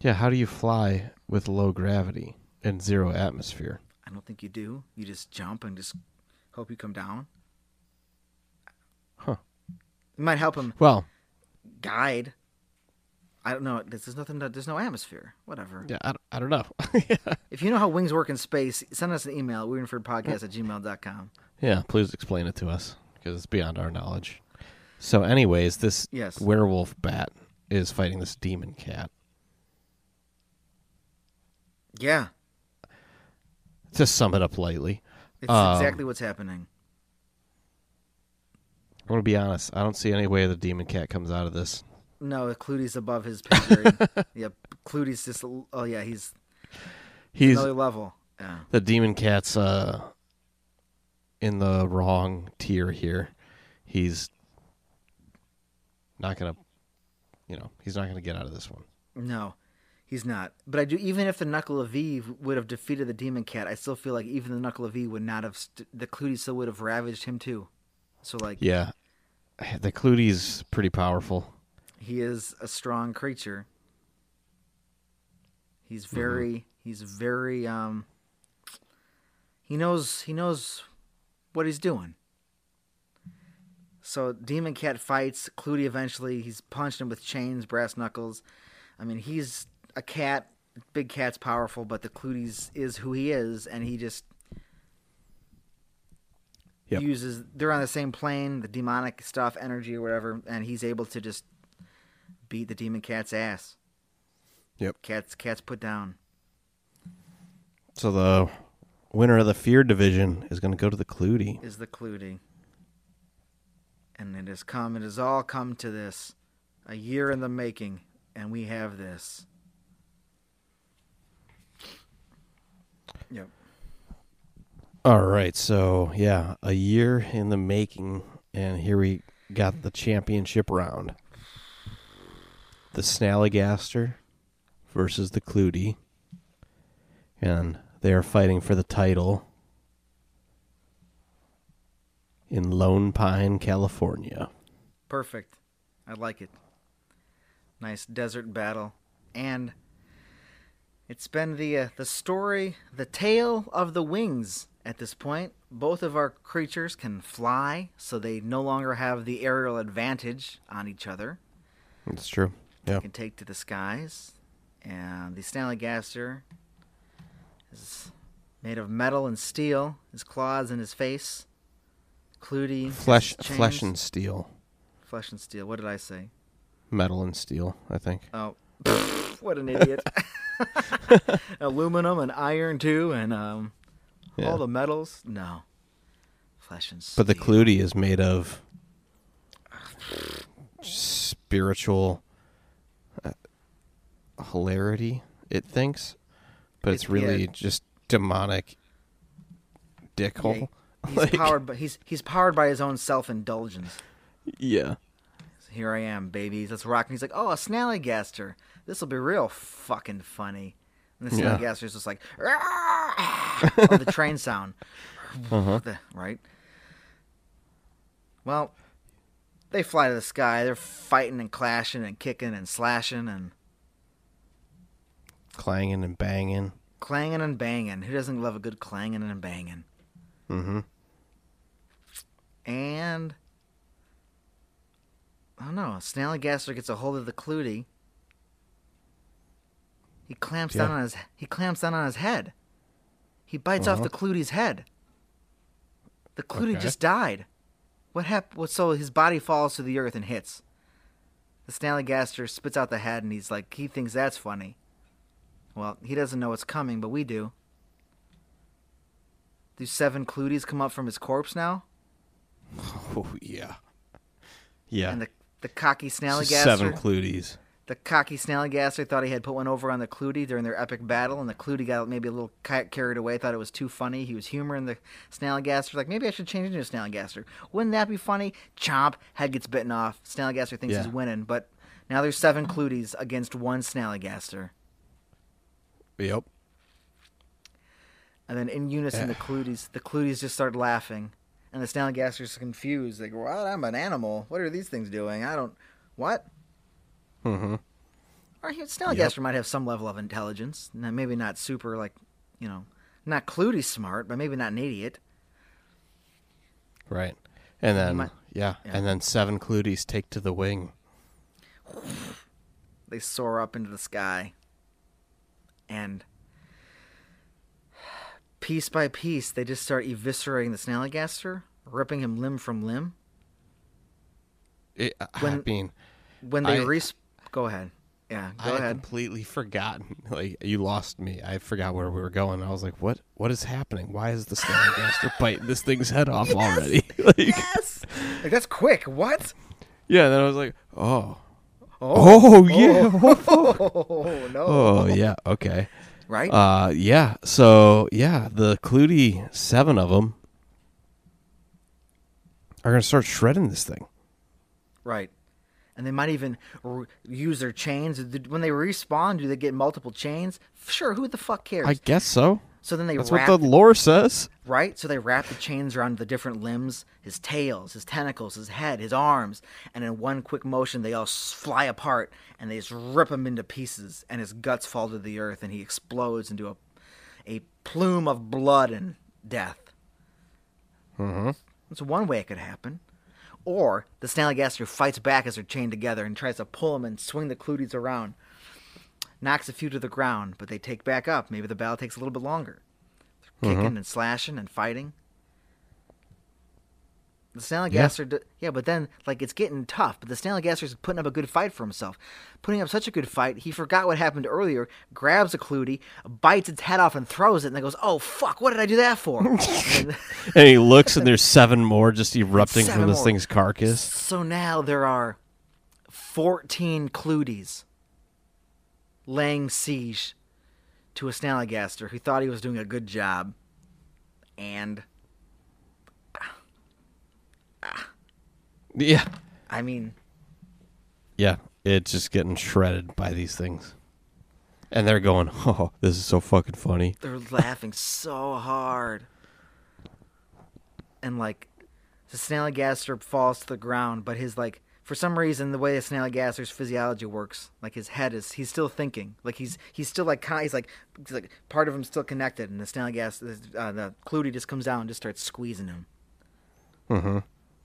Yeah. How do you fly with low gravity and zero atmosphere? I don't think you do. You just jump and just hope you come down. Huh. It might help him Well, guide. I don't know. There's nothing. To, there's no atmosphere. Whatever. yeah. I, don't- I don't know. yeah. If you know how wings work in space, send us an email at weirdandfearedpodcast at gmail.com. Yeah. Please explain it to us because it's beyond our knowledge. So, anyways, this Yes. werewolf bat is fighting this demon cat. Yeah. To sum it up lightly, It's Um, exactly what's happening. I'm gonna be honest. I don't see any way the demon cat comes out of this. No, Clutie's above his pay grade. yep, Clutie's just. Oh yeah, he's He's another level. Yeah. the demon cat's uh in the wrong tier here. He's not gonna, you know, he's not gonna get out of this one. No, he's not. But I do. Even if the Nuckelavee would have defeated the Demon Cat, I still feel like even the Nuckelavee would not have. St- the Clutie still would have ravaged him too. So like, Yeah, the Clutie's pretty powerful. he is a strong creature. He's very. He's very. Um. He knows. He knows what he's doing. So Demon Cat fights Clutie. Eventually, he's punched him with chains, brass knuckles. I mean, he's a cat. Big cat's powerful, but the Clutie's is who he is, and he just Yep. uses. They're on the same plane, the demonic stuff, energy or whatever, and he's able to just beat the Demon Cat's ass. Yep. Cat's cat's put down. So the winner of the fear division is gonna go to the Clutie. is the Clutie. And it has come, it has all come to this. A year in the making, and we have this. Yep. All right, so yeah, a year in the making, and here we got the championship round. The Snallygaster versus the Clutie, and they are fighting for the title in Lone Pine, California. Perfect. I like it. Nice desert battle. And it's been the uh, the story, the tale of the wings at this point. Both of our creatures can fly, so they no longer have the aerial advantage on each other. That's true. Yeah, can take to the skies. And the Snallygaster is made of metal and steel. His claws and his face. Clutie. flesh, flesh and steel, flesh and steel. What did I say? metal and steel. I think. Oh, what an idiot! Aluminum and iron too, and um, Yeah. all the metals. No, flesh and steel. But the Clutie is made of spiritual uh, hilarity, it thinks, but it's It- really yeah. just demonic dickhole. He's Like- powered, but he's he's powered by his own self indulgence. Yeah. here I am, babies. Let's rock. And he's like, oh, a Snallygaster. This will be real fucking funny. And the Yeah. Snallygaster's just like, on the train sound. Uh-huh. The- right? Well, they fly to the sky. They're fighting and clashing and kicking and slashing and Clanging and banging. clanging and banging. Who doesn't love a good clanging and banging? Mm-hmm. And I don't know. Snallygaster gets a hold of the Clutie. He clamps down on his he clamps down on his head. He bites off Uh-huh. the Clutie's head. The Clutie Okay. just died. What happened? What, so his body falls to the earth and hits. The Snallygaster spits out the head and he's like, he thinks that's funny. Well, he doesn't know what's coming, but we do. Do seven Cluties come up from his corpse now? Oh yeah. Yeah. And the the cocky Snallygaster, Seven Cluties. The cocky Snallygaster thought he had put one over on the Clutie during their epic battle, and the Clutie got maybe a little carried away, thought it was too funny. He was humoring the Snallygaster, like maybe I should change into a Snallygaster. Wouldn't that be funny? Chomp, head gets bitten off. Snallygaster thinks Yeah. he's winning, but now there's seven Cluties against one Snallygaster, Yep. and then in unison, the. Cluties the Cluties just start laughing, and the Snallygaster's confused. Like, what? I'm an animal. What are these things doing? I don't. What? Mm-hmm. Or he- Snallygaster might have some level of intelligence. Now, Maybe not super, like, you know, not Clutie smart, but maybe not an idiot. Right. And then might- yeah. yeah. And then seven Cluties take to the wing. They soar up into the sky. And piece by piece, they just start eviscerating the Snallygaster, ripping him limb from limb. It, I When- mean, When they I- res. Go ahead. Yeah, I go had ahead. completely forgotten. Like you lost me. I forgot where we were going. I was like, "What? What is happening? Why is the Snallygaster biting this thing's head off already?" like, Yes! Like, that's quick. What? yeah. And then I was like, "Oh, oh, yeah, Oh, no. oh yeah, okay." Right? Uh, yeah. So yeah, the Clutie seven of them are gonna start shredding this thing. Right. And they might even re- use their chains. When they respawn, do they get multiple chains? Sure, who the fuck cares? I guess so. so then they That's wrap, what the lore says. right? So they wrap the chains around the different limbs, his tails, his tentacles, his head, his arms, and in one quick motion, they all fly apart and they just rip him into pieces, and his guts fall to the earth, and he explodes into a a plume of blood and death. Mm-hmm. That's one way it could happen. Or the Snallygaster fights back as they're chained together and tries to pull them and swing the Cluties around. Knocks a few to the ground, but they take back up. Maybe the battle takes a little bit longer. They're kicking mm-hmm. and slashing and fighting. The Snallygaster, d yeah, but then like it's getting tough. But the Snallygaster's putting up a good fight for himself, putting up such a good fight. He forgot what happened earlier. Grabs a Clutie, bites its head off, and throws it. And then goes, "Oh fuck! What did I do that for?" And then- And he looks, and there's seven more just erupting from this more. thing's carcass. So now there are 14 Cluties laying siege to a Snallygaster who thought he was doing a good job. And, Yeah, I mean, yeah. It's just getting shredded by these things, and they're going, "Oh, this is so fucking funny." they're laughing so hard. And, like, the Snallygaster falls to the ground, but his, like, for some reason, the way the Snallygaster's physiology works, like his head is, he's still thinking, like he's he's still like con- he's like, he's like part of him's still connected, and the Snallygaster, uh, the Clutie just comes down and just starts squeezing him, Mm-hmm.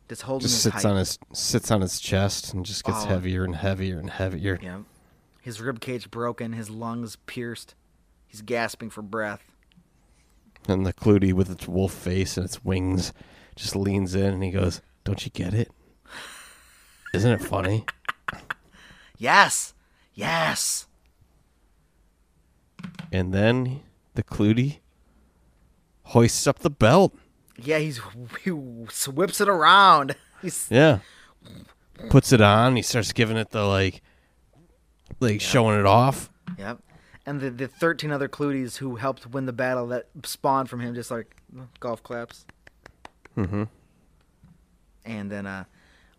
Just holding Just sits tight. on his sits on his chest and just gets Oh. heavier and heavier and heavier. Yeah, his rib cage broken, his lungs pierced, he's gasping for breath. And the Clutie with its wolf face and its wings just leans in and he goes, "Don't you get it? Isn't it funny?" Yes, yes. and then the Clutie hoists up the belt. Yeah, he's he whips it around. He's Yeah. Puts it on. He starts giving it the like, like showing it off. Yep. And the, the 13 other Cluties who helped win the battle that spawned from him just like golf claps. Mm-hmm. And then uh,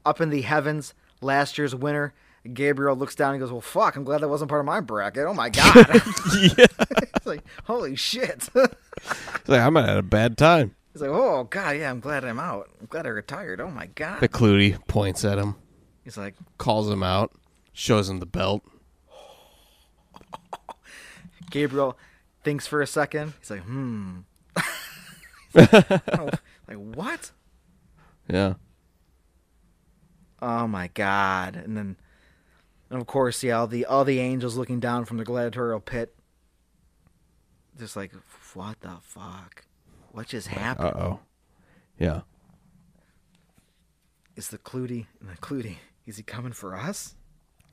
up in the heavens, last year's winner. Gabriel looks down and goes, "Well, fuck! I'm glad that wasn't part of my bracket. Oh my god!" yeah. it's like, holy shit. It's like, I might have had a bad time. He's like, "Oh god, yeah, I'm glad I'm out. I'm glad I retired. Oh my god." McCluty points at him, He's like, calls him out, shows him the belt. Gabriel thinks for a second. He's like, "Hmm." Oh, like what? Yeah. Oh my god! And then, and of course, yeah, all the all the angels looking down from the gladiatorial pit, just like, what the fuck? What just happened? Uh oh. Yeah. Is the Clutie and the Clutie? Is he coming for us?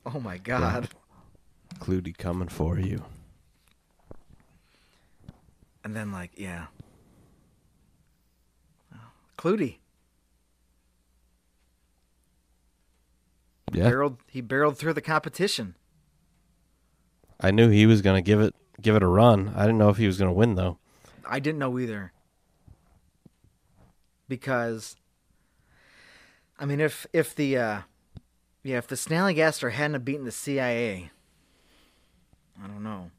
Oh my god! Clutie coming for you. And then like, yeah, Clutie Yeah. barreled. He barreled through the competition. I knew he was gonna give it give it a run. I didn't know if he was gonna win though. I didn't know either. Because I mean if if the uh yeah, if the Snallygaster hadn't beaten the CIA, I don't know.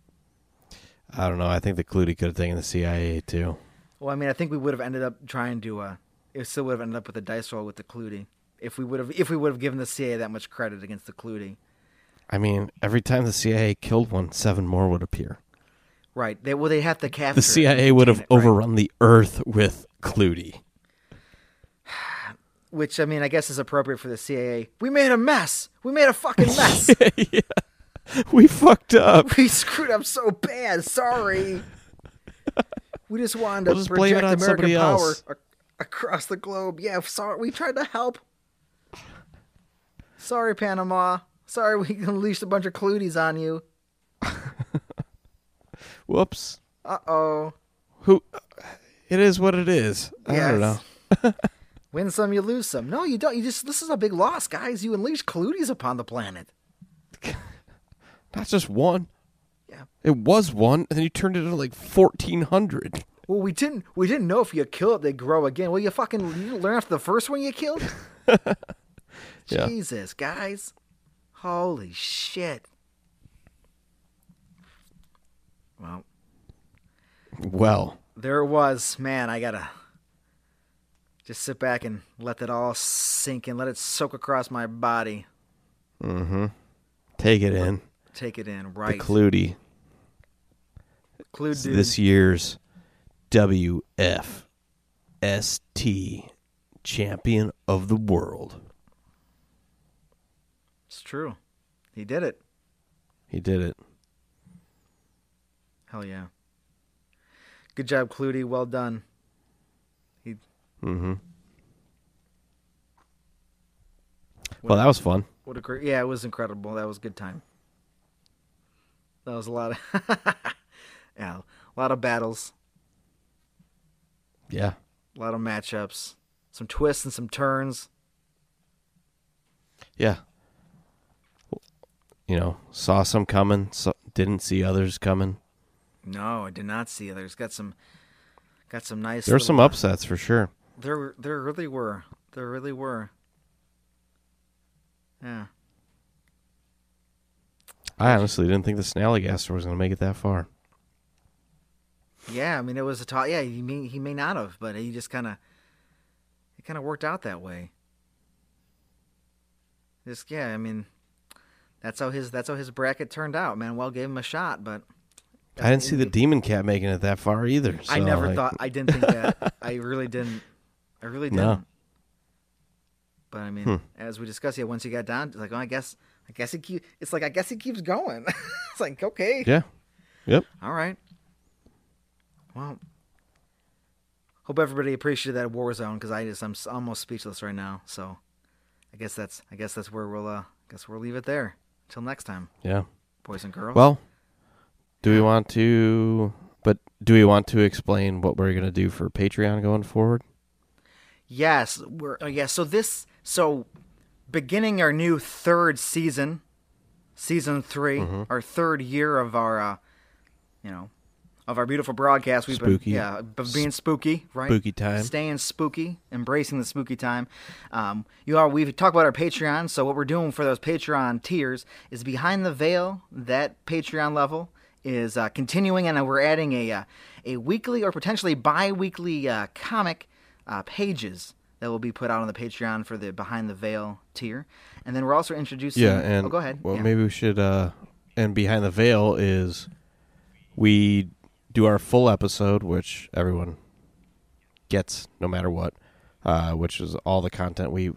I don't know. I think the Clutie could have taken the CIA too. Well, I mean, I think we would have ended up trying to uh it still would have ended up with a dice roll with the Clutie. If we would have if we would have given the CIA that much credit against the Clutie. I mean, every time the CIA killed one, seven more would appear. Right. They well they have to capture The CIA would have it, right. overrun the Earth with Clutie. Which I mean, I guess is appropriate for the CIA. We made a mess. We made a fucking mess. yeah. We fucked up. we screwed up so bad. Sorry. We just wanted to We'll just blame project it on American somebody power ac- across the globe. Yeah, sorry. We tried to help. Sorry, Panama. Sorry, we unleashed a bunch of cluties on you. Whoops. Uh oh. Who? It is what it is. I don't know. Win some, you lose some. No, you don't. You just this is a big loss, guys. You unleash cluties upon the planet. That's just one. Yeah. It was one, and then you turned it into like fourteen hundred. Well, we didn't. We didn't know if you kill it, they grow again. Well, you fucking you didn't learn after the first one you killed. Yeah. Jesus, guys. Holy shit. Well, Well, there it was. Man, I gotta just sit back and let that all sink in. Let it soak across my body. mm-hmm. Take it in. Take it in. Right. It's dude. this year's WFST champion of the world. It's true. He did it. He did it. Hell yeah. Good job, Clutie. Well done. Mm-hmm. Well, that was fun. What a great. Yeah, it was incredible. That was a good time. That was a lot of. yeah, a lot of battles, Yeah. a lot of matchups, some twists and some turns. Yeah. You know, saw some coming, so, didn't see others coming. No, I did not see. There's got some, got some nice. There were some upsets for sure. There, there really were. There really were. Yeah. I honestly didn't think the Snallygaster was going to make it that far. Yeah, I mean it was a talk. Yeah, he may he may not have, but he just kind of it kind of worked out that way. Just yeah, I mean that's how his that's how his bracket turned out. Manuel gave him a shot, but I didn't see the Demon Cat making it that far either. I never like, thought I didn't think that. I really didn't. I really didn't. No. But I mean, Hmm. as we discussed, yeah, once you got down, it's like, oh, I guess, I guess he keep. It's like I guess he keeps going. it's like okay, Yeah. Yep. all right. Well, hope everybody appreciated that war zone because I just I'm almost speechless right now. So, I guess that's I guess that's where we'll uh guess we'll leave it there. Till next time, Yeah. boys and girls. Well, do we want to? But do we want to explain what we're going to do for Patreon going forward? Yes, we're uh, yeah. So this so beginning our new third season, season 3 our third year of our, uh, you know, of our beautiful broadcast. We've Spooky. been yeah, being spooky, right? Spooky time. staying spooky, embracing the spooky time. Um, you are we've talked about our Patreon. So what we're doing for those Patreon tiers is behind the veil. That Patreon level is uh, continuing, and we're adding a uh, a weekly or potentially bi-weekly uh, comic uh, pages that will be put out on the Patreon for the behind the veil tier. And then we're also introducing. Yeah, and oh, go ahead. Well, Yeah. maybe we should. uh And behind the veil is we do our full episode, which everyone gets no matter what, uh, which is all the content we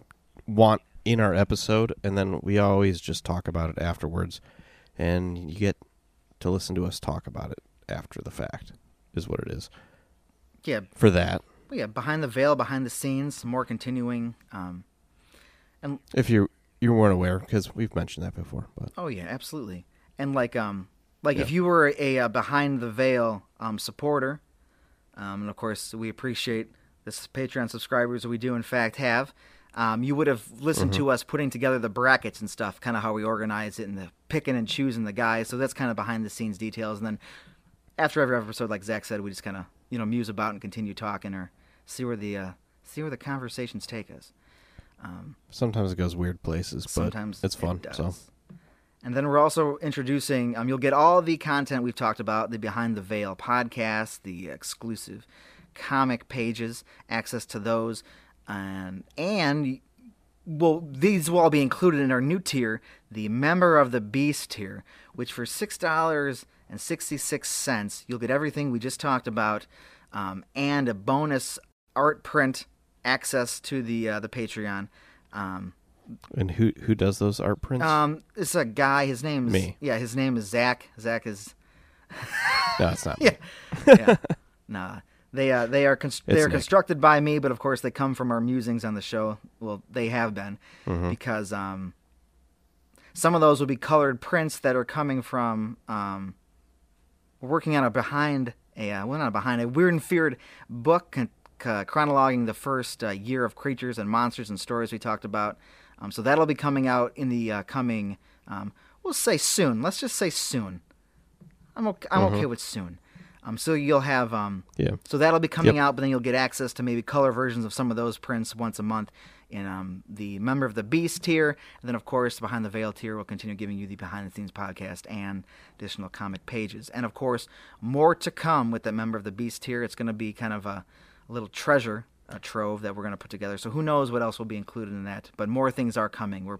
want in our episode, and then we always just talk about it afterwards, and you get to listen to us talk about it after the fact. Is what it is yeah, for that. Well, yeah, behind the veil, behind the scenes, more continuing. Um, and If you you weren't aware, because we've mentioned that before, but oh yeah, absolutely. And like um, like if you were a, uh behind the veil um supporter, um, and of course we appreciate this Patreon subscribers we do in fact have. Um, you would have listened Mm-hmm. to us putting together the brackets and stuff, kind of how we organize it and the picking and choosing the guys. So that's kind of behind the scenes details. And then after every episode, like Zach said, we just kind of you know muse about and continue talking or see where the uh, see where the conversations take us. sometimes it goes weird places. But it's fun. it so. And then we're also introducing. Um, you'll get all the content we've talked about: the Behind the Veil podcast, the exclusive comic pages, access to those, and and well, these will all be included in our new tier, the Member of the Beast tier, which for six dollars and sixty six cents, you'll get everything we just talked about, um, and a bonus art print access to the uh, the Patreon. Um, and who who does those art prints? um, it's a guy. His name is Me. Yeah, his name is Zach. Zach is no, it's not. yeah, yeah. nah. They uh, they are const- they are Nick. constructed by me, but of course they come from our musings on the show. Well, they have been Mm-hmm. because um, some of those will be colored prints that are coming from um, we're working on a behind a uh, well not a behind a weird and feared book chronologing the first uh, year of creatures and monsters and stories we talked about. Um, so that'll be coming out in the uh, coming. Um, we'll say soon. Let's just say soon. I'm okay, I'm okay with soon. Um, so you'll have um, Yeah. so that'll be coming Yep. out, but then you'll get access to maybe color versions of some of those prints once a month in um, the Member of the Beast tier. And then, of course, Behind the Veil tier will continue giving you the behind the scenes podcast and additional comic pages. And, of course, more to come with the Member of the Beast tier. It's going to be kind of a, a little treasure a trove that we're going to put together. So who knows what else will be included in that. But more things are coming. We're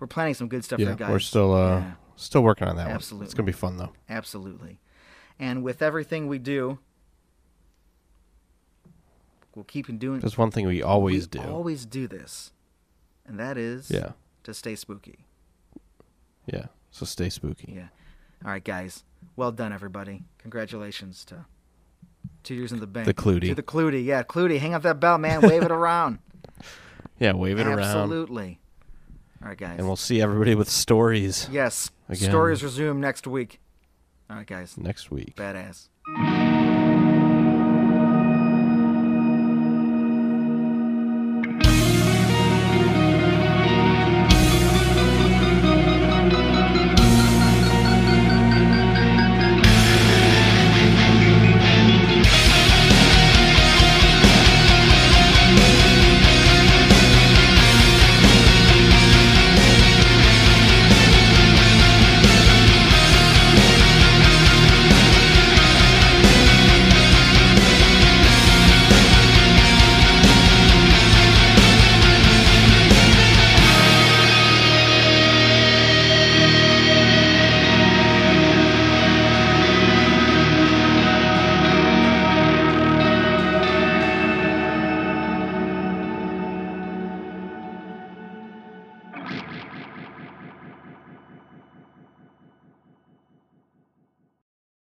we're planning some good stuff for Yeah, you guys. we're still uh Yeah. still working on that one. Absolutely. It's gonna be fun though. Absolutely. And with everything we do, we'll keep on doing. There's one thing we always we do. Always do this, and that is Yeah. to stay spooky. Yeah. So stay spooky. Yeah. All right, guys. Well done, everybody. Congratulations to two years in the bank. The Clutie. To the Clutie. Yeah, Clutie. Hang up that bell, man. Wave it around. Yeah, wave it around. Absolutely. All right, guys. And we'll see everybody with stories yes. Again. Stories resume next week. All right, guys. next week. Badass.